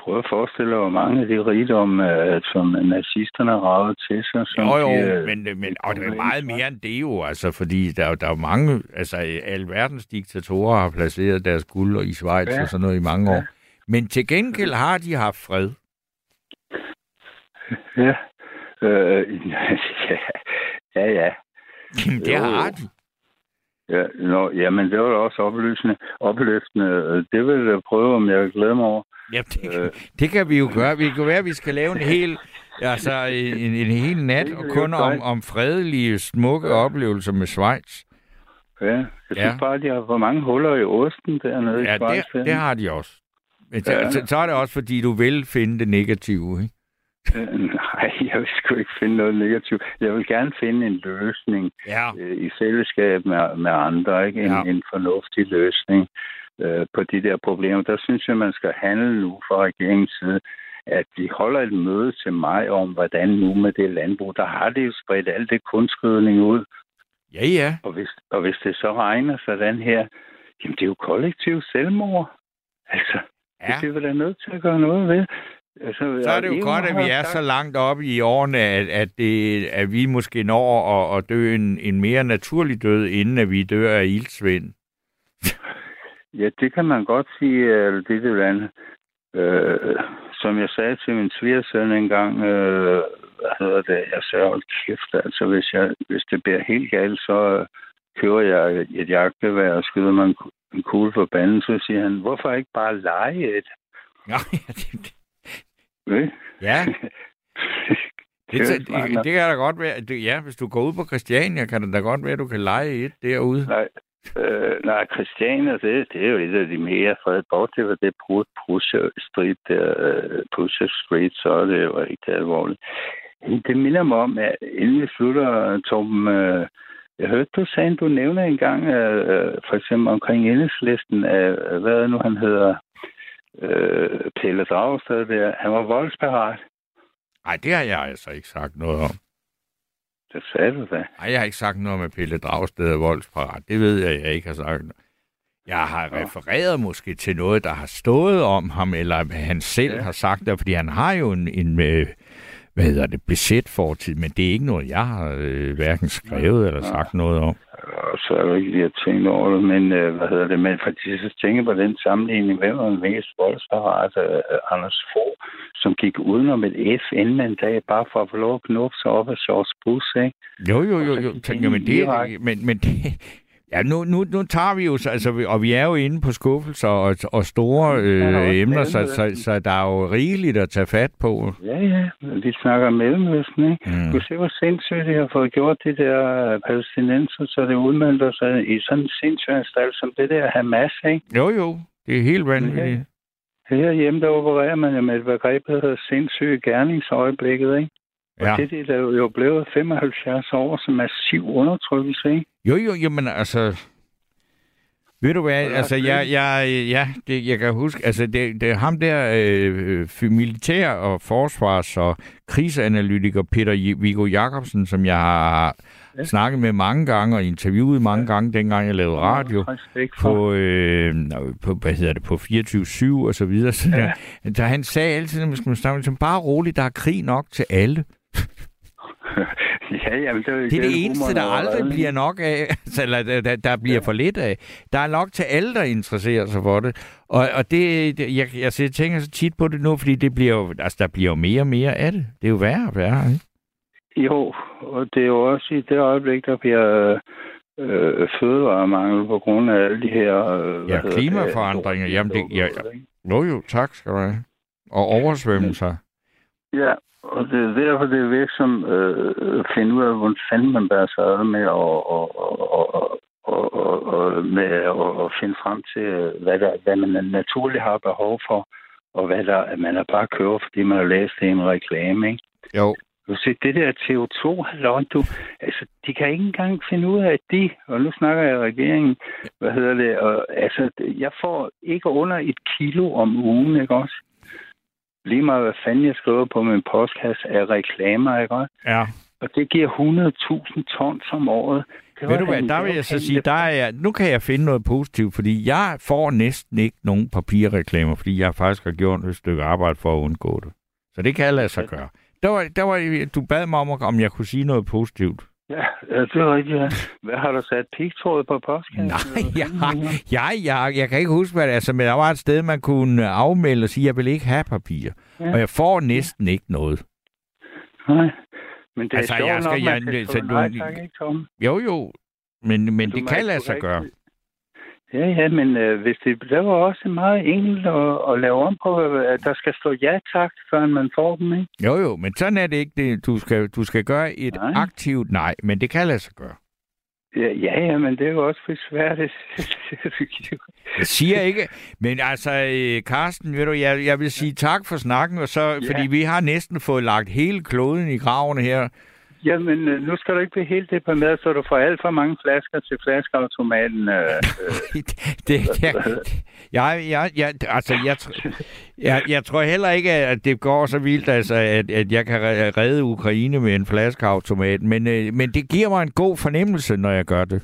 Prøv at forestille dig, hvor mange af de rigdomme, øh, som nazisterne har til sig. Som Jo, jo, de, øh, men, men og det er meget mere end det jo, altså, fordi der, er der er mange, altså, alverdens diktatorer har placeret deres guld i Schweiz Ja. og sådan noget i mange Ja. år. Men til gengæld har de haft fred. Ja. Øh, ja, ja, ja. Jamen, det har de. Ja, nå, jamen, det var da også opløsende, opløftende. Det vil jeg prøve, om jeg vil glæde mig over. Ja, det, Øh, det kan vi jo gøre. Det kan være, at vi skal lave en hel, altså, en, en hel nat og vi kun om, om fredelige, smukke oplevelser med Schweiz. ja, jeg synes Ja. bare, de har for mange huller i osten dernede Ja, i Schweiz. det, det har de også. Men så, Ja. så, så er det også, fordi du vil finde det negative, ikke? Øh, Nej, jeg vil sgu ikke finde noget negativt. Jeg vil gerne finde en løsning Ja. øh, i fællesskab med, med andre, ikke? En, Ja. en fornuftig løsning øh, på de der problemer. Der synes jeg, man skal handle nu fra regeringens side, at vi holder et møde til mig om, hvordan nu med det landbrug, der har det jo spredt alt det kunstgødning ud. Ja, ja. Og hvis, og hvis det så regner sådan her, jamen det er jo kollektiv selvmord. Altså, ja. det er vi da nødt til at gøre noget ved. Altså, Så er det jo godt, at vi er sagt- så langt oppe i årene, at, at, det, at vi måske når at, at dø en, en mere naturlig død, inden at vi dør af ildsvind. Ja, det kan man godt sige, eller det er det andet. Øh, som jeg sagde til min svigersøn engang, øh, hvad hedder det, jeg sagde, hold kæft, altså hvis, jeg, hvis det bliver helt galt, så øh, kører jeg et, et jagtgevær og skyder mig en, en kugle for banden, så siger han, hvorfor ikke bare lege et? Ja, det, Ikke? ja. Det, det, det, det kan da godt være. Det, ja, hvis du går ud på Christiania, kan det da godt være, at du kan lege et derude. Nej, øh, nej Christiania, det, det er jo et af de mere fred. Bortset fra det Pusher Street, der, øh, Pusher Street, så er det jo rigtig alvorligt. Det minder mig om, at inden vi slutter, Torben, øh, jeg hørte, du sagde, du nævner engang, øh, for eksempel omkring enhedslisten, af, øh, hvad nu han hedder, øh, Pelle Dragsted der, han var voldsparat. Nej, det har jeg altså ikke sagt noget om. Det sagde du da. Nej, jeg har ikke sagt noget med Pelle Dragsted og voldsparat. Det ved jeg, jeg ikke har sagt. Jeg har refereret måske til noget, der har stået om ham, eller han selv ja. har sagt det, fordi han har jo en, en øh, hvad hedder det, besæt fortid, men det er ikke noget, jeg har øh, hverken skrevet eller sagt noget om. Og så er det ikke lige at tænke over det, men øh, hvad hedder det, men faktisk så tænker på den sammenligning, hvem var mest voldsparat, øh, Anders Fogh, som gik udenom et FN-mandat, bare for at få lov at knuppe sig op af George Bush, ikke? Jo, jo, jo, jo. han men det, men, men det, ja, nu, nu, nu tager vi jo, så- altså, og vi er jo inde på skuffelser og, og store øh, emner, så, så, så der er jo rigeligt at tage fat på. Ja, ja, vi snakker Mellemøsten, ikke? Mm. Du ser, hvor sindssygt de har fået gjort det der palæstinenser, så det udmønter sig i sådan en sindssyg anstalt som det der Hamas, ikke? Jo, jo, det er helt vanvittigt. Herhjemme, der opererer man jo med et begreb, der hedder sindssyge gerningsøjeblikket, ikke? Og Ja. det, det er jo blevet 75 år som massiv undertrykkelse, ikke? Jo, jo, jamen altså... Ved du hvad, altså jeg, jeg, ja, det, jeg kan huske, altså det, det er ham der øh, øh, militær og forsvars- og krigsanalytiker Peter Viggo Jacobsen, som jeg har ja. snakket med mange gange og interviewet mange ja. gange, dengang jeg lavede radio på, øh, på hvad hedder det, på 24-7 og så videre. Så ja. der, der, han sagde altid, når man skulle snakke, bare roligt, der er krig nok til alle. ja, jamen, det, er Det igen det eneste, der aldrig overalt, bliver nok af, altså, eller der, der, bliver for lidt af. Der er nok til alle, der interesserer sig for det. Og, og det, det jeg, jeg jeg tænker så tit på det nu, fordi det bliver jo, altså, der bliver jo mere og mere af det. Det er jo værre og værre, ikke? Jo, og det er jo også i det øjeblik, der bliver øh, fødevaremangel på grund af alle de her... Øh, Ja, klimaforandringer, jamen det- ja, Jo jo, tak skal du have. Og oversvømmelser. Ja, og det er derfor, det er virksomt øh, at finde ud af, hvordan fanden man bærer sig ad med og, og, og, og, og, og, og med at, finde frem til, øh, hvad, der, hvad man naturligt har behov for, og hvad der, at man er bare kører, fordi man har læst det i en reklame, ikke? Jo. Du ser, det der CO2, halløj, du, altså, de kan ikke engang finde ud af, at de, og nu snakker jeg regeringen, hvad hedder det, og, altså, jeg får ikke under et kilo om ugen, ikke også? Lige meget hvad fanden jeg skriver på min postkasse af reklamer, ikke også? Ja. Og det giver 100.000 tons om året. Det Ved du hvad, der vil jeg så sige, der er jeg, nu kan jeg finde noget positivt, fordi jeg får næsten ikke nogen papirreklamer, fordi jeg faktisk har gjort et stykke arbejde for at undgå det. Så det kan jeg lade sig gøre. Der var, der var, du bad mig om, om jeg kunne sige noget positivt. Ja, ja, det er rigtigt. Ja. Hvad har du sat pigtråd på postkassen? Nej, jeg, jeg, jeg, jeg kan ikke huske, hvad det er. Altså, men der var et sted, man kunne afmelde og sige, at jeg vil ikke have papir. Ja. Og jeg får næsten ikke noget. Nej. Men det er Altså, sjovt jeg skal- nok, man jeg- kan så skrive du- nej tak, ikke, Tom? Jo, jo. Men, men Du det kan lade sig kan gøre. Ja, ja, men øh, hvis det, der var også meget enkelt at, at lave om på, at der skal stå ja tak, før man får dem, ikke? Jo, jo, men sådan er det ikke. Det, du, skal, du skal gøre et Nej. aktivt nej, men det kan lade sig gøre. Ja, ja, ja men det er jo også besværligt. Jeg siger ikke, men altså, øh, Carsten, ved du, jeg, jeg vil sige tak for snakken, og så, Ja. fordi vi har næsten fået lagt hele kloden i graven her. Jamen, øh, nu skal du ikke blive helt deprimeret, så du får alt for mange flasker til flaskeautomaten. Øh, øh. det, jeg, jeg, jeg, jeg, altså, jeg, jeg, jeg tror heller ikke, at det går så vildt, altså, at, at jeg kan re- redde Ukraine med en flaskeautomat, men, øh, men det giver mig en god fornemmelse, når jeg gør det.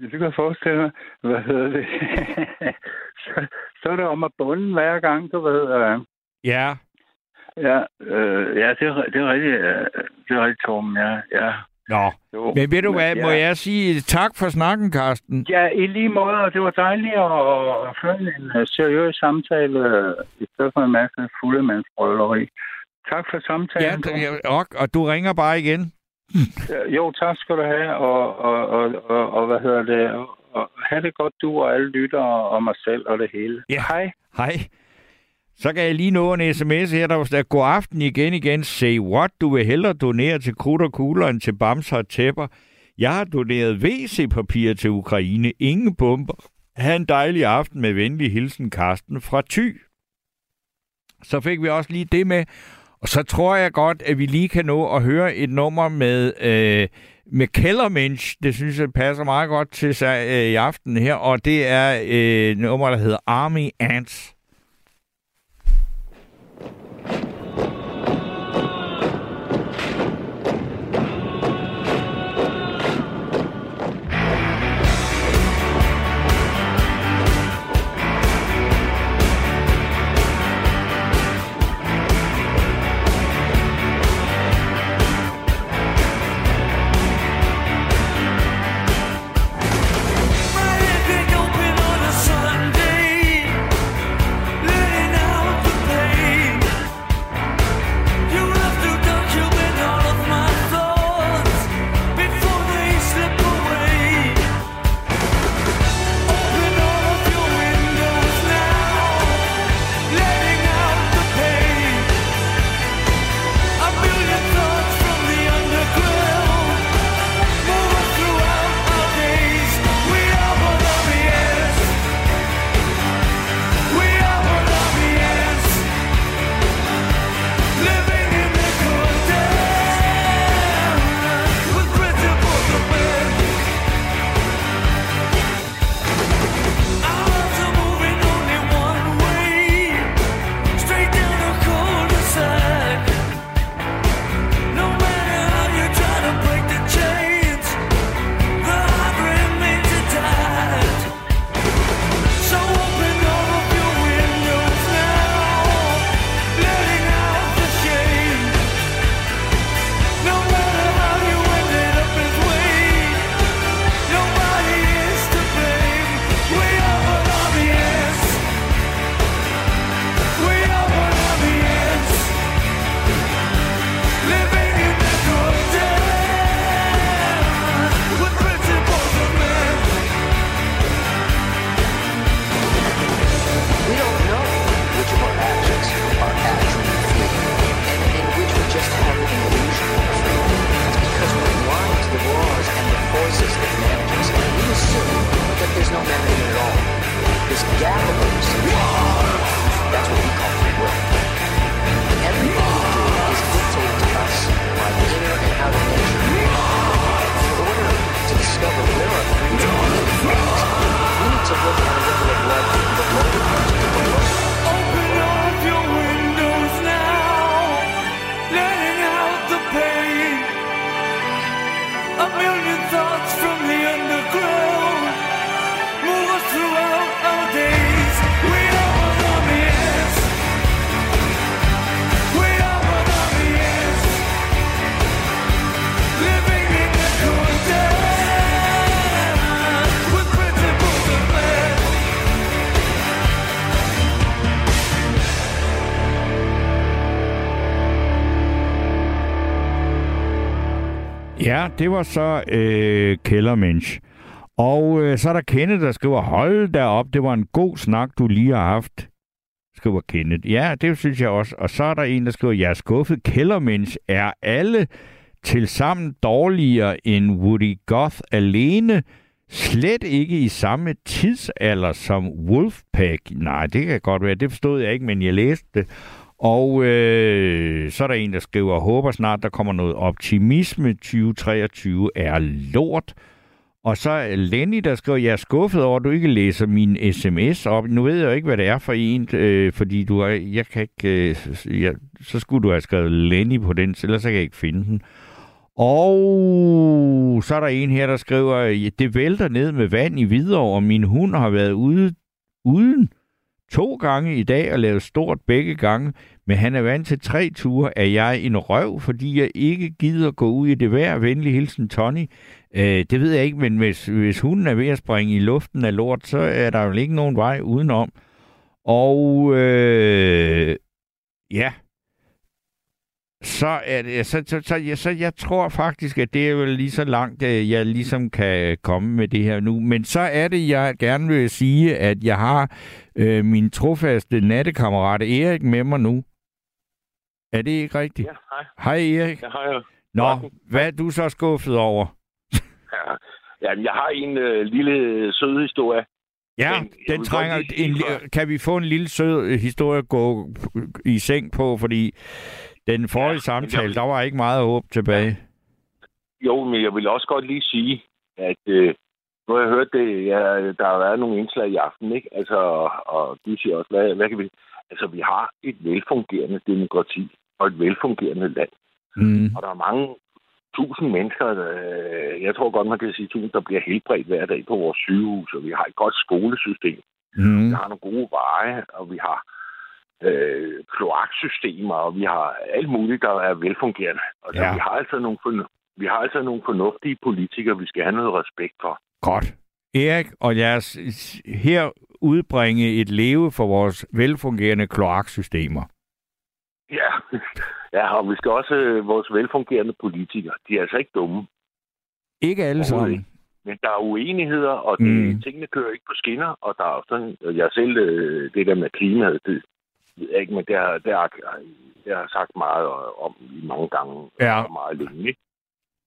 Det kan jeg forestille mig. Hvad hedder det? så, så er det om at bunde hver gang, du ved. Øh. Ja, Ja, øh, ja det, er, det er rigtigt. Det er rigtigt, Torben. Ja, ja. nå. Jo. Men ved du hvad, ja. må jeg sige tak for snakken, Carsten? Ja, i lige måde, og det var dejligt at, føre en øh, seriøs samtale, øh, i stedet for en masse fuldemandsbrølleri. Tak for samtalen. Ja, og, og du ringer bare igen. Ja, Jo, tak skal du have, og, og, og, og, og hvad hedder det, og, og have det godt du og alle lytter og mig selv og det hele. Ja. Hej. Hej. Så kan jeg lige nå en sms her, der står, god aften igen igen, say what, du vil hellere donere til krudt og kugler end til bamser og tæpper. Jeg har doneret WC-papir til Ukraine, ingen bomber. Ha' en dejlig aften med venlig hilsen, Karsten fra Thy. Så fik vi også lige det med, og så tror jeg godt, at vi lige kan nå at høre et nummer med, øh, med Kellermensch. Det synes jeg passer meget godt til sig øh, i aften her, og det er øh, et nummer, der hedder Army Ants. Ja, det var så øh, Kellermensch. Og øh, så er der Kenneth, der skriver, hold da op, det var en god snak, du lige har haft, skriver Kenneth. Ja, det synes jeg også. Og så er der en, der skriver, jeg er skuffet. Kellermensch er alle til sammen dårligere end Woody Goth alene. Slet ikke i samme tidsalder som Wolfpack. Nej, det kan godt være. Det forstod jeg ikke, men jeg læste det. Og øh, så er der en, der skriver, håber snart, der kommer noget optimisme. 2023 er lort. Og så er Lenny, der skriver, jeg er skuffet over, at du ikke læser min sms op. Nu ved jeg jo ikke, hvad det er for en, øh, fordi du har, jeg kan ikke, øh, jeg, så skulle du have skrevet Lenny på den, ellers så kan jeg ikke finde den. Og så er der en her, der skriver, det vælter ned med vand i videre, og min hund har været ude uden to gange i dag og lavet stort begge gange, men han er vant til tre ture. Er jeg en røv, fordi jeg ikke gider gå ud i det vejr? Venlig hilsen, Tony. Øh, det ved jeg ikke, men hvis, hvis hunden er ved at springe i luften af lort, så er der jo ikke nogen vej udenom. Og øh, ja, så er det, så, så, så, så, så jeg tror faktisk, at det er vel lige så langt, øh, jeg ligesom kan komme med det her nu. Men så er det, jeg gerne vil sige, at jeg har øh, min trofaste nattekammerat Erik med mig nu. Er det ikke rigtigt? Ja, hej. Hej Erik. Jeg har jo... Nå, hvad er du så skuffet over? Ja, ja, jeg har en øh, lille sød historie. Ja, Men jeg den trænger, lige en, kan vi få en lille sød øh, historie at gå i seng på, fordi den forrige ja, samtale, der var ikke meget håb tilbage. Jo, men jeg vil også godt lige sige, at øh, nu har jeg hørt det, ja, der har været nogle indslag i aften, ikke? Altså, og du siger også, hvad, hvad kan vi... Altså, vi har et velfungerende demokrati og et velfungerende land. Mm. Og der er mange tusind mennesker, øh, jeg tror godt, man kan sige tusind, der bliver helbredt hver dag på vores sygehus, og vi har et godt skolesystem. Mm. Vi har nogle gode veje, og vi har øh, kloaksystemer, og vi har alt muligt, der er velfungerende. Og Ja. vi har altså nogle fornu- vi har altså nogle fornuftige politikere, vi skal have noget respekt for. Godt. Erik, og lad os her udbringe et leve for vores velfungerende kloaksystemer. Ja, ja og vi skal også øh, vores velfungerende politikere. De er altså ikke dumme. Ikke alle sammen. Men der er uenigheder, og det, mm. tingene kører ikke på skinner, og der er sådan, jeg selv, øh, det der med klimaet, det ved jeg ikke, men det har, det har, det har sagt meget om i mange gange, Ja. og meget længe. Ikke?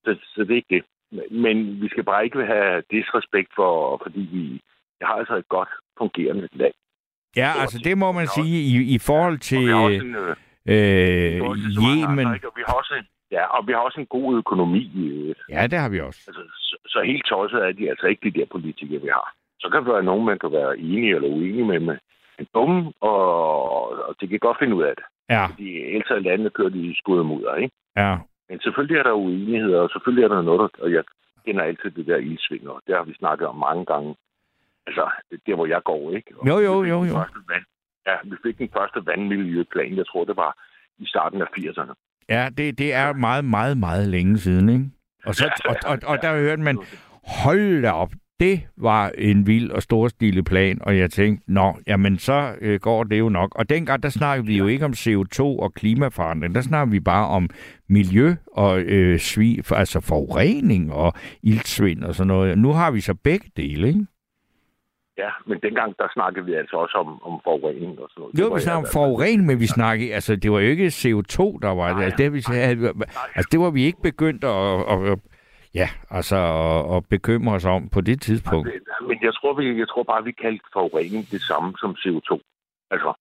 Så, så det er ikke det. Men vi skal bare ikke have disrespekt for, fordi vi har altså et godt fungerende land. Ja, altså det må man sige i, i forhold til Og vi har også en, øh, øh, Yemen. og vi har også en, ja, og vi har også en god økonomi. Ja, det har vi også. Altså, så, så helt tosset er de altså ikke de der politikere, vi har. Så kan der være nogen, man kan være enig eller uenig med, men en dumme, og, og det kan godt finde ud af det. Ja, Fordi ellers er landene kørt i skud og mudder, ikke? ja. Men selvfølgelig er der uenigheder, og selvfølgelig er der noget, der, og jeg kender altid det der ildsving, og det har vi snakket om mange gange. Altså, der hvor jeg går, ikke? Og Jo, jo, jo, jo. Første vand, ja, vi fik den første vandmiljøplan, jeg tror, det var i starten af 80'erne. Ja, det, det er meget, meget, meget længe siden, ikke? Og, så, og, og, og der hørte man, hold da op, det var en vild og storstilet plan, og jeg tænkte, nå, jamen så øh, går det jo nok. Og dengang, der snakkede vi jo ikke om CO2 og klimaforandring, der snakkede vi bare om miljø og øh, svig, altså forurening og iltsvind og sådan noget. Nu har vi så begge dele, ikke? Ja, men dengang, der snakkede vi altså også om, om forurening og sådan noget. Jo, Det var vi snakker om forurening, men vi snakker, altså det var jo ikke CO2, der var det. Altså, det, vi, altså, det var vi ikke begyndt at, at ja, altså at, at bekymre os om på det tidspunkt. Men jeg tror, vi, jeg tror bare, vi kaldte forurening det samme som CO2. Altså,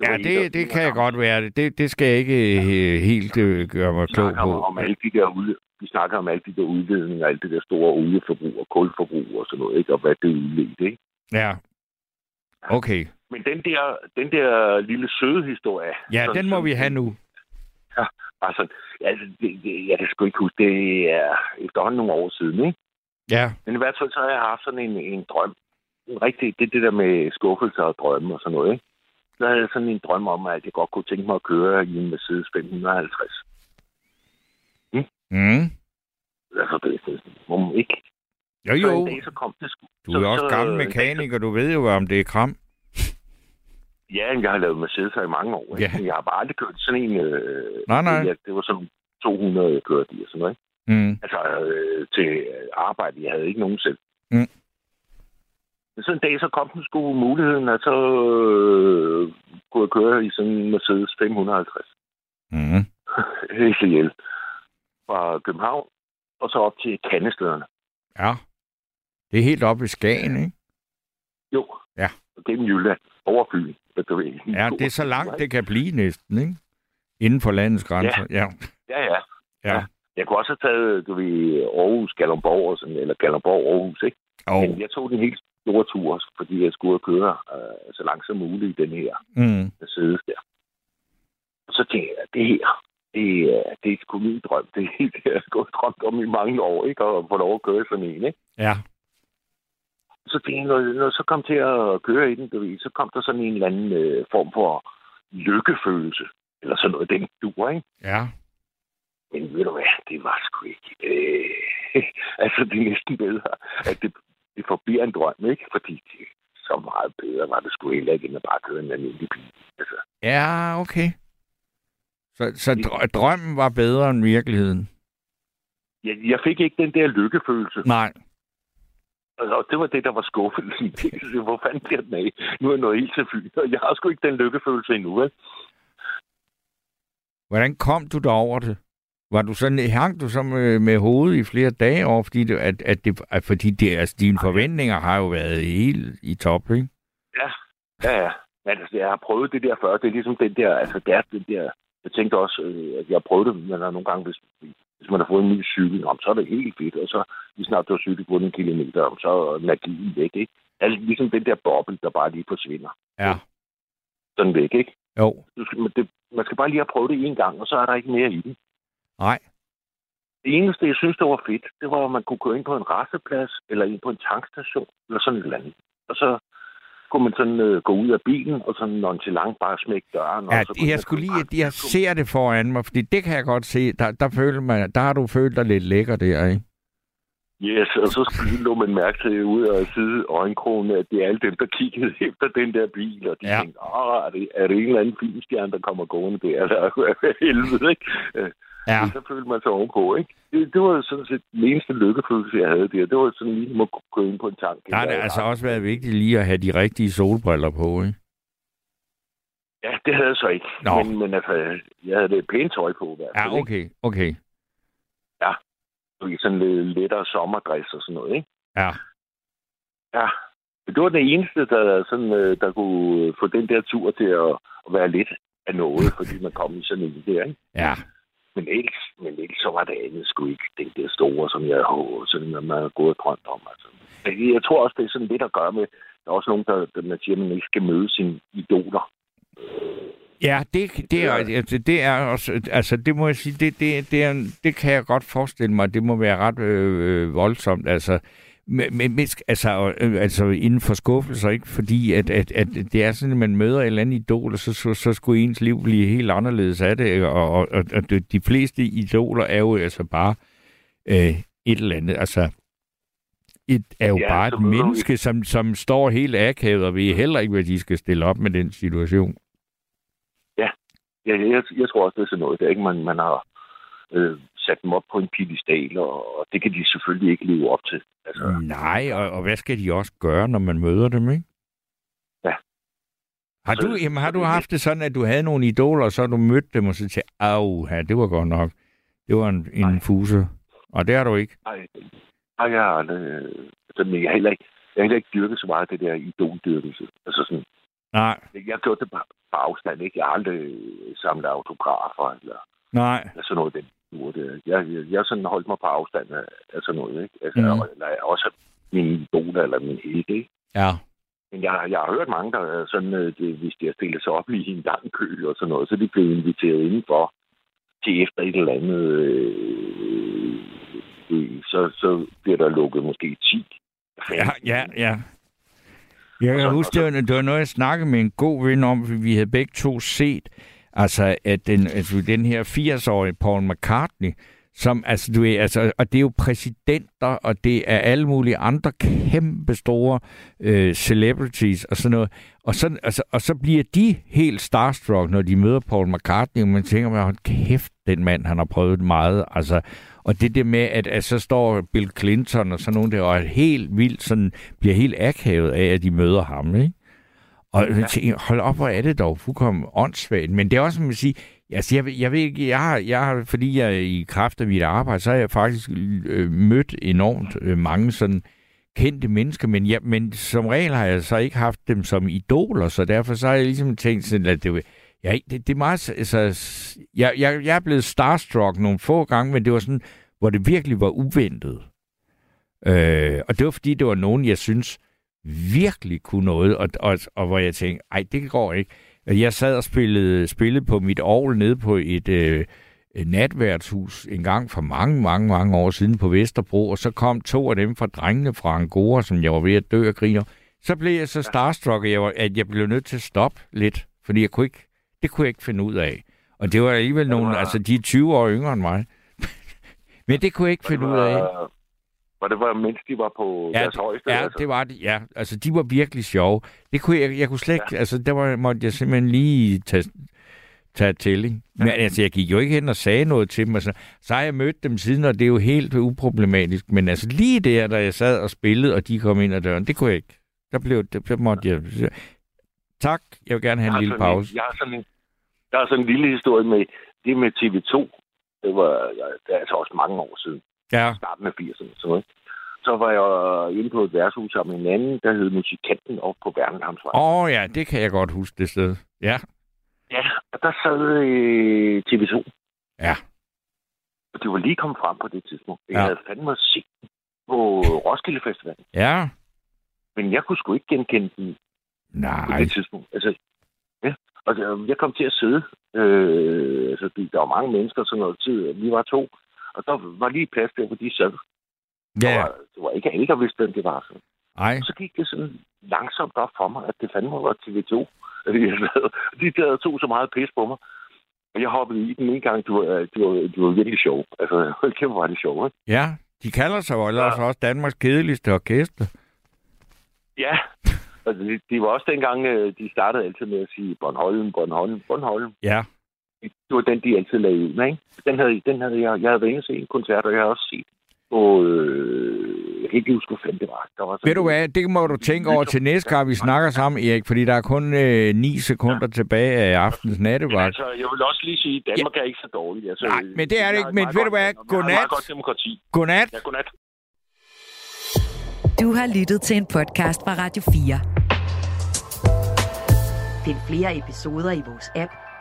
Ja, var en, der- det, det kan jeg godt være. Det, det skal jeg ikke øh, helt øh, gøre mig klog på. om alle de der ud, vi snakker om alle de der udledninger, alt det der store olieforbrug og kulforbrug og sådan noget, ikke? og hvad det udledte, ikke? Ja. Okay. Men den der, den der lille søde historie... Ja, den må vi have nu. Ja, altså, altså det, det, jeg kan sgu ikke huske, det er efterhånden nogle år siden, ikke? Ja. Men i hvert fald så har jeg haft sådan en, en drøm. En rigtig, det det der med skuffelser og drømme og sådan noget, ikke? Så havde jeg sådan en drøm om, at jeg godt kunne tænke mig at køre i en Mercedes 550. Mm. Altså, det er må man ikke. Jo, Så jo. en dag, så kom det sgu. Du er jo også gammel mekaniker, du ved jo, om det er kram. Ja, jeg har lavet Mercedes i mange år. Ja. Ja. Jeg har bare aldrig kørt sådan en... Øh, Nej, nej. Ja, det var sådan 200, jeg kørte i og sådan noget. ikke? Mm. Altså øh, til arbejde. Jeg havde ikke nogen selv. Mm. Men så en dag, så kom den sgu muligheden, at så øh, kunne jeg køre i sådan en Mercedes 550 Mm. SEL fra København og så op til Kandestederne. Ja. Det er helt oppe i Skagen, ikke? Jo. Ja. Gennem Jylland. Over Fyn. Du ved. Ja, det er så langt, det kan blive næsten, ikke? Inden for landets grænser. Ja. Ja, ja. Ja. Jeg kunne også have taget, du ved, Aarhus, Kalundborg, og sådan, eller Kalundborg, Aarhus, ikke? Og, Men jeg tog den helt store tur, fordi jeg skulle køre øh, så langt som muligt i den her mm. Der. Og så tænkte jeg, det her, det, er- det er sgu min drøm. Det er det, jeg har gået drømt om i mange år, ikke? Og få lov at køre sådan en, ikke? Ja. Så jeg, når, når jeg så kom til at køre i den, du ved, så kom der sådan en eller anden øh, form for lykkefølelse. Eller sådan noget, den dur, ikke? Ja. Men ved du hvad, det var sgu ikke. Øh, altså, det er næsten bedre, at det, det forbliver en drøm, ikke? Fordi det, så meget bedre var det sgu heller ikke, end at bare køre en almindelig bil. Altså, Ja, okay. Så, så drø- drømmen var bedre end virkeligheden? jeg, jeg fik ikke den der lykkefølelse. Nej. Altså, og det var det, der var skuffelsen. Hvor fanden bliver den af? Nu er jeg nået helt til Fyn, og jeg har sgu ikke den lykkefølelse endnu, vel? Hvordan kom du derover det? Var du sådan, hang du så med, med hovedet i flere dage over, fordi, det, at, at det, at, fordi det, altså, dine forventninger har jo været helt i top, ikke? Ja, ja, ja. Men altså, jeg har prøvet det der før. Det er ligesom den der, altså det er den der, jeg tænkte også, øh, at jeg har prøvet det, men der er nogle gange, hvis, hvis man har fået en ny cykel, om, så er det helt fedt, og så lige snart du har cyklet på en kilometer, om, så er magien væk, ikke? Altså ligesom den der boble, der bare lige forsvinder. Ja. Sådan væk, ikke? Jo. Du skal, det, man skal bare lige have prøvet det en gang, og så er der ikke mere i den. Nej. Det eneste, jeg synes, der var fedt, det var, at man kunne gå ind på en resteplads, eller ind på en tankstation, eller sådan et eller andet. Og så kunne man sådan øh, gå ud af bilen, og sådan nonchalant bare smække døren. Ja, og så jeg skulle lige, jeg ser det foran mig, fordi det kan jeg godt se. Der, der, føler man, der har du følt dig lidt lækker der, ikke? Yes, og så skulle lå man mærke til ud af side øjenkrogen, at det er alle dem, der kiggede efter den der bil, og de ja. tænkte, Åh, er det, er det en eller anden filmstjerne, der kommer gående der? Eller helvede, ikke? Ja. Så følte man sig ovenpå, ikke? Det, det var sådan set den eneste lykkefølelse, jeg havde der. Det var sådan lige, at gå ind på en tank. Der har det altså også været vigtigt lige at have de rigtige solbriller på, ikke? Ja, det havde jeg så ikke. Nå. Men, men altså, jeg havde det pænt tøj på i hvert fald. Ja, okay, okay. Ikke? Sådan lidt lettere sommerdress og sådan noget, ikke? Ja. Ja. Det var den eneste, der, sådan, øh, der kunne få den der tur til at, at være lidt af noget, fordi man kom i sådan en der, ikke? Ja. Men ellers, men ellers så var det andet sgu ikke den der store, som jeg havde, sådan, at man havde gået og drømt om. Altså. Jeg tror også, det er sådan lidt at gøre med, der er også nogen, der, der man siger, at man ikke skal møde sine idoler. Ja, det, det, er, altså, det er også, altså det må jeg sige, det, det, det, er, det kan jeg godt forestille mig, det må være ret øh, øh, voldsomt, altså, men, men altså, øh, altså inden for skuffelser, ikke? Fordi at, at, at det er sådan, at man møder et eller andet idol, og så, så, så skulle ens liv blive helt anderledes af det, ikke? og, og, og, og de fleste idoler er jo altså bare øh, et eller andet, altså et, er jo Ja, ja, bare et vi- menneske, som, som står helt akavet, og ved heller ikke, hvad de skal stille op med den situation. Ja, jeg, jeg tror også, det er sådan noget, der ikke man, man har øh, sat dem op på en piedestal, og, og det kan de selvfølgelig ikke leve op til. Altså, Nej, og, og hvad skal de også gøre, når man møder dem, ikke? Ja. Har Så- du, jamen, har du haft det sådan, at du havde nogle idoler, og så du mødt dem, og så tænkte au, ja, det var godt nok. Det var en, en fuse. Og det har du ikke. Nej, nej jeg har aldrig... øh, jeg har heller ikke, jeg har heller ikke dyrket så meget af det der idoldyrkelse. Altså sådan, Nej, jeg har gjort det på, på afstand, ikke? Jeg har aldrig øh, samlet autografer, eller, nej. eller sådan noget. Den, nu er det. Jeg, jeg, jeg sådan holdt mig på afstand af, af sådan noget, ikke? Altså, mm. eller også min idoler, eller min helte, ikke? Ja. Men jeg, jeg har hørt mange, der er sådan, øh, det, hvis de har stillet sig op i en lang kø og sådan noget, så de blevet inviteret indenfor til efter et eller andet øh, øh, så, så bliver der lukket måske 10. Ja, ja, ja. Jeg kan huske, det var, det var noget, jeg snakkede med en god ven om, for vi havde begge to set, altså, at den, altså, den her 80-årige Paul McCartney, som, altså, du ved, altså, og det er jo præsidenter, og det er alle mulige andre kæmpe store øh, celebrities og sådan noget. Og så, altså, og så bliver de helt starstruck, når de møder Paul McCartney, og man tænker, man, hold kæft, den mand, han har prøvet meget. Altså, og det der med, at, at så står Bill Clinton og sådan nogen der, og er helt vildt sådan, bliver helt akavet af, at de møder ham, ikke? Og jeg tænker, hold op, hvor er det dog fuldkommen åndssvagt. Men det er også, som man siger, altså, jeg, jeg ved ikke, jeg har, jeg har, fordi jeg i kraft af mit arbejde, så har jeg faktisk øh, mødt enormt øh, mange sådan kendte mennesker, men, jeg, men som regel har jeg så ikke haft dem som idoler, så derfor så har jeg ligesom tænkt sådan, at det, ja, det, det er meget, altså, jeg, jeg, jeg er blevet starstruck nogle få gange, men det var sådan, hvor det virkelig var uventet. Øh, og det var fordi, det var nogen, jeg synes virkelig kunne noget, og, og, og hvor jeg tænkte, ej, det går ikke. Jeg sad og spillede, spillede på mit ovl nede på et øh, natværtshus en gang for mange, mange, mange år siden på Vesterbro, og så kom to af dem fra drengene fra Angora, som jeg var ved at dø af griner. Så blev jeg så starstruck, at jeg, var, at jeg blev nødt til at stoppe lidt, fordi jeg kunne ikke, det kunne jeg ikke finde ud af. Og det var alligevel nogle, var- altså de er 20 år yngre end mig. Men det kunne jeg ikke finde ud af. Var det var, mens de var på Ja, deres højeste? Ja, altså? det var det. Ja, altså de var virkelig sjove. Det kunne jeg, jeg kunne slet ikke, altså der var, måtte jeg simpelthen lige tage, tage til, ikke? Men altså, jeg gik jo ikke hen og sagde noget til dem. Altså, så har jeg mødt dem siden, og det er jo helt uproblematisk. Men altså lige der, da jeg sad og spillede, og de kom ind ad døren, det kunne jeg ikke. Der blev, der, der måtte jeg... Tak, jeg vil gerne have en Jeg lille pause. Jeg har sådan en, jeg har sådan en lille historie med det med TV2. Det var ja, det er altså også mange år siden. Ja, Starten af 80'erne. Så, noget. så var jeg inde på et værtshus sammen med en anden, der hed Musikanten op på Bernhamsvej. åh oh, ja, det kan jeg godt huske det sted. Ja, Ja, og der sad øh, TV2. Ja. Og de var lige kommet frem på det tidspunkt. Jeg Ja. havde fandme set på Roskilde Festival. ja, Men jeg kunne sgu ikke genkende på nej, det tidspunkt. Altså, ja. Og så, jeg kom til at sidde. Øh, altså, der var mange mennesker sådan noget tid. Vi var to. Og der var lige plads der, hvor de sad. Ja, var, det var ikke alle, der vidste, hvem det var. Så. Og så gik det sådan langsomt op for mig, at det fandme var TV2. At jeg sad- De der tog så meget pis på mig. Og jeg hoppede i den en gang. Det var, det var, det var virkelig sjov. Altså, det var det sjov, ikke? Ja, de kalder sig jo ellers også Danmarks kedeligste orkester. Ja. Altså, det, det var også dengang, øh, de startede altid med at sige Bornholm, Bornholm, Bornholm. Ja, Det var den, de altid lagde ud med, ikke? Den havde, den havde jeg, jeg havde været inde og se en koncert, og jeg har også set på, øh, jeg kan ikke huske, hvor fanden det var. Der var sådan Ved du hvad, det må du tænke over til næste gang, vi snakker sammen, Erik, fordi der er kun øh, 9 sekunder tilbage af aftens Men nattevagt. altså, jeg vil også lige sige, at Danmark ja. er ikke så dårligt. Altså, Nej, men det er det ikke. Men ved du hvad? Godnat. meget godt demokrati. Godnat. Ja, godnat. Du har lyttet til en podcast fra Radio 4. Find flere episoder i vores app,